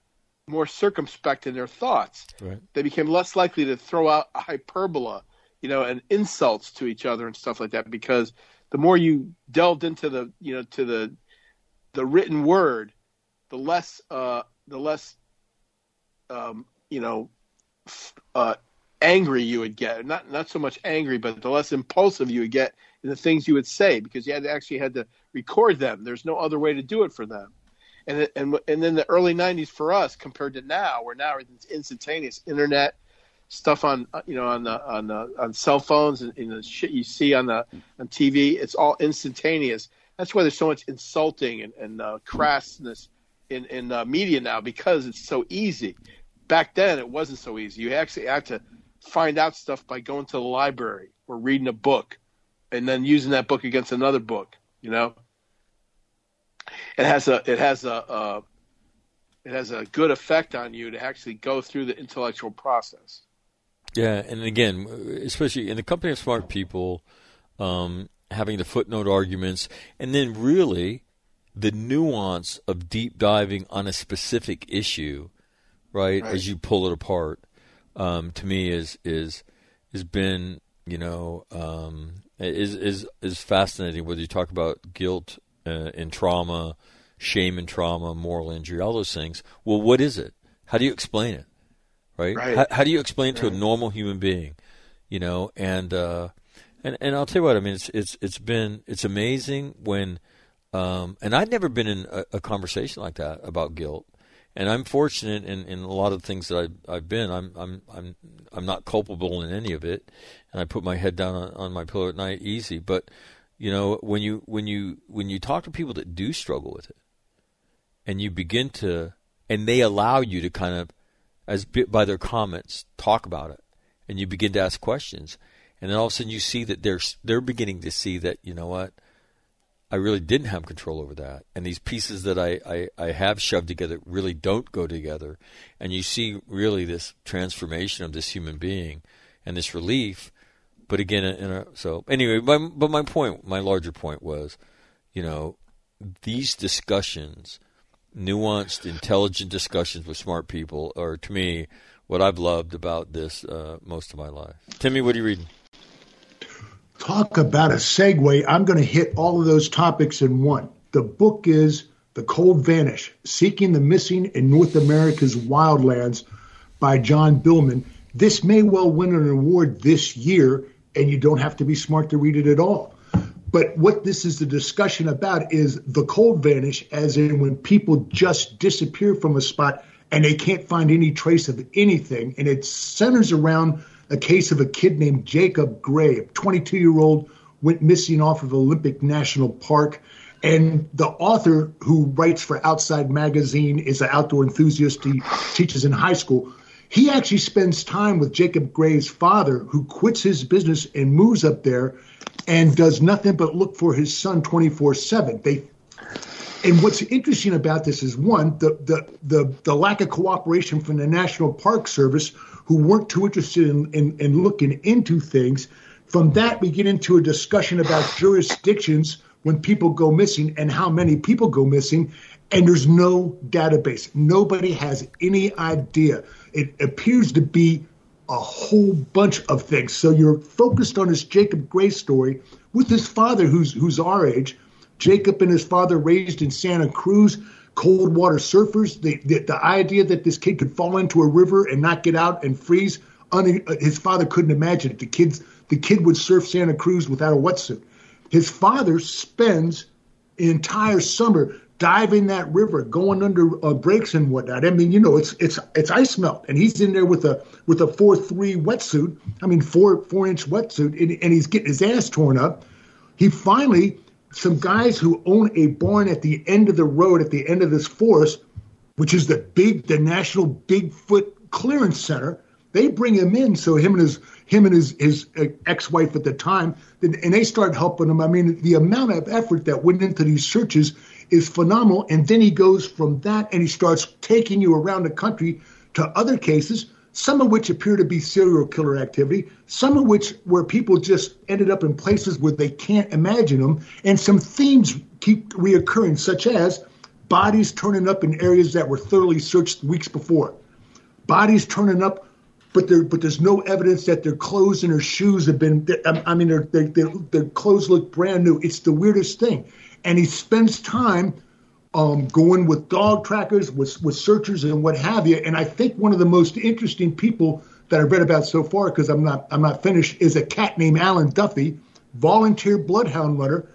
more circumspect in their thoughts Right. they became less likely to throw out hyperbola, you know, and insults to each other and stuff like that because the more you delved into the, you know, to the the written word, the less uh the less um, you know, uh angry you would get. Not not so much angry, but the less impulsive you would get in the things you would say because you had to actually had to record them. There's no other way to do it for them and and and then the early '90s for us compared to now, where now everything's instantaneous, internet stuff on you know on the on the on cell phones and, and the shit you see on the on TV, it's all instantaneous. That's why there's so much insulting and, and uh, crassness in in uh, media now because it's so easy. Back then, it wasn't so easy. You actually had to find out stuff by going to the library or reading a book, and then using that book against another book. You know it has a it has a uh, it has a good effect on you to actually go through the intellectual process. Yeah, and again, especially in the company of smart people, um, having the footnote arguments, and then really the nuance of deep diving on a specific issue, right? Right. As you pull it apart, um, to me is is has been you know um, is is is fascinating. Whether you talk about guilt uh, and trauma, shame and trauma, moral injury, all those things. Well, what is it? How do you explain it? Right? Right. How, how do you explain it to a normal human being? You know, and uh, and and I'll tell you what. I mean, it's it's it's been it's amazing when, um, and I'd never been in a, a conversation like that about guilt. And I'm fortunate in, in a lot of things that I've, I've been. I'm I'm I'm I'm not culpable in any of it, and I put my head down on, on my pillow at night easy. But You know, when you when you when you talk to people that do struggle with it, and you begin to, and they allow you to kind of, as by their comments, talk about it, and you begin to ask questions, and then all of a sudden you see that they're they're beginning to see that you know what, I really didn't have control over that, and these pieces that I I, I have shoved together really don't go together, and you see really this transformation of this human being, and this relief but again, in a, so anyway, my, but my point, my larger point was, you know, these discussions, nuanced, intelligent discussions with smart people, are to me what I've loved about this uh, most of my life. Timmy, what are you reading? Talk about a segue. I'm going to hit all of those topics in one. The book is The Cold Vanish Seeking the Missing in North America's Wildlands by Jon Billman. This may well win an award this year and you don't have to be smart to read it at all. But what this is the discussion about is the cold vanish, as in when people just disappear from a spot and they can't find any trace of anything. And it centers around a case of a kid named Jacob Gray, a 22 year old, went missing off of Olympic National Park. And the author who writes for Outside Magazine is an outdoor enthusiast. He teaches in high school he actually spends time with Jacob Gray's father, who quits his business and moves up there and does nothing but look for his son 24 7. They and what's interesting about this is one, the, the, the, the, lack of cooperation from the National Park Service, who weren't too interested in, in, in looking into things. From that, we get into a discussion about jurisdictions when people go missing and how many people go missing. And there's no database. Nobody has any idea it appears to be a whole bunch of things. So you're focused on this Jacob Gray story with his father, who's who's our age. Jacob and his father raised in Santa Cruz, cold water surfers. The, the, the idea that this kid could fall into a river and not get out and freeze, un, his father couldn't imagine it. The kids, the kid would surf Santa Cruz without a wetsuit. His father spends entire summer diving that river, going under uh, breaks and whatnot. I mean, you know, it's it's it's ice melt, and he's in there with a with a four three wetsuit. I mean, four four inch wetsuit, and, and he's getting his ass torn up. He finally, some guys who own a barn at the end of the road, at the end of this forest, which is the big the National Bigfoot Clearance Center. They bring him in, so him and his him and his his uh, ex wife at the time, and they start helping him. I mean, the amount of effort that went into these searches is phenomenal. And then he goes from that and he starts taking you around the country to other cases, some of which appear to be serial killer activity, some of which where people just ended up in places where they can't imagine them, and some themes keep reoccurring, such as bodies turning up in areas that were thoroughly searched weeks before, bodies turning up. But, there, but there's no evidence that their clothes and their shoes have been. I mean, their, their, their clothes look brand new. It's the weirdest thing and he spends time um, going with dog trackers, with, with searchers, and what have you. And I think one of the most interesting people that I've read about so far, because I'm not I'm not finished, is a cat named Alan Duffy, volunteer bloodhound runner.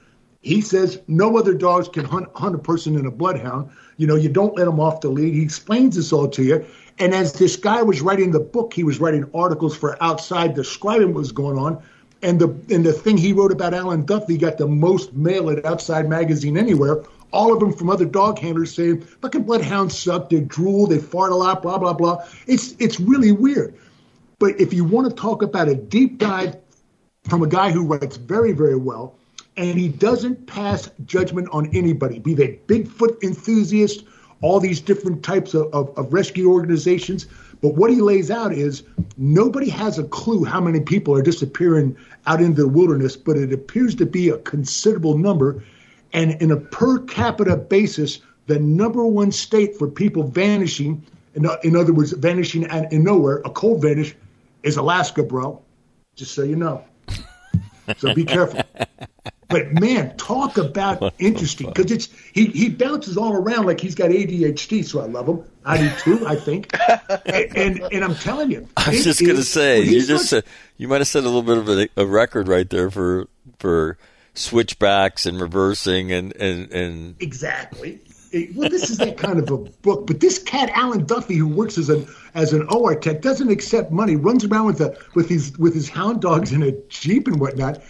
He says no other dogs can hunt, hunt a person in a bloodhound. You know, you don't let them off the lead. He explains this all to you. And as this guy was writing the book, he was writing articles for Outside describing what was going on. And the and the thing he wrote about Alan Duffy got the most mail at Outside Magazine anywhere. All of them from other dog handlers saying, "Fucking bloodhounds suck. They drool. They fart a lot. Blah blah blah." It's it's really weird. But if you want to talk about a deep dive from a guy who writes very very well, and he doesn't pass judgment on anybody, be they Bigfoot enthusiast, all these different types of, of, of rescue organizations. But what he lays out is nobody has a clue how many people are disappearing out into the wilderness, but it appears to be a considerable number. And in a per capita basis, the number one state for people vanishing, in, in other words, vanishing in nowhere, a cold vanish, is Alaska, bro. Just so you know. So be careful. But man, talk about interesting because it's he he bounces all around like he's got ADHD. So I love him. I do too. I think, and, and, and I'm telling you, I was just gonna say you just said, you might have set a little bit of a, a, record right there for for switchbacks and reversing and and and exactly. Well, this is that kind of a book, but this cat Alan Duffy, who works as an as an OR tech, doesn't accept money. Runs around with a with his with his hound dogs in a jeep and whatnot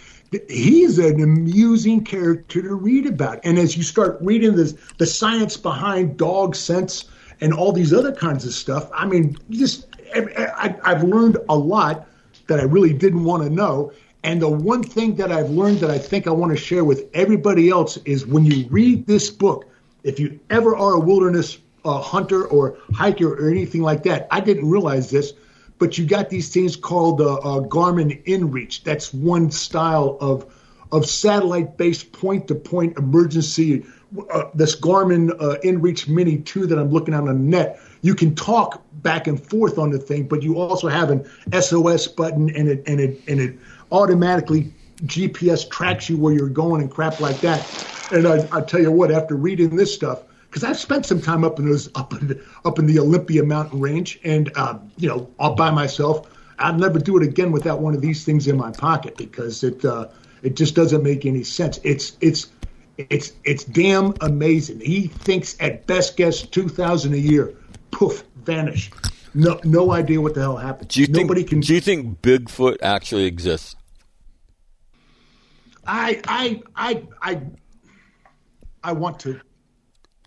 he's an amusing character to read about. And as you start reading this, the science behind dog sense and all these other kinds of stuff, I mean, just I, I've learned a lot that I really didn't want to know. And the one thing that I've learned that I think I want to share with everybody else is when you read this book, if you ever are a wilderness uh, hunter or hiker or anything like that, I didn't realize this, but you got these things called uh, uh, Garmin InReach. That's one style of of satellite-based point-to-point emergency. Uh, this Garmin uh, InReach Mini 2 that I'm looking at on the net. You can talk back and forth on the thing, but you also have an SOS button, and it and it and it automatically GPS tracks you where you're going and crap like that. And I, I tell you what, after reading this stuff, because I've spent some time up in those up in up in the Olympia mountain range, and uh, you know, all by myself. I'd never do it again without one of these things in my pocket because it uh, it just doesn't make any sense. It's it's it's it's damn amazing. He thinks at best guess two thousand a year, poof, vanish. No no idea what the hell happened. Do you Nobody think? can. Do you think Bigfoot actually exists? I I I I I want to.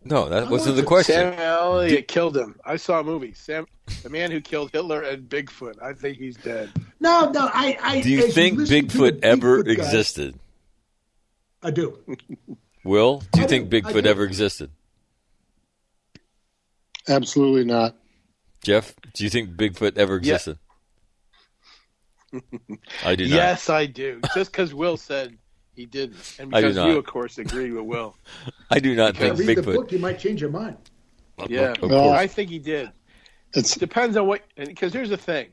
No, that oh, wasn't the question. Sam Elliott killed him. I saw a movie. Sam, the man who killed Hitler and Bigfoot. I think he's dead. No, no. I. I Do you think listen to Bigfoot ever Bigfoot guy- existed? I do. Will, do you I think do, Bigfoot ever existed? Absolutely not. Jeff, do you think Bigfoot ever Yeah. existed? I do not. Yes, I do. Just because Will said he didn't, and I do because not. you, of course, agree with Will. I do not Read think the Bigfoot. book, you might change your mind. Yeah, Of Well. I think he did. It Depends on what, because here's the thing.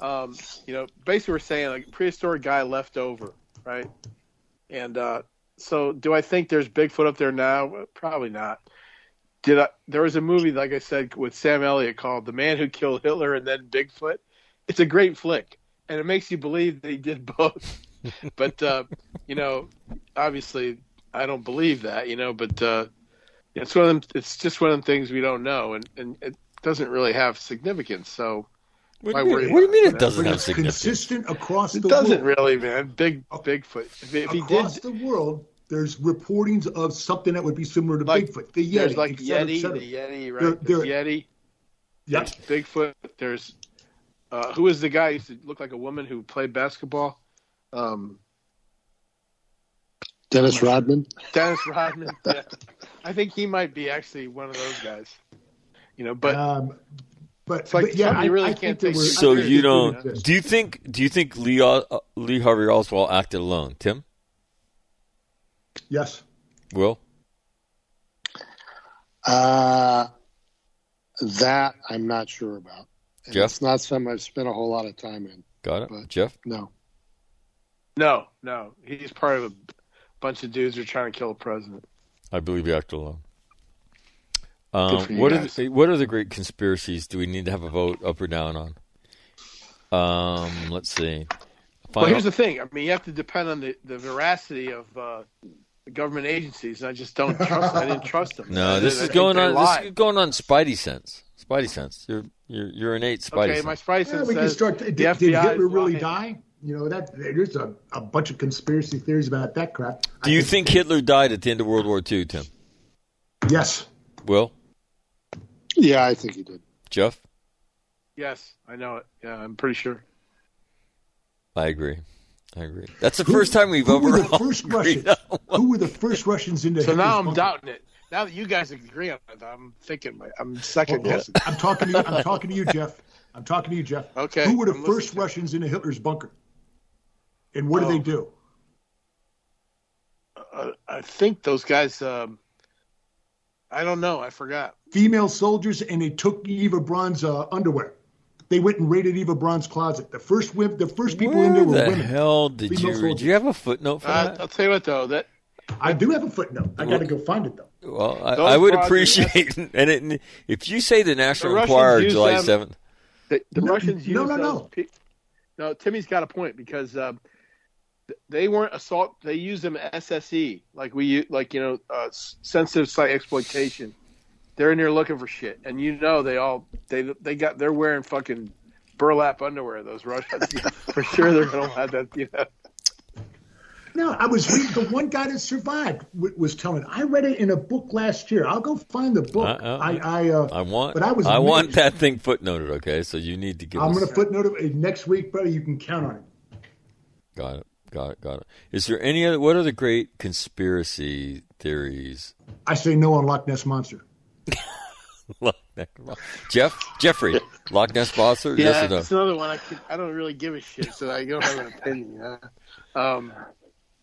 Um, you know, basically, we're saying like prehistoric guy left over, right? And uh, so, do I think there's Bigfoot up there now? Probably not. Did I? There was a movie, like I said, with Sam Elliott called "The Man Who Killed Hitler and Then Bigfoot." It's a great flick, and it makes you believe that he did both. but uh, you know, obviously, I don't believe that. You know, but uh, it's one of them. It's just one of them things we don't know, and and it doesn't really have significance. So What do you mean, what do you mean it, it doesn't But have it's significance? consistent across the world. It doesn't world. really, man. Big Bigfoot. If, if he did, across the world, there's reportings of something that would be similar to Like, Bigfoot. The Yeti, there's like et cetera, Yeti, cetera. the Yeti, right? There- There's there- Yeti. Yep. There's Bigfoot. There's uh, who was the guy who used to look like a woman who played basketball? Um, Dennis Rodman. Dennis Rodman. yeah. I think he might be actually one of those guys. You know, but um, but, It's like but yeah, I, you really I can't think there So you it don't? exist. Do you think? Do you think Lee uh, Lee Harvey Oswald acted alone? Tim, Yes. Will, Uh, that I'm not sure about. And Jeff? It's not something I've spent a whole lot of time in. got it. But- Jeff, No. No, no, he's part of a bunch of dudes who are trying to kill a president. I believe he acted alone. Um, for you what are the, what are the great conspiracies? Do we need to have a vote up or down on? Um, let's see. Well, here's the thing. I mean, you have to depend on the, the veracity of uh, the government agencies. And I just don't trust. I didn't trust them. No, this I is think going they on. This is going on. Spidey sense. Spidey sense. You're you're you're innate Spidey Okay, sense. my spidey Yeah, sense we can says start. the Did, did FBI Hitler really lying. die? You know that there's a, a bunch of conspiracy theories about that crap. Do you think Hitler died at the end of World War II, Tim? Yes. Will, Yeah, I think he did. Jeff, Yes, I know it. Yeah, I'm pretty sure. I agree. I agree. That's the first time we've Who were the first Russians? Who were the first Russians into? So now I'm bunker? doubting it. Now that you guys agree on it, I'm thinking. I'm second oh, guessing. I'm talking to you. I'm talking to you, Jeff. I'm talking to you, Jeff. Okay, Who were the I'm first listening. Russians into Hitler's bunker? And what Oh. did they do? Uh, I think those guys. Um, I don't know. I forgot. Female soldiers, and they took Eva Braun's uh, underwear. They went and raided Eva Braun's closet. The first wim- the first people in Where there were the women. hell did Female you soldiers. Do you have a footnote for Uh, that? I'll tell you what, though. That I do have a footnote. I got to go find it though. Well, I, I would projects- appreciate, and it, if you say the National Russians Enquirer, July seventh, the, the No, Russians use no, no, those no. pe- no, Timmy's got a point because um, th- they weren't assault. They used them SSE, like we u- like you know uh, sensitive site exploitation. They're in there looking for shit, and you know they all they they got they're wearing fucking burlap underwear. Those Russians for sure. They're gonna have that. You know. No, I was reading the one guy that survived w- was telling. I read it in a book last year. I'll go find the book. Uh, uh, I I, uh, I want. but I was. I want that thing footnoted. Okay, so you need to give. I'm us, going to footnote it next week, brother. You can count on it. Got it. Got it. Got it. Is there any other? What are the great conspiracy theories? I say no on Loch Ness monster. Loch Ness Jeff Jeffrey Loch Ness monster. Yeah, yes or no? it's another one. I could, I don't really give a shit, so I don't have an opinion. Um,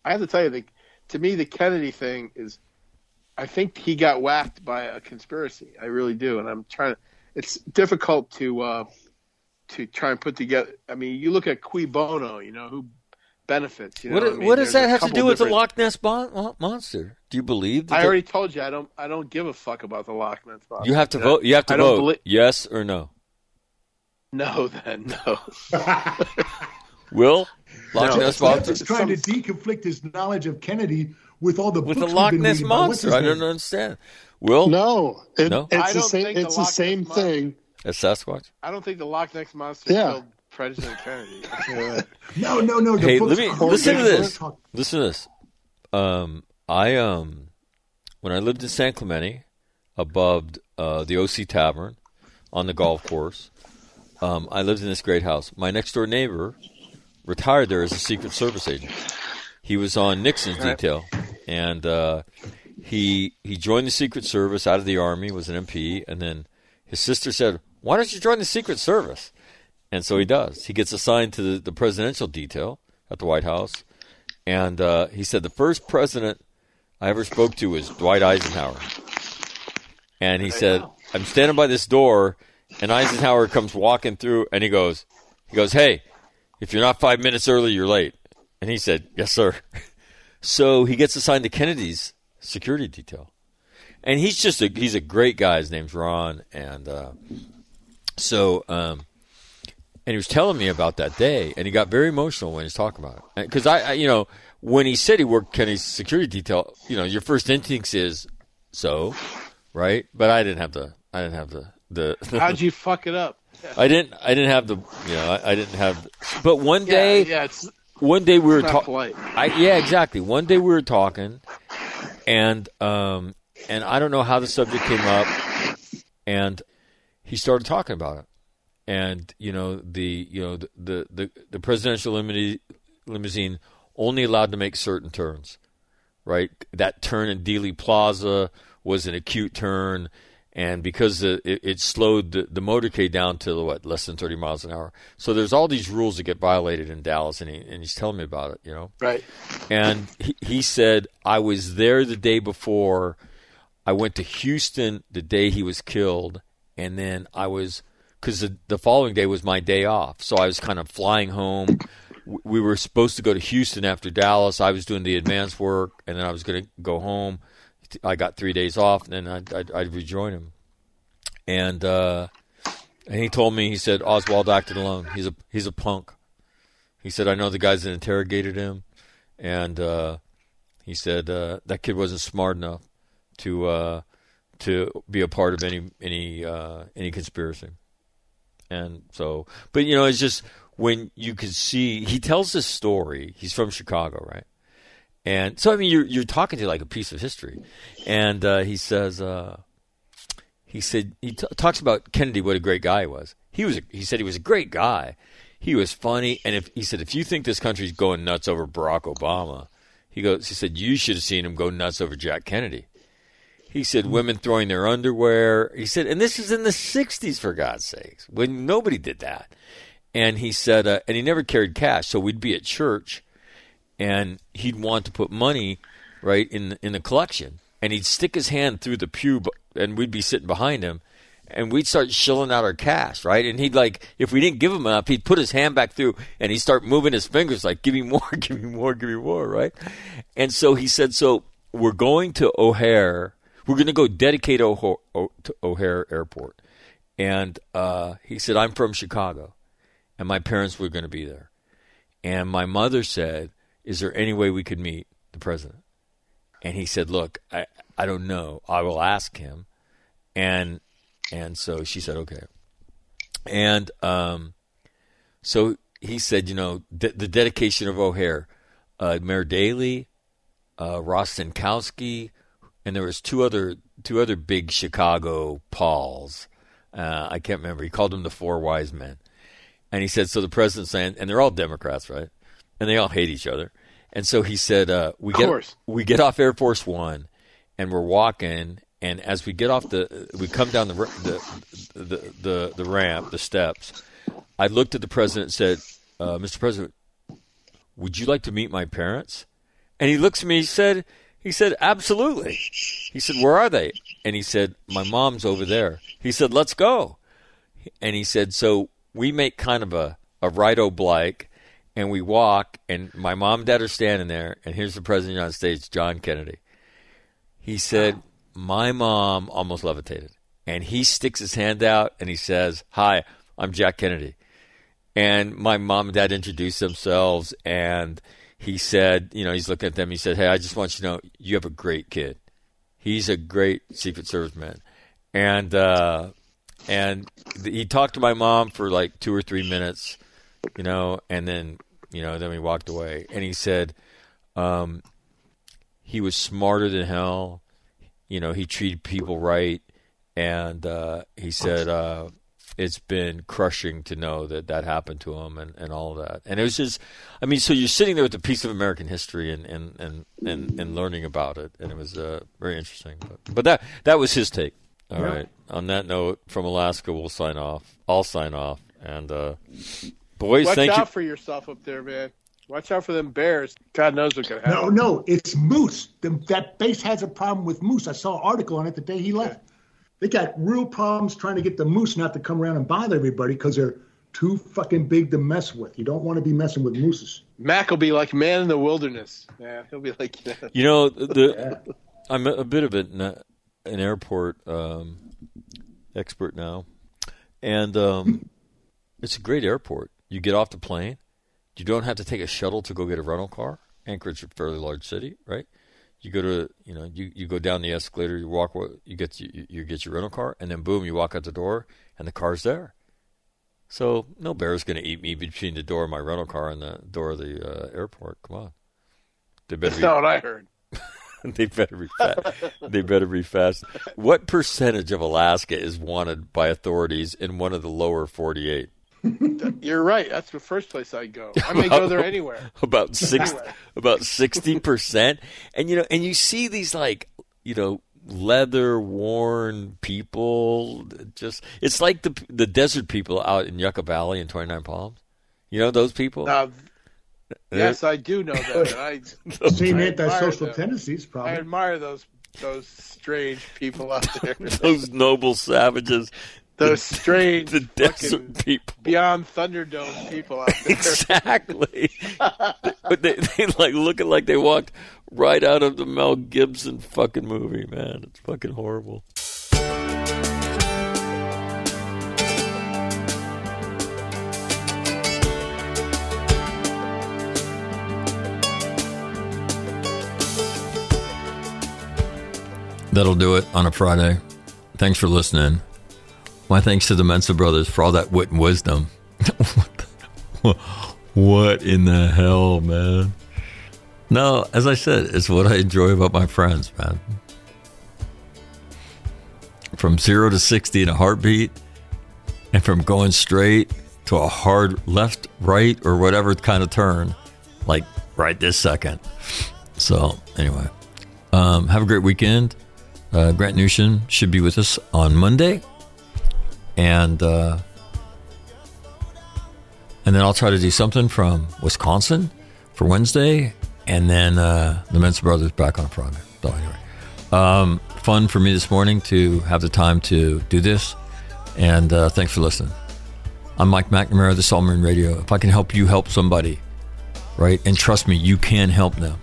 I have to tell you, the, to me, the Kennedy thing is, I think he got whacked by a conspiracy. I really do, and I'm trying to. It's difficult to uh, to try and put together. I mean, you look at Cui Bono, you know, who benefits. You know, What, I mean, what does there's that have to do with the different- Loch Ness bon- monster? Do you believe? That I the- already told you I don't. I don't give a fuck about the Loch Ness monster. you have to know? vote. You have to I vote. belie- yes or no? no, then no. Will Loch No. Ness monster is trying to deconflict his knowledge of Kennedy with all the with the books we've Loch Ness reading about- what's monster? I don't understand. Will No, it, No? it's I the don't same. think the It's the Loch same Ness monster- thing. That's Sasquatch. I don't think the Loch Ness monster Yeah. killed President Kennedy. No, no, no. The Hey, let me listen to this. talk- Listen to this. Um, I um, when I lived in San Clemente, above uh, the OC Tavern, on the golf course, um, I lived in this great house. My next door neighbor retired there as a Secret Service agent. He was on Nixon's detail, and uh, he he joined the Secret Service out of the Army, was an MP, and then his sister said, "Why don't you join the Secret Service?" And so he does. He gets assigned to the, the presidential detail at the White House, and uh, he said the first president I ever spoke to was Dwight Eisenhower, and he said, "I'm standing by this door." And Eisenhower comes walking through, and he goes, he goes, "Hey, if you're not five minutes early, you're late." And he said, "Yes, sir." So he gets assigned to Kennedy's security detail, and he's just a he's a great guy. His name's Ron, and uh, so um, and he was telling me about that day, and he got very emotional when he was talking about it. Because I, I, you know, when he said he worked Kenny's security detail, you know, your first instinct is so, right? But I didn't have the, I didn't have the, the. How'd you fuck it up? I didn't. I didn't have the. You know, I, I didn't have. But one day, yeah, it's one day we were talking. yeah, exactly. One day we were talking, and um, and I don't know how the subject came up, and he started talking about it, and you know the you know the the the, the presidential limousine, limousine only allowed to make certain turns, right? That turn in Dealey Plaza was an acute turn. And because the, it, it slowed the, the motorcade down to what less than 30 miles an hour, so there's all these rules that get violated in Dallas, and, he, and he's telling me about it, you know. right. And he, he said, I was there the day before. I went to Houston the day he was killed. And then I was, because the, the following day was my day off. So I was kind of flying home. We were supposed to go to Houston after Dallas. I was doing the advance work. And then I was going to go home. I got three days off. And then I'd, I'd, I'd rejoin him. And, uh, and he told me, he said, Oswald acted alone. He's a, he's a punk. He said, I know the guys that interrogated him and uh, he said uh, that kid wasn't smart enough to uh, to be a part of any any uh, any conspiracy. And so, but you know, it's just when you can see he tells this story. He's from Chicago, right? And so, I mean, you're you're talking to like a piece of history, and uh, he says. Uh, he said he t- talks about Kennedy, what a great guy he was. He was. A, he said he was a great guy. He was funny, and if he said if you think this country's going nuts over Barack Obama, he goes. He said you should have seen him go nuts over Jack Kennedy. He said women throwing their underwear. He said, and this is in the '60s for God's sakes, when nobody did that. And he said, uh, and he never carried cash, so we'd be at church, and he'd want to put money right in in the collection, and he'd stick his hand through the pew, and we'd be sitting behind him, and we'd start shilling out our cash, right? And he'd like, if we didn't give him enough, he'd put his hand back through, and he'd start moving his fingers like, give me more, give me more, give me more, right? And so he said, so we're going to O'Hare, we're going to go dedicate O'Ho- O- O'Hare Airport, and uh, he said, I'm from Chicago, and my parents were going to be there, and my mother said, is there any way we could meet the president? And he said, "Look, I I don't know. I will ask him." And and so she said, "Okay." And um, so he said, "You know, the, the dedication of O'Hare. uh, Mayor Daley, uh, Rostenkowski, and there was two other two other big Chicago Pauls. Uh, I can't remember. He called them the four wise men, and he said so. The president's saying, and they're all Democrats, right? And they all hate each other. And so he said, uh, "We Of get course. we get off Air Force One, and we're walking, and as we get off the, we come down the the the the, the ramp, the steps. I looked at the president and said, uh, "Mr. President, would you like to meet my parents?" And he looks at me. He said, "He said absolutely." He said, "Where are they?" And he said, "My mom's over there." He said, "Let's go." And he said, "So we make kind of a a right oblique." And we walk, and my mom and dad are standing there, and here's the president of the United States, John Kennedy. He said, My mom almost levitated. And he sticks his hand out and he says, Hi, I'm Jack Kennedy. And my mom and dad introduce themselves, and he said, You know, he's looking at them. He said, Hey, I just want you to know you have a great kid. He's a great Secret Service man. And, uh, and he talked to my mom for like two or three minutes, you know, and then, you know, then we walked away. And he said, um, he was smarter than hell. You know, he treated people right, and uh, he said uh, it's been crushing to know that that happened to him and, and all of that. And it was just, I mean, so you're sitting there with a piece of American history and and, and, and, and learning about it, and it was uh, very interesting. But, but that that was his take. All Yeah. right. On that note, from Alaska, we'll sign off. I'll sign off. And uh, boys, Watch thank out you. for yourself up there, man. Watch out for them bears. God knows what could happen. No, no, it's moose. The, that base has a problem with moose. I saw an article on it the day he left. They got real problems trying to get the moose not to come around and bother everybody because they're too fucking big to mess with. You don't want to be messing with mooses. Mac will be like man in the wilderness. Yeah, he'll be like. Yeah. You know, the I'm a, a bit of an, an airport um, expert now, and um, it's a great airport. You get off the plane, you don't have to take a shuttle to go get a rental car. Anchorage is a fairly large city, right? You go to, you know, you, you go down the escalator, you walk, you get you, you get your rental car, and then boom, you walk out the door, and the car's there. So no bear's going to eat me between the door of my rental car and the door of the uh, airport. Come on, they better That's be not what I heard. they better be fast. they better be fast. What percentage of Alaska is wanted by authorities in one of the lower 48? You're right. That's the first place I'd go. I may go there anywhere. About six, Anywhere. about sixty percent. And you know, and you see these like, you know, leather worn people. Just it's like the the desert people out in Yucca Valley and Twenty Nine Palms. You know those people. Now, yes, I do know that. and I Same I antisocial admire them. tendencies, I admire those those strange people out there. those noble savages. Those strange, the desert people. beyond Thunderdome people out there. Exactly. but they, they like looking like they walked right out of the Mel Gibson fucking movie, man. It's fucking horrible. That'll do it on a Friday. Thanks for listening. My thanks to the Mensa brothers for all that wit and wisdom. what, the, what in the hell, man? No, as I said, it's what I enjoy about my friends, man. From zero to 60 in a heartbeat, and from going straight to a hard left, right, or whatever kind of turn, like right this second. So, anyway, um, have a great weekend. Uh, Grant Newsham should be with us on Monday, and uh, and then I'll try to do something from Wisconsin for Wednesday, and then uh, the Mensa Brothers back on Friday. So anyway, um, fun for me this morning to have the time to do this, and uh, thanks for listening. I'm Mike McNamara, the Marine Radio. If I can help you help somebody, right, and trust me, you can help them.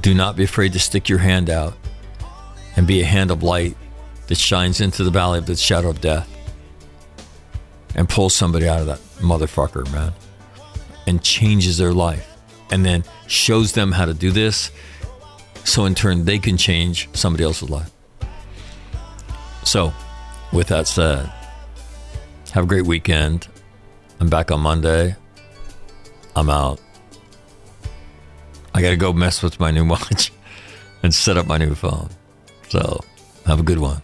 Do not be afraid to stick your hand out and be a hand of light that shines into the valley of the shadow of death and pulls somebody out of that motherfucker, man, and changes their life and then shows them how to do this so in turn they can change somebody else's life. So, with that said, have a great weekend. I'm back on Monday. I'm out. I got to go mess with my new watch and set up my new phone. So have a good one.